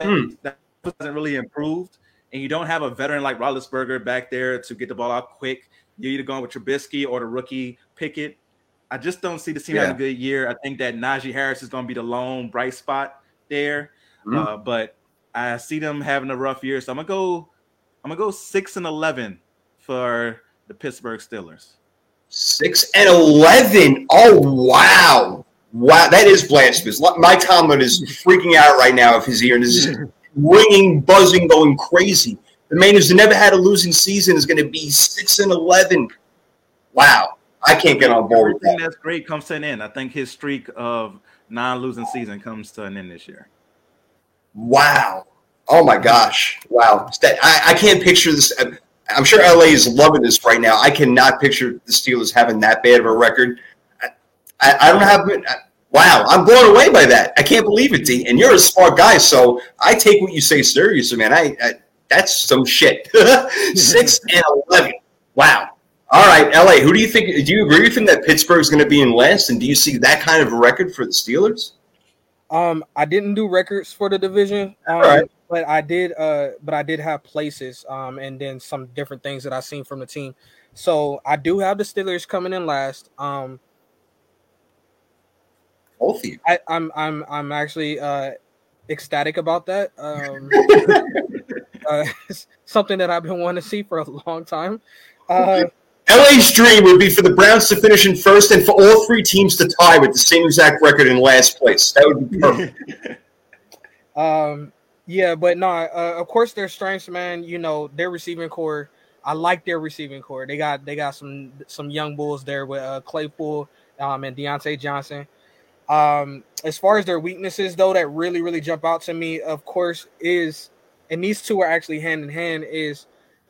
mm. That hasn't really improved, and you don't have a veteran like Roethlisberger back there to get the ball out quick. You're either going with Trubisky or the rookie Pickett. I just don't see the team yeah. having a good year. I think that Najee Harris is going to be the lone bright spot there, mm. uh, but I see them having a rough year. So I'm gonna go. I'm gonna go six and eleven for the Pittsburgh Steelers. Six and eleven. Oh wow, wow! That is blasphemous. Mike Tomlin is freaking out right now of his ear and is ringing, buzzing, going crazy. The man who's never had a losing season is going to be six and eleven. Wow, I can't get on board with that. That's great. Comes to an end. I think his streak of non-losing season comes to an end this year. Wow. Oh my gosh. Wow. I, I can't picture this. Uh, I'm sure LA is loving this right now. I cannot picture the Steelers having that bad of a record. I, I, I don't have. Wow, I'm blown away by that. I can't believe it, D. And you're a smart guy, so I take what you say seriously, man. I, I that's some shit. Six and eleven. Wow. All right, LA. Who do you think? Do you agree with him that Pittsburgh's going to be in last? And do you see that kind of a record for the Steelers? Um, I didn't do records for the division. Um, All right but I did uh but I did have places um and then some different things that I seen from the team. So I do have the Steelers coming in last. Um both of you. I, I'm I'm I'm actually uh ecstatic about that. Um uh, something that I've been wanting to see for a long time. Uh LA's dream would be for the Browns to finish in first and for all three teams to tie with the same exact record in last place. That would be perfect. um yeah, but no, uh, of course their strengths, man. You know their receiving corps. I like their receiving corps. They got they got some some young bulls there with uh, Claypool um, and Diontae Johnson. Um, as far as their weaknesses, though, that really really jump out to me, of course, is and these two are actually hand in hand. Is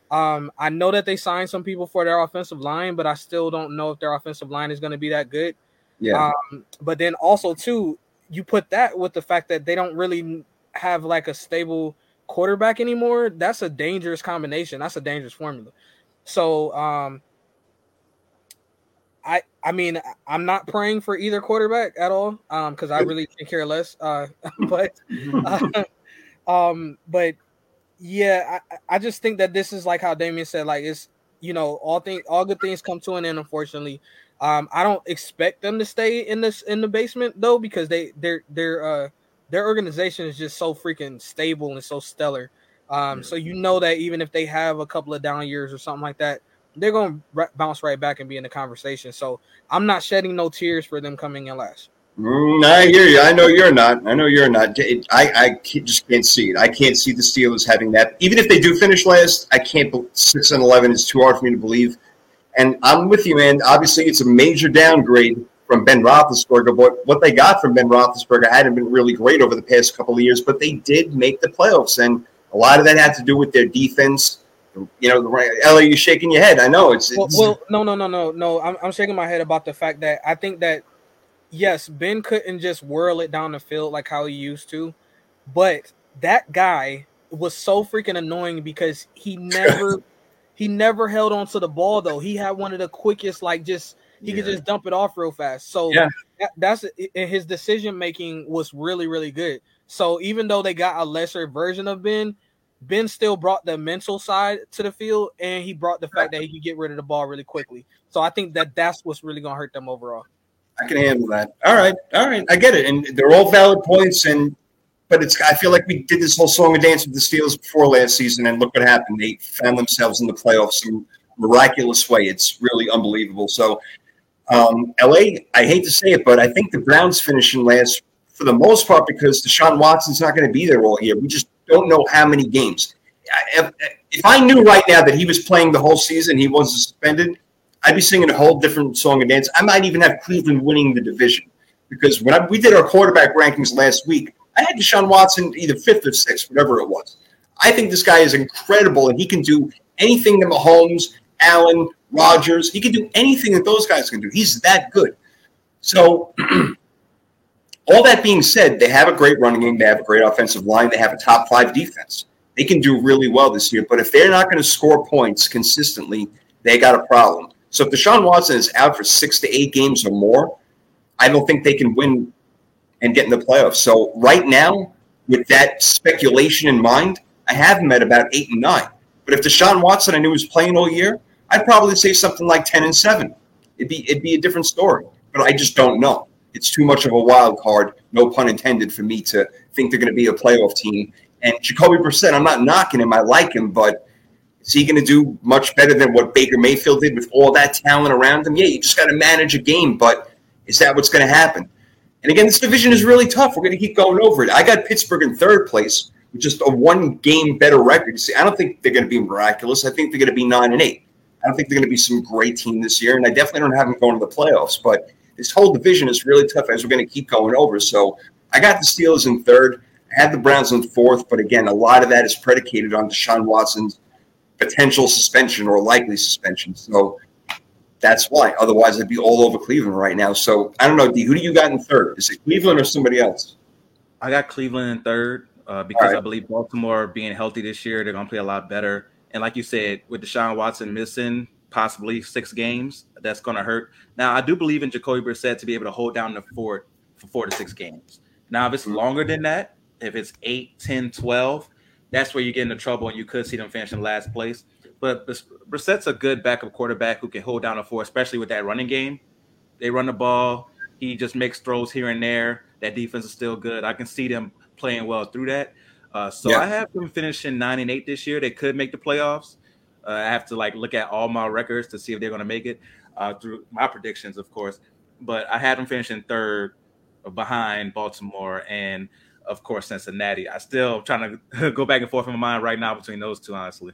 um, I know that they signed some people for their offensive line, but I still don't know if their offensive line is going to be that good. Yeah. Um, but then also too, you put that with the fact that they don't really have like a stable quarterback anymore. That's a dangerous combination. That's a dangerous formula. So um I I mean I'm not praying for either quarterback at all um because I really can care less uh but uh, um but yeah I, I just think that this is like how Damien said like it's you know all things all good things come to an end unfortunately um I don't expect them to stay in this in the basement though because they they're they're uh their organization is just so freaking stable and so stellar um so you know that even if they have a couple of down years or something like that they're going to bounce right back and be in the conversation. So I'm not shedding no tears for them coming in last. Mm, I hear you. I know you're not. I know you're not. I, I just can't see it. I can't see the Steelers having that. Even if they do finish last, I can't. Six and eleven is too hard for me to believe. And I'm with you, man. Obviously, it's a major downgrade from Ben Roethlisberger. But what they got from Ben Roethlisberger hadn't been really great over the past couple of years. But they did make the playoffs, and a lot of that had to do with their defense you know, Ellie, you're shaking your head. I know it's, it's well, well, no, no, no, no, no. I'm, I'm shaking my head about the fact that I think that yes, Ben couldn't just whirl it down the field like how he used to, but that guy was so freaking annoying because he never he never held on to the ball though. He had one of the quickest, like just he yeah. could just dump it off real fast. So yeah. that, that's his decision making was really really good. So even though they got a lesser version of Ben, Ben still brought the mental side to the field, and he brought the fact that he could get rid of the ball really quickly. So I think that that's what's really going to hurt them overall. I can handle that. All right, all right, I get it, and they're all valid points. And but it's I feel like we did this whole song and dance with the Steelers before last season, and look what happened. They found themselves in the playoffs in miraculous way. It's really unbelievable. So, um, LA, I hate to say it, but I think the Browns finishing last for the most part because Deshaun Watson's not going to be there all year. We just don't know how many games. If, if I knew right now that he was playing the whole season, he wasn't suspended, I'd be singing a whole different song and dance. I might even have Cleveland winning the division because when I, we did our quarterback rankings last week, I had Deshaun Watson either fifth or sixth, whatever it was. I think this guy is incredible and he can do anything that Mahomes, Allen, Rodgers, he can do anything that those guys can do. He's that good. So All that being said, they have a great running game. They have a great offensive line. They have a top five defense. They can do really well this year. But if they're not going to score points consistently, they got a problem. So if Deshaun Watson is out for six to eight games or more, I don't think they can win and get in the playoffs. So right now, with that speculation in mind, I have them at about eight and nine. But if Deshaun Watson I knew he was playing all year, I'd probably say something like ten and seven. It'd be it'd be a different story. But I just don't know it's too much of a wild card, no pun intended, for me to think they're going to be a playoff team. And Jacoby Brissett, I'm not knocking him. I like him, but is he going to do much better than what Baker Mayfield did with all that talent around him? Yeah, you just got to manage a game, but is that what's going to happen? And again, this division is really tough. We're going to keep going over it. I got Pittsburgh in third place with just a one game better record. See, I don't think they're going to be miraculous. I think they're going to be nine and eight. I don't think they're going to be some great team this year, and I definitely don't have them going to the playoffs. But this whole division is really tough as we're going to keep going over. So I got the Steelers in third. I had the Browns in fourth, but again, a lot of that is predicated on Deshaun Watson's potential suspension or likely suspension. So that's why. Otherwise, I'd be all over Cleveland right now. So I don't know, D. Who do you got in third? Is it Cleveland or somebody else? I got Cleveland in third uh, because right. I believe Baltimore being healthy this year, they're going to play a lot better. And like you said, with Deshaun Watson missing possibly six games, that's going to hurt. Now, I do believe in Jacoby Brissett to be able to hold down the fort for four to six games. Now, if it's longer than that, if it's 8, 10, 12, that's where you get into trouble and you could see them finish in last place. But Brissett's a good backup quarterback who can hold down a four, especially with that running game. They run the ball. He just makes throws here and there. That defense is still good. I can see them playing well through that. Uh, so yeah. I have them finishing nine and eight this year. They could make the playoffs. Uh, I have to like look at all my records to see if they're going to make it uh, through my predictions, of course. But I had them finishing third behind Baltimore and, of course, Cincinnati. I still trying to go back and forth in my mind right now between those two, honestly.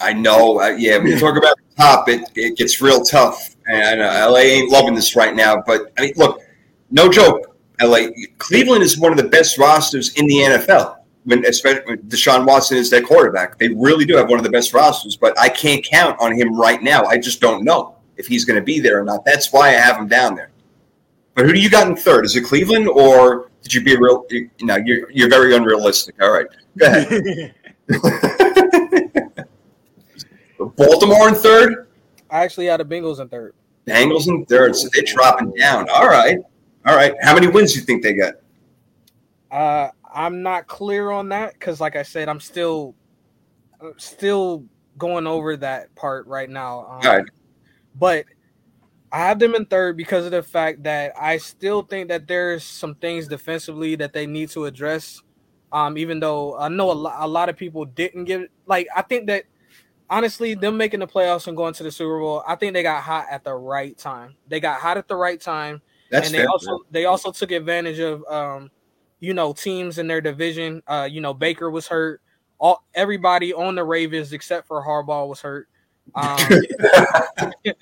I know. Uh, yeah, when you talk about the top, it, it gets real tough. And uh, LA ain't loving this right now. But I mean, look, no joke. LA, Cleveland is one of the best rosters in the NFL when especially when Deshaun Watson is their quarterback. They really do have one of the best rosters, but I can't count on him right now. I just don't know if he's going to be there or not. That's why I have him down there. But who do you got in third? Is it Cleveland or did you be real? You know, you're you're very unrealistic. All right, go ahead. Baltimore in third. I actually had the Bengals in third. Bengals in third, so they're dropping down. All right, all right. How many wins do you think they got? Uh, I'm not clear on that because, like I said, I'm still, still going over that part right now. Um, right. But I have them in third because of the fact that I still think that there's some things defensively that they need to address. Um, even though I know a lot, a lot of people didn't give like I think that honestly, them making the playoffs and going to the Super Bowl, I think they got hot at the right time. They got hot at the right time, That's and they fair. also they also took advantage of um, you know, teams in their division. Uh, you know, Baker was hurt. All everybody on the Ravens except for Harbaugh was hurt. Um,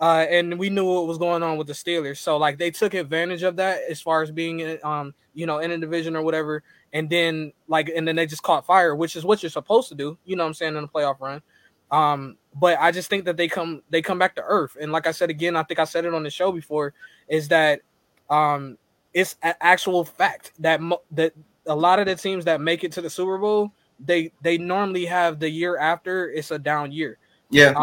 uh, and we knew what was going on with the Steelers. So like they took advantage of that as far as being um, you know, in a division or whatever. And then like and then they just caught fire, which is what you're supposed to do, you know what I'm saying, in a playoff run. Um, but I just think that they come they come back to earth. And like I said again, I think I said it on the show before, is that um it's an actual fact that mo- that a lot of the teams that make it to the Super Bowl, they they normally have the year after it's a down year. yeah.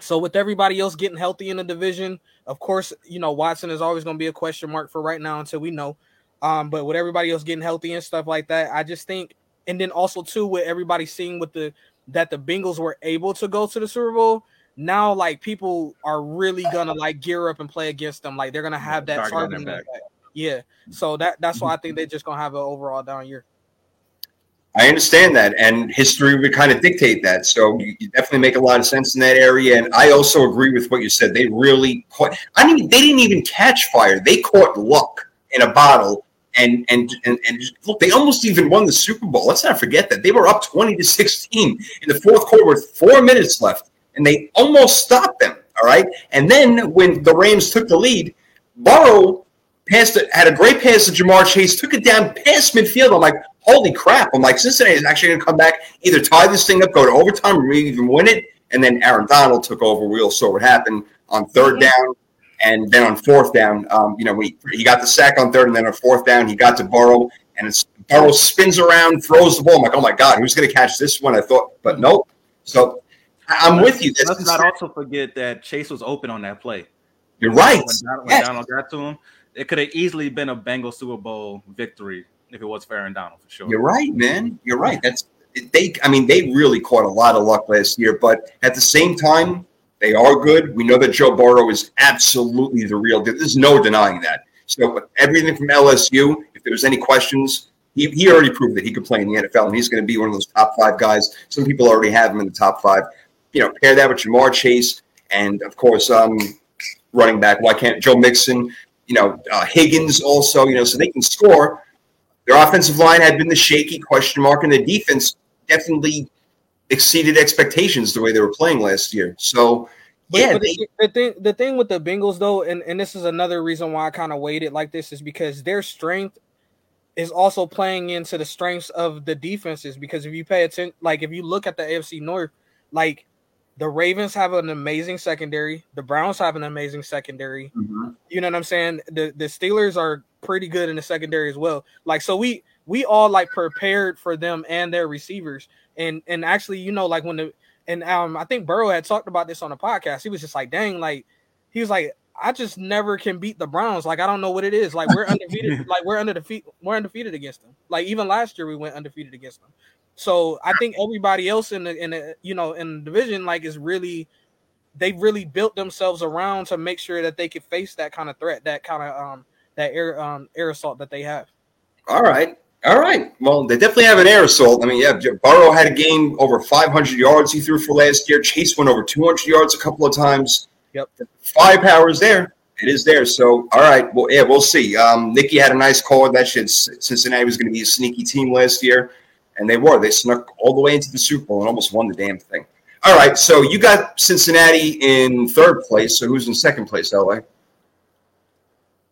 So with everybody else getting healthy in the division, of course, you know Watson is always going to be a question mark for right now until we know. Um, but with everybody else getting healthy and stuff like that, I just think, and then also too with everybody seeing with the that the Bengals were able to go to the Super Bowl. Now, like people are really gonna like gear up and play against them. Like they're gonna have that Target targeting back. Yeah. So that that's why I think mm-hmm. they're just gonna have an overall down year. I understand that, and history would kind of dictate that. So you, you definitely make a lot of sense in that area. And I also agree with what you said. They really caught. I mean, they didn't even catch fire. They caught luck in a bottle, and and and, and look, they almost even won the Super Bowl. Let's not forget that they were up twenty to sixteen in the fourth quarter with four minutes left, and they almost stopped them. All right, and then when the Rams took the lead, Burrow passed it, had a great pass to Ja'Marr Chase, took it down past midfield. I'm like, holy crap. I'm like, Cincinnati is actually going to come back, either tie this thing up, go to overtime, or maybe even win it. And then Aaron Donald took over. We all saw what happened on third down. And then on fourth down, um, you know, we, he got the sack on third, and then on fourth down, he got to Burrow, and it's, Burrow spins around, throws the ball. I'm like, oh my God, who's going to catch this one? I thought, but nope. So I'm with you. That's Let's not same- also forget that Chase was open on that play. You're right. When Donald, when Yes. Donald got to him, it could have easily been a Bengals Super Bowl victory if it was for Aaron Donald for sure. You're right, man. You're right. That's they. I mean, they really caught a lot of luck last year, but at the same time, they are good. We know that Joe Burrow is absolutely the real deal. There's no denying that. So everything from LSU, if there was any questions, he, he already proved that he could play in the NFL, and he's going to be one of those top five guys. Some people already have him in the top five. You know, pair that with Ja'Marr Chase, and of course, um, running back. Why can't Joe Mixon? You know, uh, Higgins also. You know, so they can score. Their offensive line had been the shaky question mark, and the defense definitely exceeded expectations the way they were playing last year. So, But, yeah, but they, the, thing the thing with the Bengals though, and, and this is another reason why I kind of weighted like this is because their strength is also playing into the strengths of the defenses. Because if you pay attention, like if you look at the AFC North, like the Ravens have an amazing secondary, the Browns have an amazing secondary. Mhm. You know what I'm saying? The the Steelers are pretty good in the secondary as well. Like so we we all like prepared for them and their receivers. And and actually, you know, like when the and um I think Burrow had talked about this on the podcast. He was just like, dang, like he was like, I just never can beat the Browns. Like I don't know what it is. Like we're undefeated. like we're under defeat. We're undefeated against them. Like even last year we went undefeated against them. So I think everybody else in the in the you know in the division like is really they really built themselves around to make sure that they could face that kind of threat, that kind of um that air um air assault that they have. all right. All right. Well, they definitely have an air assault. I mean, yeah, Burrow had a game over 500 yards he threw for last year. Chase went over 200 yards a couple of times. Yep. Firepower is there. It is there. So, all right. Well, yeah, we'll see. Um, Nikki had a nice call. That shit. Cincinnati was going to be a sneaky team last year, and they were. They snuck all the way into the Super Bowl and almost won the damn thing. All right. So you got Cincinnati in third place. So who's in second place, LA?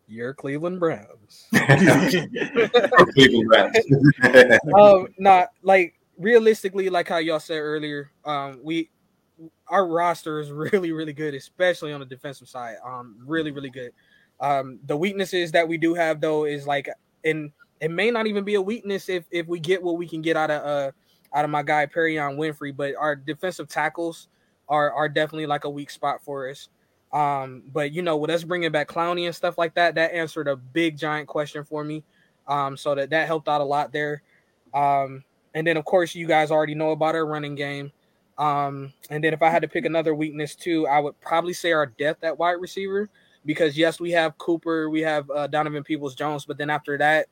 Your Cleveland Browns. Cleveland Browns. um, not like realistically, like how y'all said earlier, um, we our roster is really, really good, especially on the defensive side. Um, really, really good. Um, the weaknesses that we do have though is like, and it may not even be a weakness if if we get what we can get out of uh out of my guy Perrion Winfrey, but our defensive tackles are are definitely like a weak spot for us. Um, but you know, with us bringing back Clowney and stuff like that, that answered a big giant question for me. Um, so that that helped out a lot there. Um, and then of course you guys already know about our running game. Um, and then if I had to pick another weakness too, I would probably say our depth at wide receiver because yes, we have Cooper, we have uh, Donovan Peoples Jones, but then after that,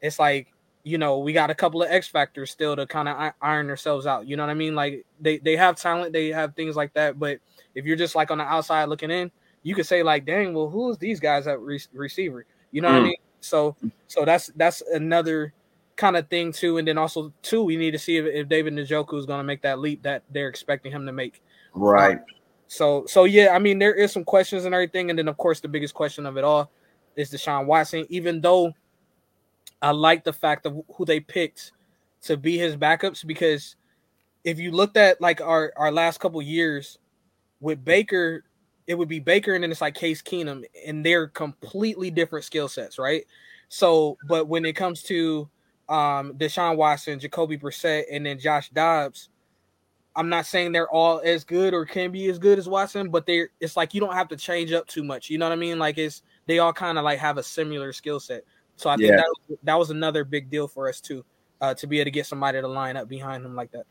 it's like you know we got a couple of X factors still to kind of iron ourselves out. You know what I mean? Like they they have talent, they have things like that, but if you're just like on the outside looking in, you could say like, dang, well, who's these guys at re- receiver? You know mm. what I mm. mean? So so that's that's another kind of thing too. And then also too, we need to see if, if David Njoku is going to make that leap that they're expecting him to make. Right. so so yeah, I mean there is some questions and everything, and then of course the biggest question of it all is Deshaun Watson. Even though I like the fact of who they picked to be his backups, because if you looked at like our our last couple years with Baker, it would be Baker and then it's like Case Keenum, and they're completely different skill sets, right? So, but when it comes to um, Deshaun Watson, Jacoby Brissett, and then Josh Dobbs. I'm not saying they're all as good or can be as good as Watson, but they're it's like you don't have to change up too much. You know what I mean? Like it's they all kind of like have a similar skill set. So I think yeah. that that was another big deal for us too, uh, to be able to get somebody to line up behind them like that.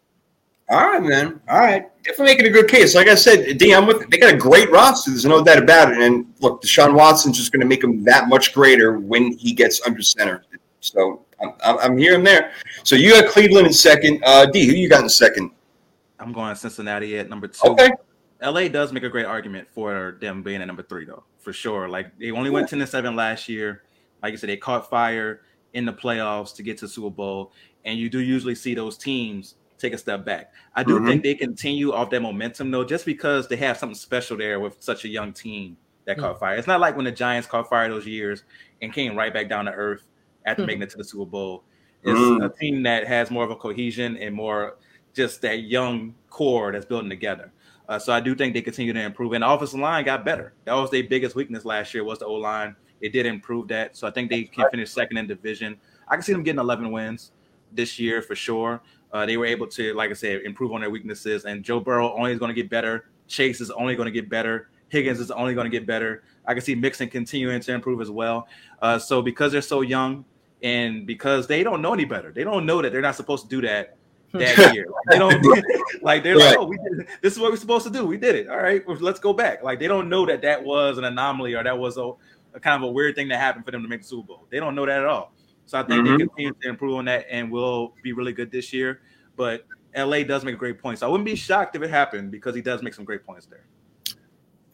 All right, man. All right, definitely making a good case. Like I said, D, I'm with. They got a great roster. There's no doubt about it. And look, Deshaun Watson's just going to make him that much greater when he gets under center. So I'm, I'm here and there. So you got Cleveland in second. Uh, D, who you got in second? I'm going Cincinnati at number two. Okay. LA does make a great argument for them being at number three, though, for sure. Like they only went 10 to 7 last year. Like I said, they caught fire in the playoffs to get to Super Bowl. And you do usually see those teams take a step back. I do mm-hmm. think they continue off that momentum, though, just because they have something special there with such a young team that mm-hmm. caught fire. It's not like when the Giants caught fire those years and came right back down to earth after making it to the Super Bowl. It's mm. a team that has more of a cohesion and more just that young core that's building together. Uh, so I do think they continue to improve. And the offensive line got better. That was their biggest weakness last year was the O line. It did improve that. So I think they can finish second in division. I can see them getting 11 wins this year for sure. Uh, they were able to, like I said, improve on their weaknesses. And Joe Burrow only is going to get better. Chase is only going to get better. Higgins is only going to get better. I can see Mixon continuing to improve as well. Uh, so because they're so young, and because they don't know any better, they don't know that they're not supposed to do that that year. Like, they don't like they're right. like, oh, we did this is what we're supposed to do. We did it. All right, let's go back. Like they don't know that that was an anomaly or that was a, a, kind of a weird thing that happened for them to make the Super Bowl. They don't know that at all. So I think mm-hmm. they continue to improve on that and will be really good this year. But LA does make great point. So I wouldn't be shocked if it happened because he does make some great points there.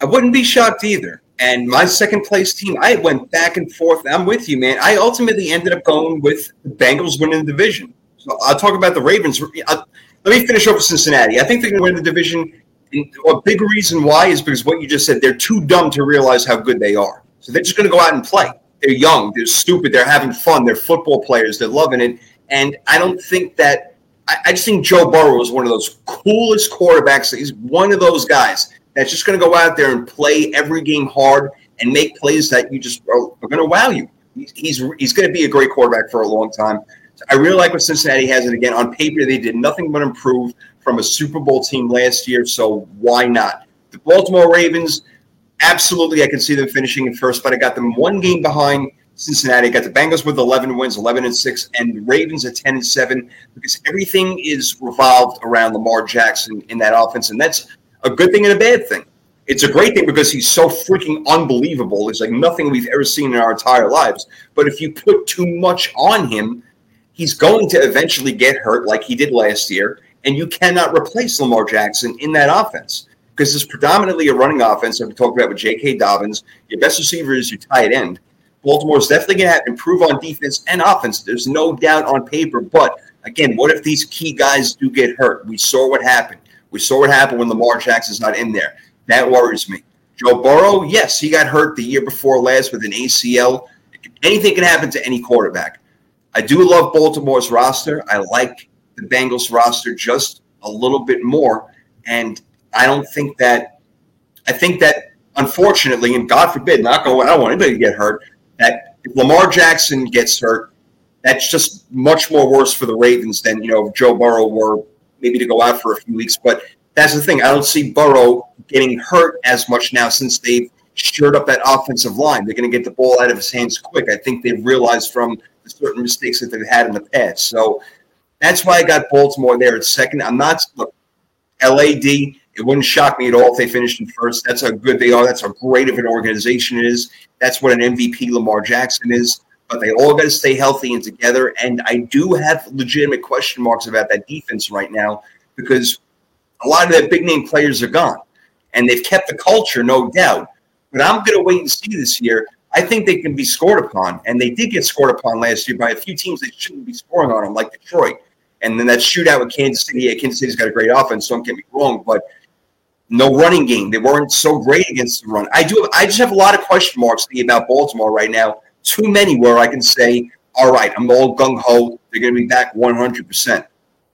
I wouldn't be shocked either. And my second place team, I went back and forth. I'm with you, man. I ultimately ended up going with the Bengals winning the division. So I'll talk about the Ravens. I'll, let me finish over Cincinnati. I think they're going to win the division. And a big reason why is because what you just said. They're too dumb to realize how good they are. So they're just going to go out and play. They're young. They're stupid. They're having fun. They're football players. They're loving it. And I don't think that. I, I just think Joe Burrow is one of those coolest quarterbacks. He's one of those guys that's just going to go out there and play every game hard and make plays that you just are, are going to wow you. He's he's going to be a great quarterback for a long time. So I really like what Cincinnati has, and again, on paper they did nothing but improve from a Super Bowl team last year. So why not? The Baltimore Ravens, absolutely, I can see them finishing in first, but I got them one game behind Cincinnati. I got the Bengals with 11 wins, 11 and six, and the Ravens at 10 and seven because everything is revolved around Lamar Jackson in that offense, and that's a good thing and a bad thing. It's a great thing because he's so freaking unbelievable. It's like nothing we've ever seen in our entire lives. But if you put too much on him, he's going to eventually get hurt like he did last year. And you cannot replace Lamar Jackson in that offense because it's predominantly a running offense that we talked about with J.K. Dobbins. Your best receiver is your tight end. Baltimore is definitely going to have to improve on defense and offense. There's no doubt on paper. But again, what if these key guys do get hurt? We saw what happened. We saw what happened when Lamar Jackson's not in there. That worries me. Joe Burrow, yes, he got hurt the year before last with an ACL. Anything can happen to any quarterback. I do love Baltimore's roster. I like the Bengals roster just a little bit more. And I don't think that, I think that unfortunately, and God forbid, not going, I don't want anybody to get hurt. That if Lamar Jackson gets hurt, that's just much more worse for the Ravens than you know if Joe Burrow were maybe to go out for a few weeks. But that's the thing. I don't see Burrow getting hurt as much now since they've shored up that offensive line. They're going to get the ball out of his hands quick. I think they've realized from the certain mistakes that they've had in the past. So that's why I got Baltimore there at second. I'm not look, LAD. It wouldn't shock me at all if they finished in first. That's how good they are. That's how great of an organization is. That's what an MVP Lamar Jackson is. But they all got to stay healthy and together. And I do have legitimate question marks about that defense right now because a lot of their big name players are gone. And they've kept the culture, no doubt. But I'm going to wait and see this year. I think they can be scored upon. And they did get scored upon last year by a few teams that shouldn't be scoring on them, like Detroit. And then that shootout with Kansas City. Yeah, Kansas City's got a great offense, don't get me wrong. But no running game. They weren't so great against the run. I do. I just have a lot of question marks about Baltimore right now. Too many where I can say, all right, I'm all gung ho. They're going to be back 100. percent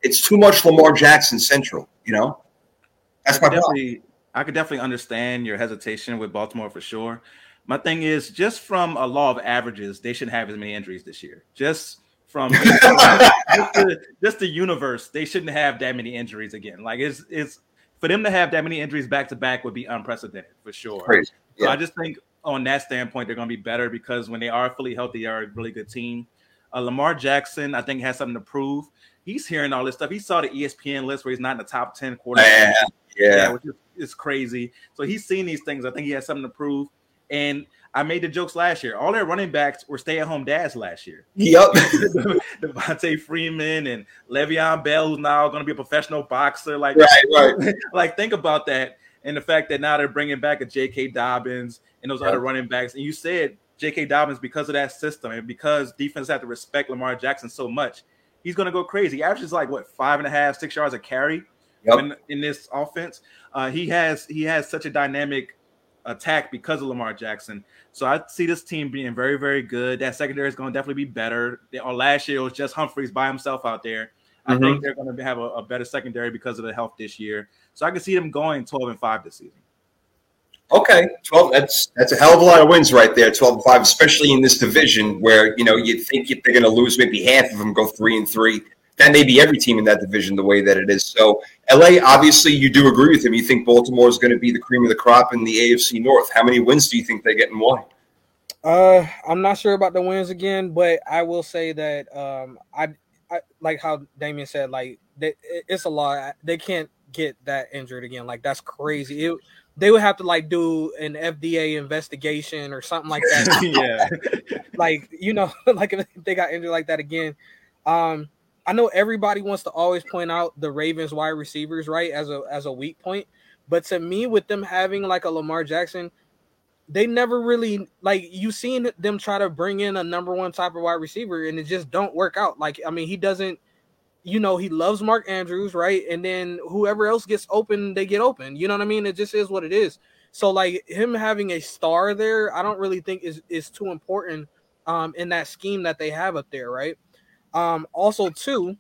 It's too much Lamar Jackson central. You know, that's my definitely. I could definitely understand your hesitation with Baltimore for sure. My thing is, just from a law of averages, they shouldn't have as many injuries this year. Just from just, the, just the universe, they shouldn't have that many injuries again. Like it's it's for them to have that many injuries back to back would be unprecedented for sure. Crazy. Yeah. So I just think on that standpoint, they're going to be better because when they are fully healthy, they are a really good team. Uh, Lamar Jackson, I think, has something to prove. He's hearing all this stuff. He saw the ESPN list where he's not in the top 10 quarterbacks. Yeah, yeah. yeah which is, is crazy. So he's seen these things. I think he has something to prove. And I made the jokes last year. All their running backs were stay-at-home dads last year. Yep. Devonta Freeman and Le'Veon Bell, who's now going to be a professional boxer. Like, right, right. like think about that. And the fact that now they're bringing back a J.K. Dobbins and those other running backs. And you said J.K. Dobbins because of that system and because defense have to respect Lamar Jackson so much, he's going to go crazy. He averages like what five and a half, six yards a carry yep. in, in this offense. Uh, he has he has such a dynamic attack because of Lamar Jackson. So I see this team being very, very good. That secondary is going to definitely be better. Or last year it was just Humphreys by himself out there. I mm-hmm. think they're going to have a, a, better secondary because of the health this year. So I can see them going 12 and 5 this season. Okay, 12 that's that's a hell of a lot of wins right there, 12 and 5, especially in this division where, you know, you think they're going to lose maybe half of them go 3 and 3 that may be every team in that division the way that it is. So LA, obviously, you do agree with him. You think Baltimore is going to be the cream of the crop in the AFC North. How many wins do you think they get and why? Uh, I'm not sure about the wins again, but I will say that um, I, I like how Damien said, like they, it's a lot. They can't get that injured again. Like that's crazy. It, they would have to like do an FDA investigation or something like that. yeah, like you know, like if they got injured like that again. Um, I know everybody wants to always point out the Ravens wide receivers, right, as a as a weak point. But to me, with them having like a Lamar Jackson, they never really like you seen them try to bring in a number one type of wide receiver, and it just don't work out. Like, I mean, he doesn't, you know, he loves Mark Andrews, right? And then whoever else gets open, they get open. You know what I mean? It just is what it is. So like him having a star there, I don't really think is is too important um in that scheme that they have up there, right? Um, also, too,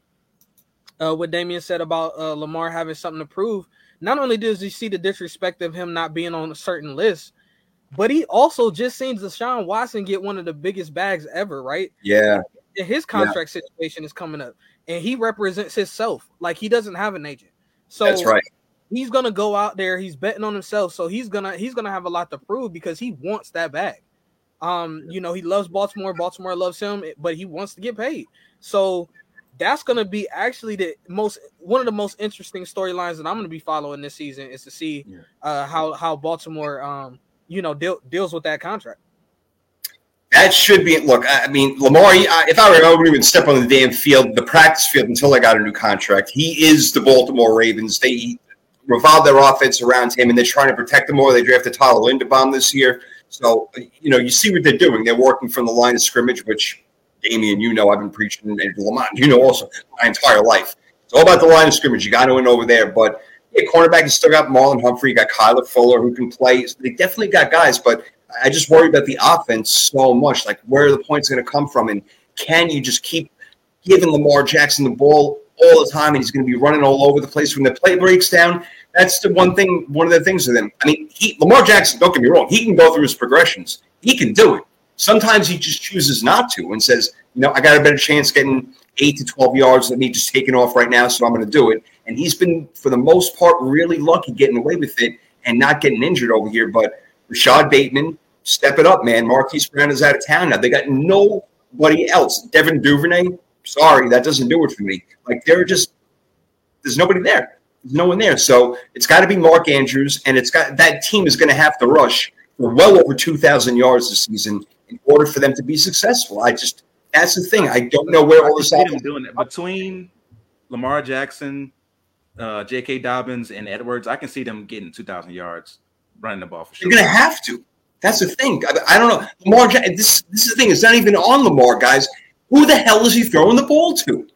uh, what Damien said about uh, Lamar having something to prove. Not only does he see the disrespect of him not being on a certain list, but he also just seen Deshaun Watson get one of the biggest bags ever, right? Yeah. And his contract yeah. situation is coming up, and he represents himself. Like he doesn't have an agent, so that's right. He's gonna go out there. He's betting on himself, so he's gonna he's gonna have a lot to prove because he wants that bag. Um, you know, he loves Baltimore. Baltimore loves him, but he wants to get paid. So that's going to be actually the most one of the most interesting storylines that I'm going to be following this season is to see uh, how how Baltimore um you know deal, deals with that contract. That should be look. I mean, Lamar. If I were, I wouldn't even step on the damn field, the practice field, until I got a new contract. He is the Baltimore Ravens. They revolve their offense around him, and they're trying to protect him more. They drafted Tyler Linderbaum this year, so you know you see what they're doing. They're working from the line of scrimmage, which Damien, you know, I've been preaching, and Lamont, you know, also my entire life. It's all about the line of scrimmage. You got to win over there. But yeah, cornerback has still got Marlon Humphrey. You got Kyler Fuller who can play. They definitely got guys, but I just worry about the offense so much. Like, where are the points going to come from? And can you just keep giving Lamar Jackson the ball all the time and he's going to be running all over the place when the play breaks down? That's the one thing. One of the things with him. I mean, he, Lamar Jackson. Don't get me wrong. He can go through his progressions. He can do it. Sometimes he just chooses not to and says, you know, I got a better chance getting eight to twelve yards than me just taking off right now, so I'm going to do it. And he's been, for the most part, really lucky getting away with it and not getting injured over here. But Rashod Bateman, step it up, man. Marquise Brown is out of town now. They got nobody else. Devin Duvernay, sorry, that doesn't do it for me. Like they're just there's nobody there. There's no one there. So it's got to be Mark Andrews, and it's got that team is going to have to rush for well over 2,000 yards this season in order for them to be successful. I just that's the thing. I don't know where all this is doing it between Lamar Jackson, uh, J.K. Dobbins, and Edwards. I can see them getting 2,000 yards running the ball for sure. They're going to have to. That's the thing. I, I don't know. Lamar. This this is the thing. It's not even on Lamar, guys. Who the hell is he throwing the ball to?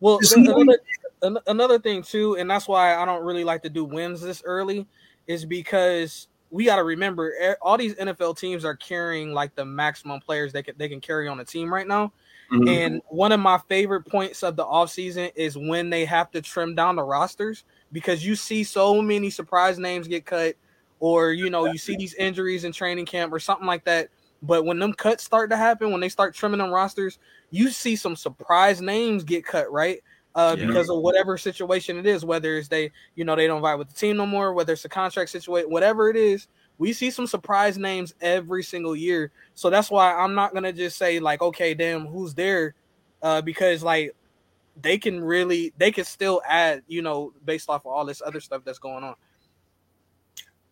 Well, another, another thing too, and that's why I don't really like to do wins this early, is because we got to remember all these NFL teams are carrying like the maximum players they can they can carry on a team right now. Mm-hmm. And one of my favorite points of the offseason is when they have to trim down the rosters because you see so many surprise names get cut, or you know, you see these injuries in training camp or something like that. But when them cuts start to happen, when they start trimming them rosters, you see some surprise names get cut, right? Uh, yeah. because of whatever situation it is, whether it's they, you know, they don't vibe with the team no more, whether it's a contract situation, whatever it is, we see some surprise names every single year. So that's why I'm not gonna just say like, okay, damn, who's there? Uh, because like they can really they can still add, you know, based off of all this other stuff that's going on.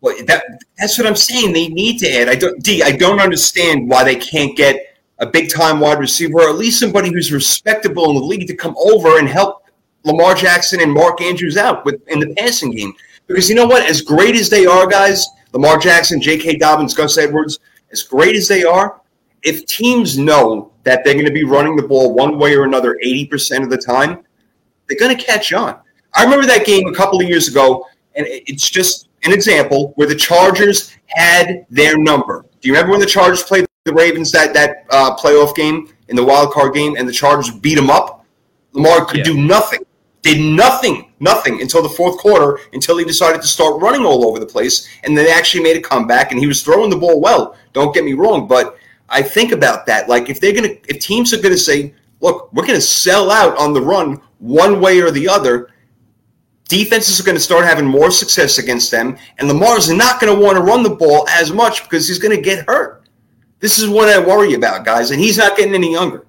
Well, that that's what I'm saying. They need to add. I don't D. I don't understand why they can't get a big time wide receiver, or at least somebody who's respectable in the league to come over and help Lamar Jackson and Mark Andrews out with in the passing game. Because you know what? As great as they are, guys, Lamar Jackson, J.K. Dobbins, Gus Edwards, as great as they are, if teams know that they're going to be running the ball one way or another 80% of the time, they're going to catch on. I remember that game a couple of years ago, and it's just an example where the Chargers had their number. Do you remember when the Chargers played the Ravens that that uh, playoff game in the wild card game, and the Chargers beat them up. Lamar could yeah. do nothing, did nothing, nothing until the fourth quarter, until he decided to start running all over the place, and then actually made a comeback, and he was throwing the ball well. Don't get me wrong, but I think about that. Like if they're gonna, if teams are gonna say, "Look, we're gonna sell out on the run one way or the other," defenses are going to start having more success against them, and Lamar's not going to want to run the ball as much because he's going to get hurt. This is what I worry about, guys, and he's not getting any younger.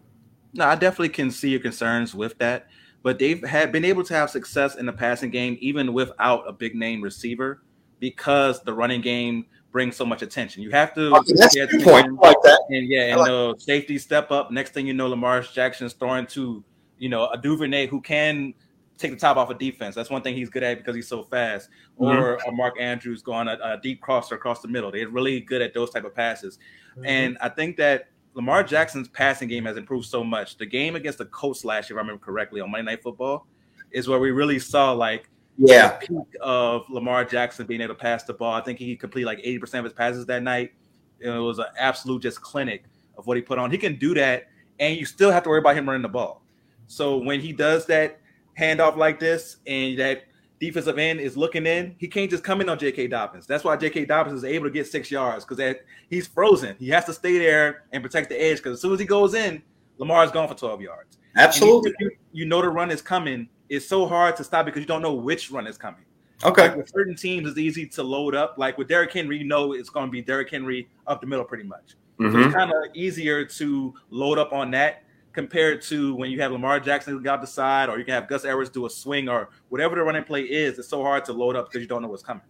No, I definitely can see your concerns with that, but they've had been able to have success in the passing game even without a big name receiver because the running game brings so much attention. You have to okay, that's a point. like that. And yeah, and like the safety step up. Next thing you know, Lamar Jackson's throwing to you know a Duvernay who can take the top off of defense. That's one thing he's good at because he's so fast. Mm-hmm. Or, or Mark Andrews going a, a, deep crosser across the middle. They're really good at those type of passes. Mm-hmm. And I think that Lamar Jackson's passing game has improved so much. The game against the Colts last year, if I remember correctly, on Monday Night Football, is where we really saw like yeah peak of Lamar Jackson being able to pass the ball. I think he completed like 80% of his passes that night. It was an absolute just clinic of what he put on. He can do that, and you still have to worry about him running the ball. So when he does that handoff like this and that defensive end is looking in, he can't just come in on J.K. Dobbins. That's why J.K. Dobbins is able to get six yards because he's frozen. He has to stay there and protect the edge because as soon as he goes in, Lamar's gone for 12 yards. Absolutely. You, you, know the run is coming. It's so hard to stop because you don't know which run is coming. Okay. Like with certain teams, it's easy to load up. Like with Derrick Henry, you know it's going to be Derrick Henry up the middle pretty much. Mm-hmm. So it's mm-hmm. kind of easier to load up on that compared to when you have Lamar Jackson got the side, or you can have Gus Edwards do a swing, or whatever the running play is. It's so hard to load up because you don't know what's coming.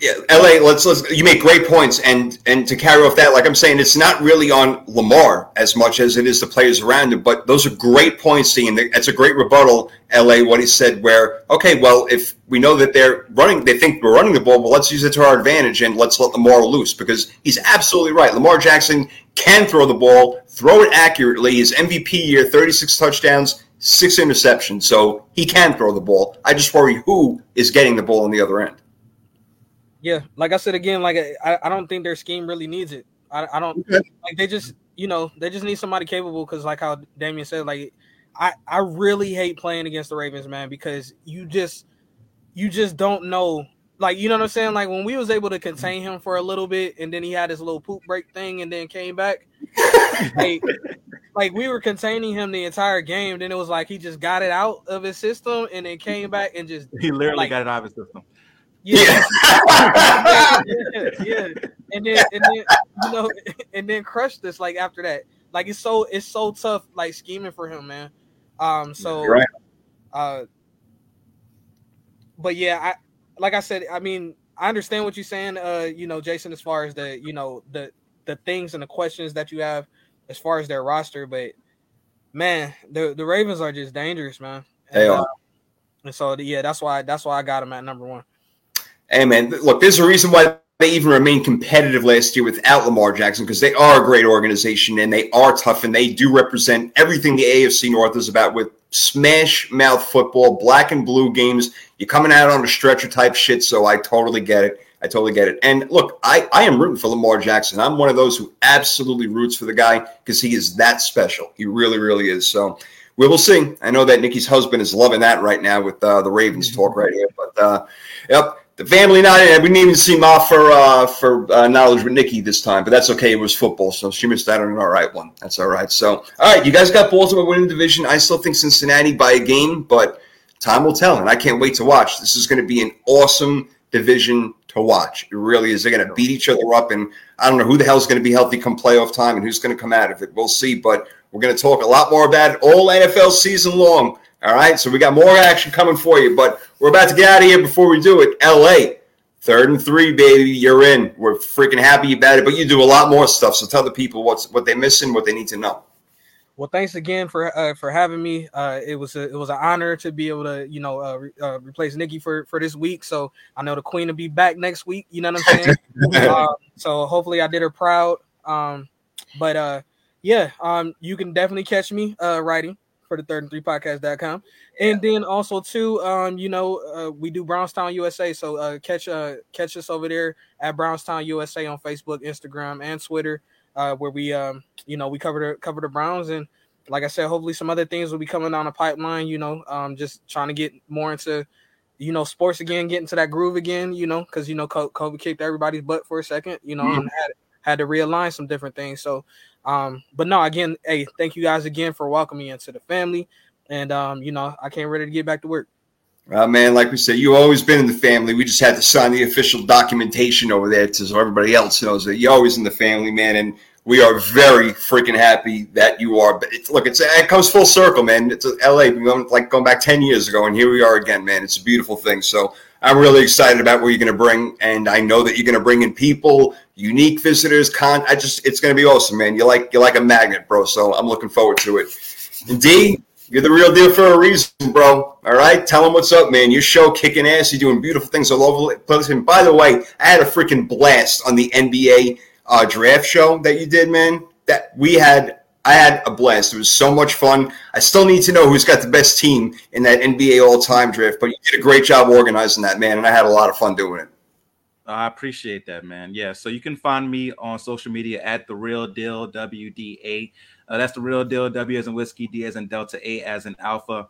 Yeah, LA. Let's let's. You make great points, and and to carry off that, like I'm saying, it's not really on Lamar as much as it is the players around him. But those are great points, Dean. That's a great rebuttal, LA. What he said, where okay, well, if we know that they're running, they think we're running the ball, well, let's use it to our advantage and let's let Lamar loose because he's absolutely right. Lamar Jackson can throw the ball, throw it accurately. His MVP year, 36 touchdowns, six interceptions, so he can throw the ball. I just worry who is getting the ball on the other end. Yeah, like I said again, like I, I don't think their scheme really needs it. I, I don't okay. like they just you know they just need somebody capable because like how Damien said, like I I really hate playing against the Ravens, man, because you just you just don't know. Like you know what I'm saying? Like when we was able to contain him for a little bit, and then he had his little poop break thing, and then came back. Like, like we were containing him the entire game. Then it was like he just got it out of his system, and then came back and just he literally like, got it out of his system. Yeah. yeah, yeah, and then and then you know, and then crushed us like after that. Like it's so it's so tough, like scheming for him, man. Um, so Right. uh, but yeah, I like I said, I mean, I understand what you're saying, uh, you know, Jason, as far as the you know the the things and the questions that you have as far as their roster, but man, the the Ravens are just dangerous, man. They And, are. uh, and so yeah, that's why that's why I got them at number one. Hey man, look, there's a reason why they even remained competitive last year without Lamar Jackson because they are a great organization and they are tough and they do represent everything the AFC North is about with smash mouth football, black and blue games. You're coming out on a stretcher type shit, so I totally get it. I totally get it. And look, I, I am rooting for Lamar Jackson. I'm one of those who absolutely roots for the guy because he is that special. He really, really is. So we will see. I know that Nikki's husband is loving that right now with uh, the Ravens talk right here. But uh, yep, the family not in. We didn't even see Ma for uh, for uh, knowledge with Nikki this time, but that's okay. It was football, so she missed out on an all right one. That's all right. So all right, you guys got Baltimore winning division. I still think Cincinnati by a game, but time will tell, and I can't wait to watch. This is going to be an awesome division to watch. It really is. They're going to beat each other up, and I don't know who the hell's going to be healthy come playoff time and who's going to come out of it. We'll see, but we're going to talk a lot more about it all NFL season long. All right, so we got more action coming for you, but we're about to get out of here before we do it. LA, third and three, baby, you're in. We're freaking happy about it, but you do a lot more stuff. So tell the people what's what they're missing, what they need to know. Well, thanks again for uh, for having me. Uh, it was a, it was an honor to be able to you know uh, re- uh, replace Nikki for for this week. So I know the Queen will be back next week. You know what I'm saying? uh, so hopefully I did her proud. Um, but uh, yeah, um, you can definitely catch me uh, writing for the third and three podcast.com. And then also too, um, you know, uh, we do Brownstown USA. So uh, catch uh, catch us over there at Brownstown USA on Facebook, Instagram, and Twitter uh, where we um you know we cover the cover the Browns and like I said, hopefully some other things will be coming down the pipeline. You know, um, just trying to get more into you know sports again, get into that groove again. You know, because you know Co- COVID kicked everybody's butt for a second. You know, Mhm. and had had to realign some different things. So, um, but no, again, hey, thank you guys again for welcoming me into the family, and um, you know, I can't ready to get back to work. Uh, man, like we said, you've always been in the family. We just had to sign the official documentation over there to so everybody else knows that you're always in the family, man. And we are very freaking happy that you are. But it's, look, it's it comes full circle, man. It's LA, like going back ten years ago, and here we are again, man. It's a beautiful thing. So I'm really excited about what you're going to bring, and I know that you're going to bring in people, unique visitors. Con, I just, it's going to be awesome, man. You're like you're like a magnet, bro. So I'm looking forward to it. And D, you're the real deal for a reason, bro. All right, tell them what's up, man. Your show kicking ass. You're doing beautiful things all over the. And by the way, I had a freaking blast on the NBA uh, draft show that you did, man. That we had, I had a blast. It was so much fun. I still need to know who's got the best team in that NBA all-time draft, but you did a great job organizing that, man. And I had a lot of fun doing it. I appreciate that, man. Yeah. So you can find me on social media at the real deal WDA. Uh, that's the real deal W as in whiskey, D as in Delta, A as in Alpha.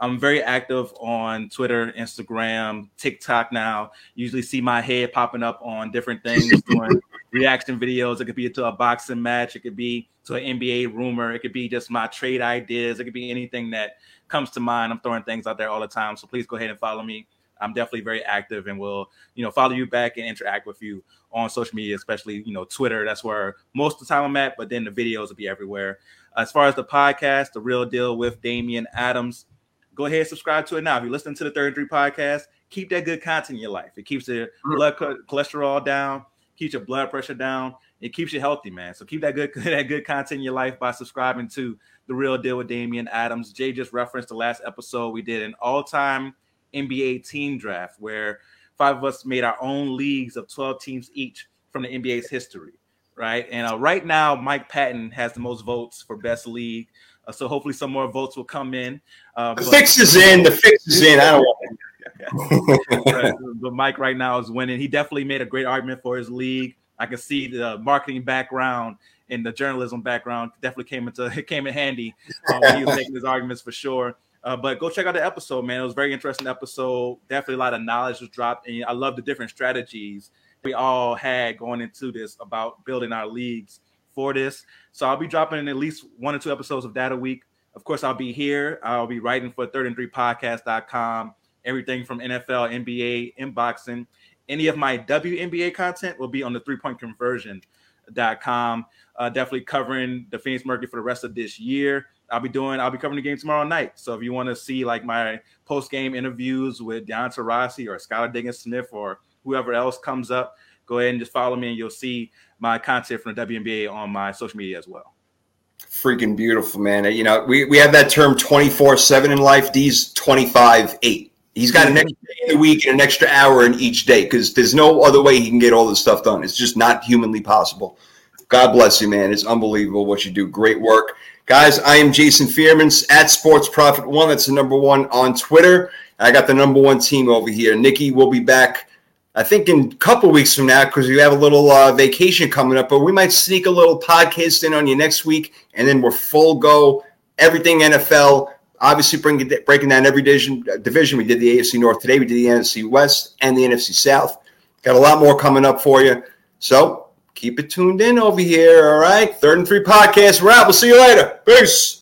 I'm very active on Twitter, Instagram, TikTok now. Usually see my head popping up on different things, doing reaction videos. It could be to a boxing match, it could be to an NBA rumor, it could be just my trade ideas, it could be anything that comes to mind. I'm throwing things out there all the time. So please go ahead and follow me. I'm definitely very active and will, you know, follow you back and interact with you on social media, especially, you know, Twitter. That's where most of the time I'm at, but then the videos will be everywhere. As far as the podcast, The Real Deal with Damian Adams, go ahead and subscribe to it now. If you're listening to the 33 podcast, keep that good content in your life. It keeps your mm. blood cho- cholesterol down, keeps your blood pressure down. It keeps you healthy, man. So keep that good that good content in your life by subscribing to The Real Deal with Damian Adams. Jay just referenced the last episode we did an all-time NBA team draft where five of us made our own leagues of 12 teams each from the NBA's history, right? And uh, right now, Mike Patton has the most votes for best league. Uh, so hopefully, some more votes will come in. Uh, The but- fix is in. The fix is in. I don't want Right, but Mike right now is winning. He definitely made a great argument for his league. I can see the marketing background and the journalism background definitely came into it came in handy uh, when he was making his arguments for sure. Uh, but go check out the episode, man. It was very interesting episode. Definitely a lot of knowledge was dropped, and I love the different strategies we all had going into this about building our leagues for this. So I'll be dropping at least one or two episodes of that a week. Of course, I'll be here. I'll be writing for third and three podcast.com. Everything from NFL, NBA, inboxing. Any of my WNBA content will be on the three point conversion.com. Uh, definitely covering the Phoenix Mercury for the rest of this year. I'll be doing, I'll be covering the game tomorrow night. So if you want to see like my post game interviews with Diana Taurasi or Skylar Diggins Smith or whoever else comes up, go ahead and just follow me and you'll see my content from the WNBA on my social media as well. Freaking beautiful, man. You know, we, we have that term 24 7 in life. D's 25 8. He's got an mm-hmm. extra day in the week and an extra hour in each day because there's no other way he can get all this stuff done. It's just not humanly possible. God bless you, man. It's unbelievable what you do. Great work. Guys, I am Jason Fearmans at Sports Profit One. That's the number one on Twitter. I got the number one team over here. Nikki will be back I think in a couple weeks from now, because we have a little uh, vacation coming up, but we might sneak a little podcast in on you next week, and then we're full go, everything NFL. Obviously, breaking down every division. Division. We did the AFC North today. We did the NFC West and the NFC South. Got a lot more coming up for you. So keep it tuned in over here. All right, third and three podcast. Out. We'll see you later. Peace.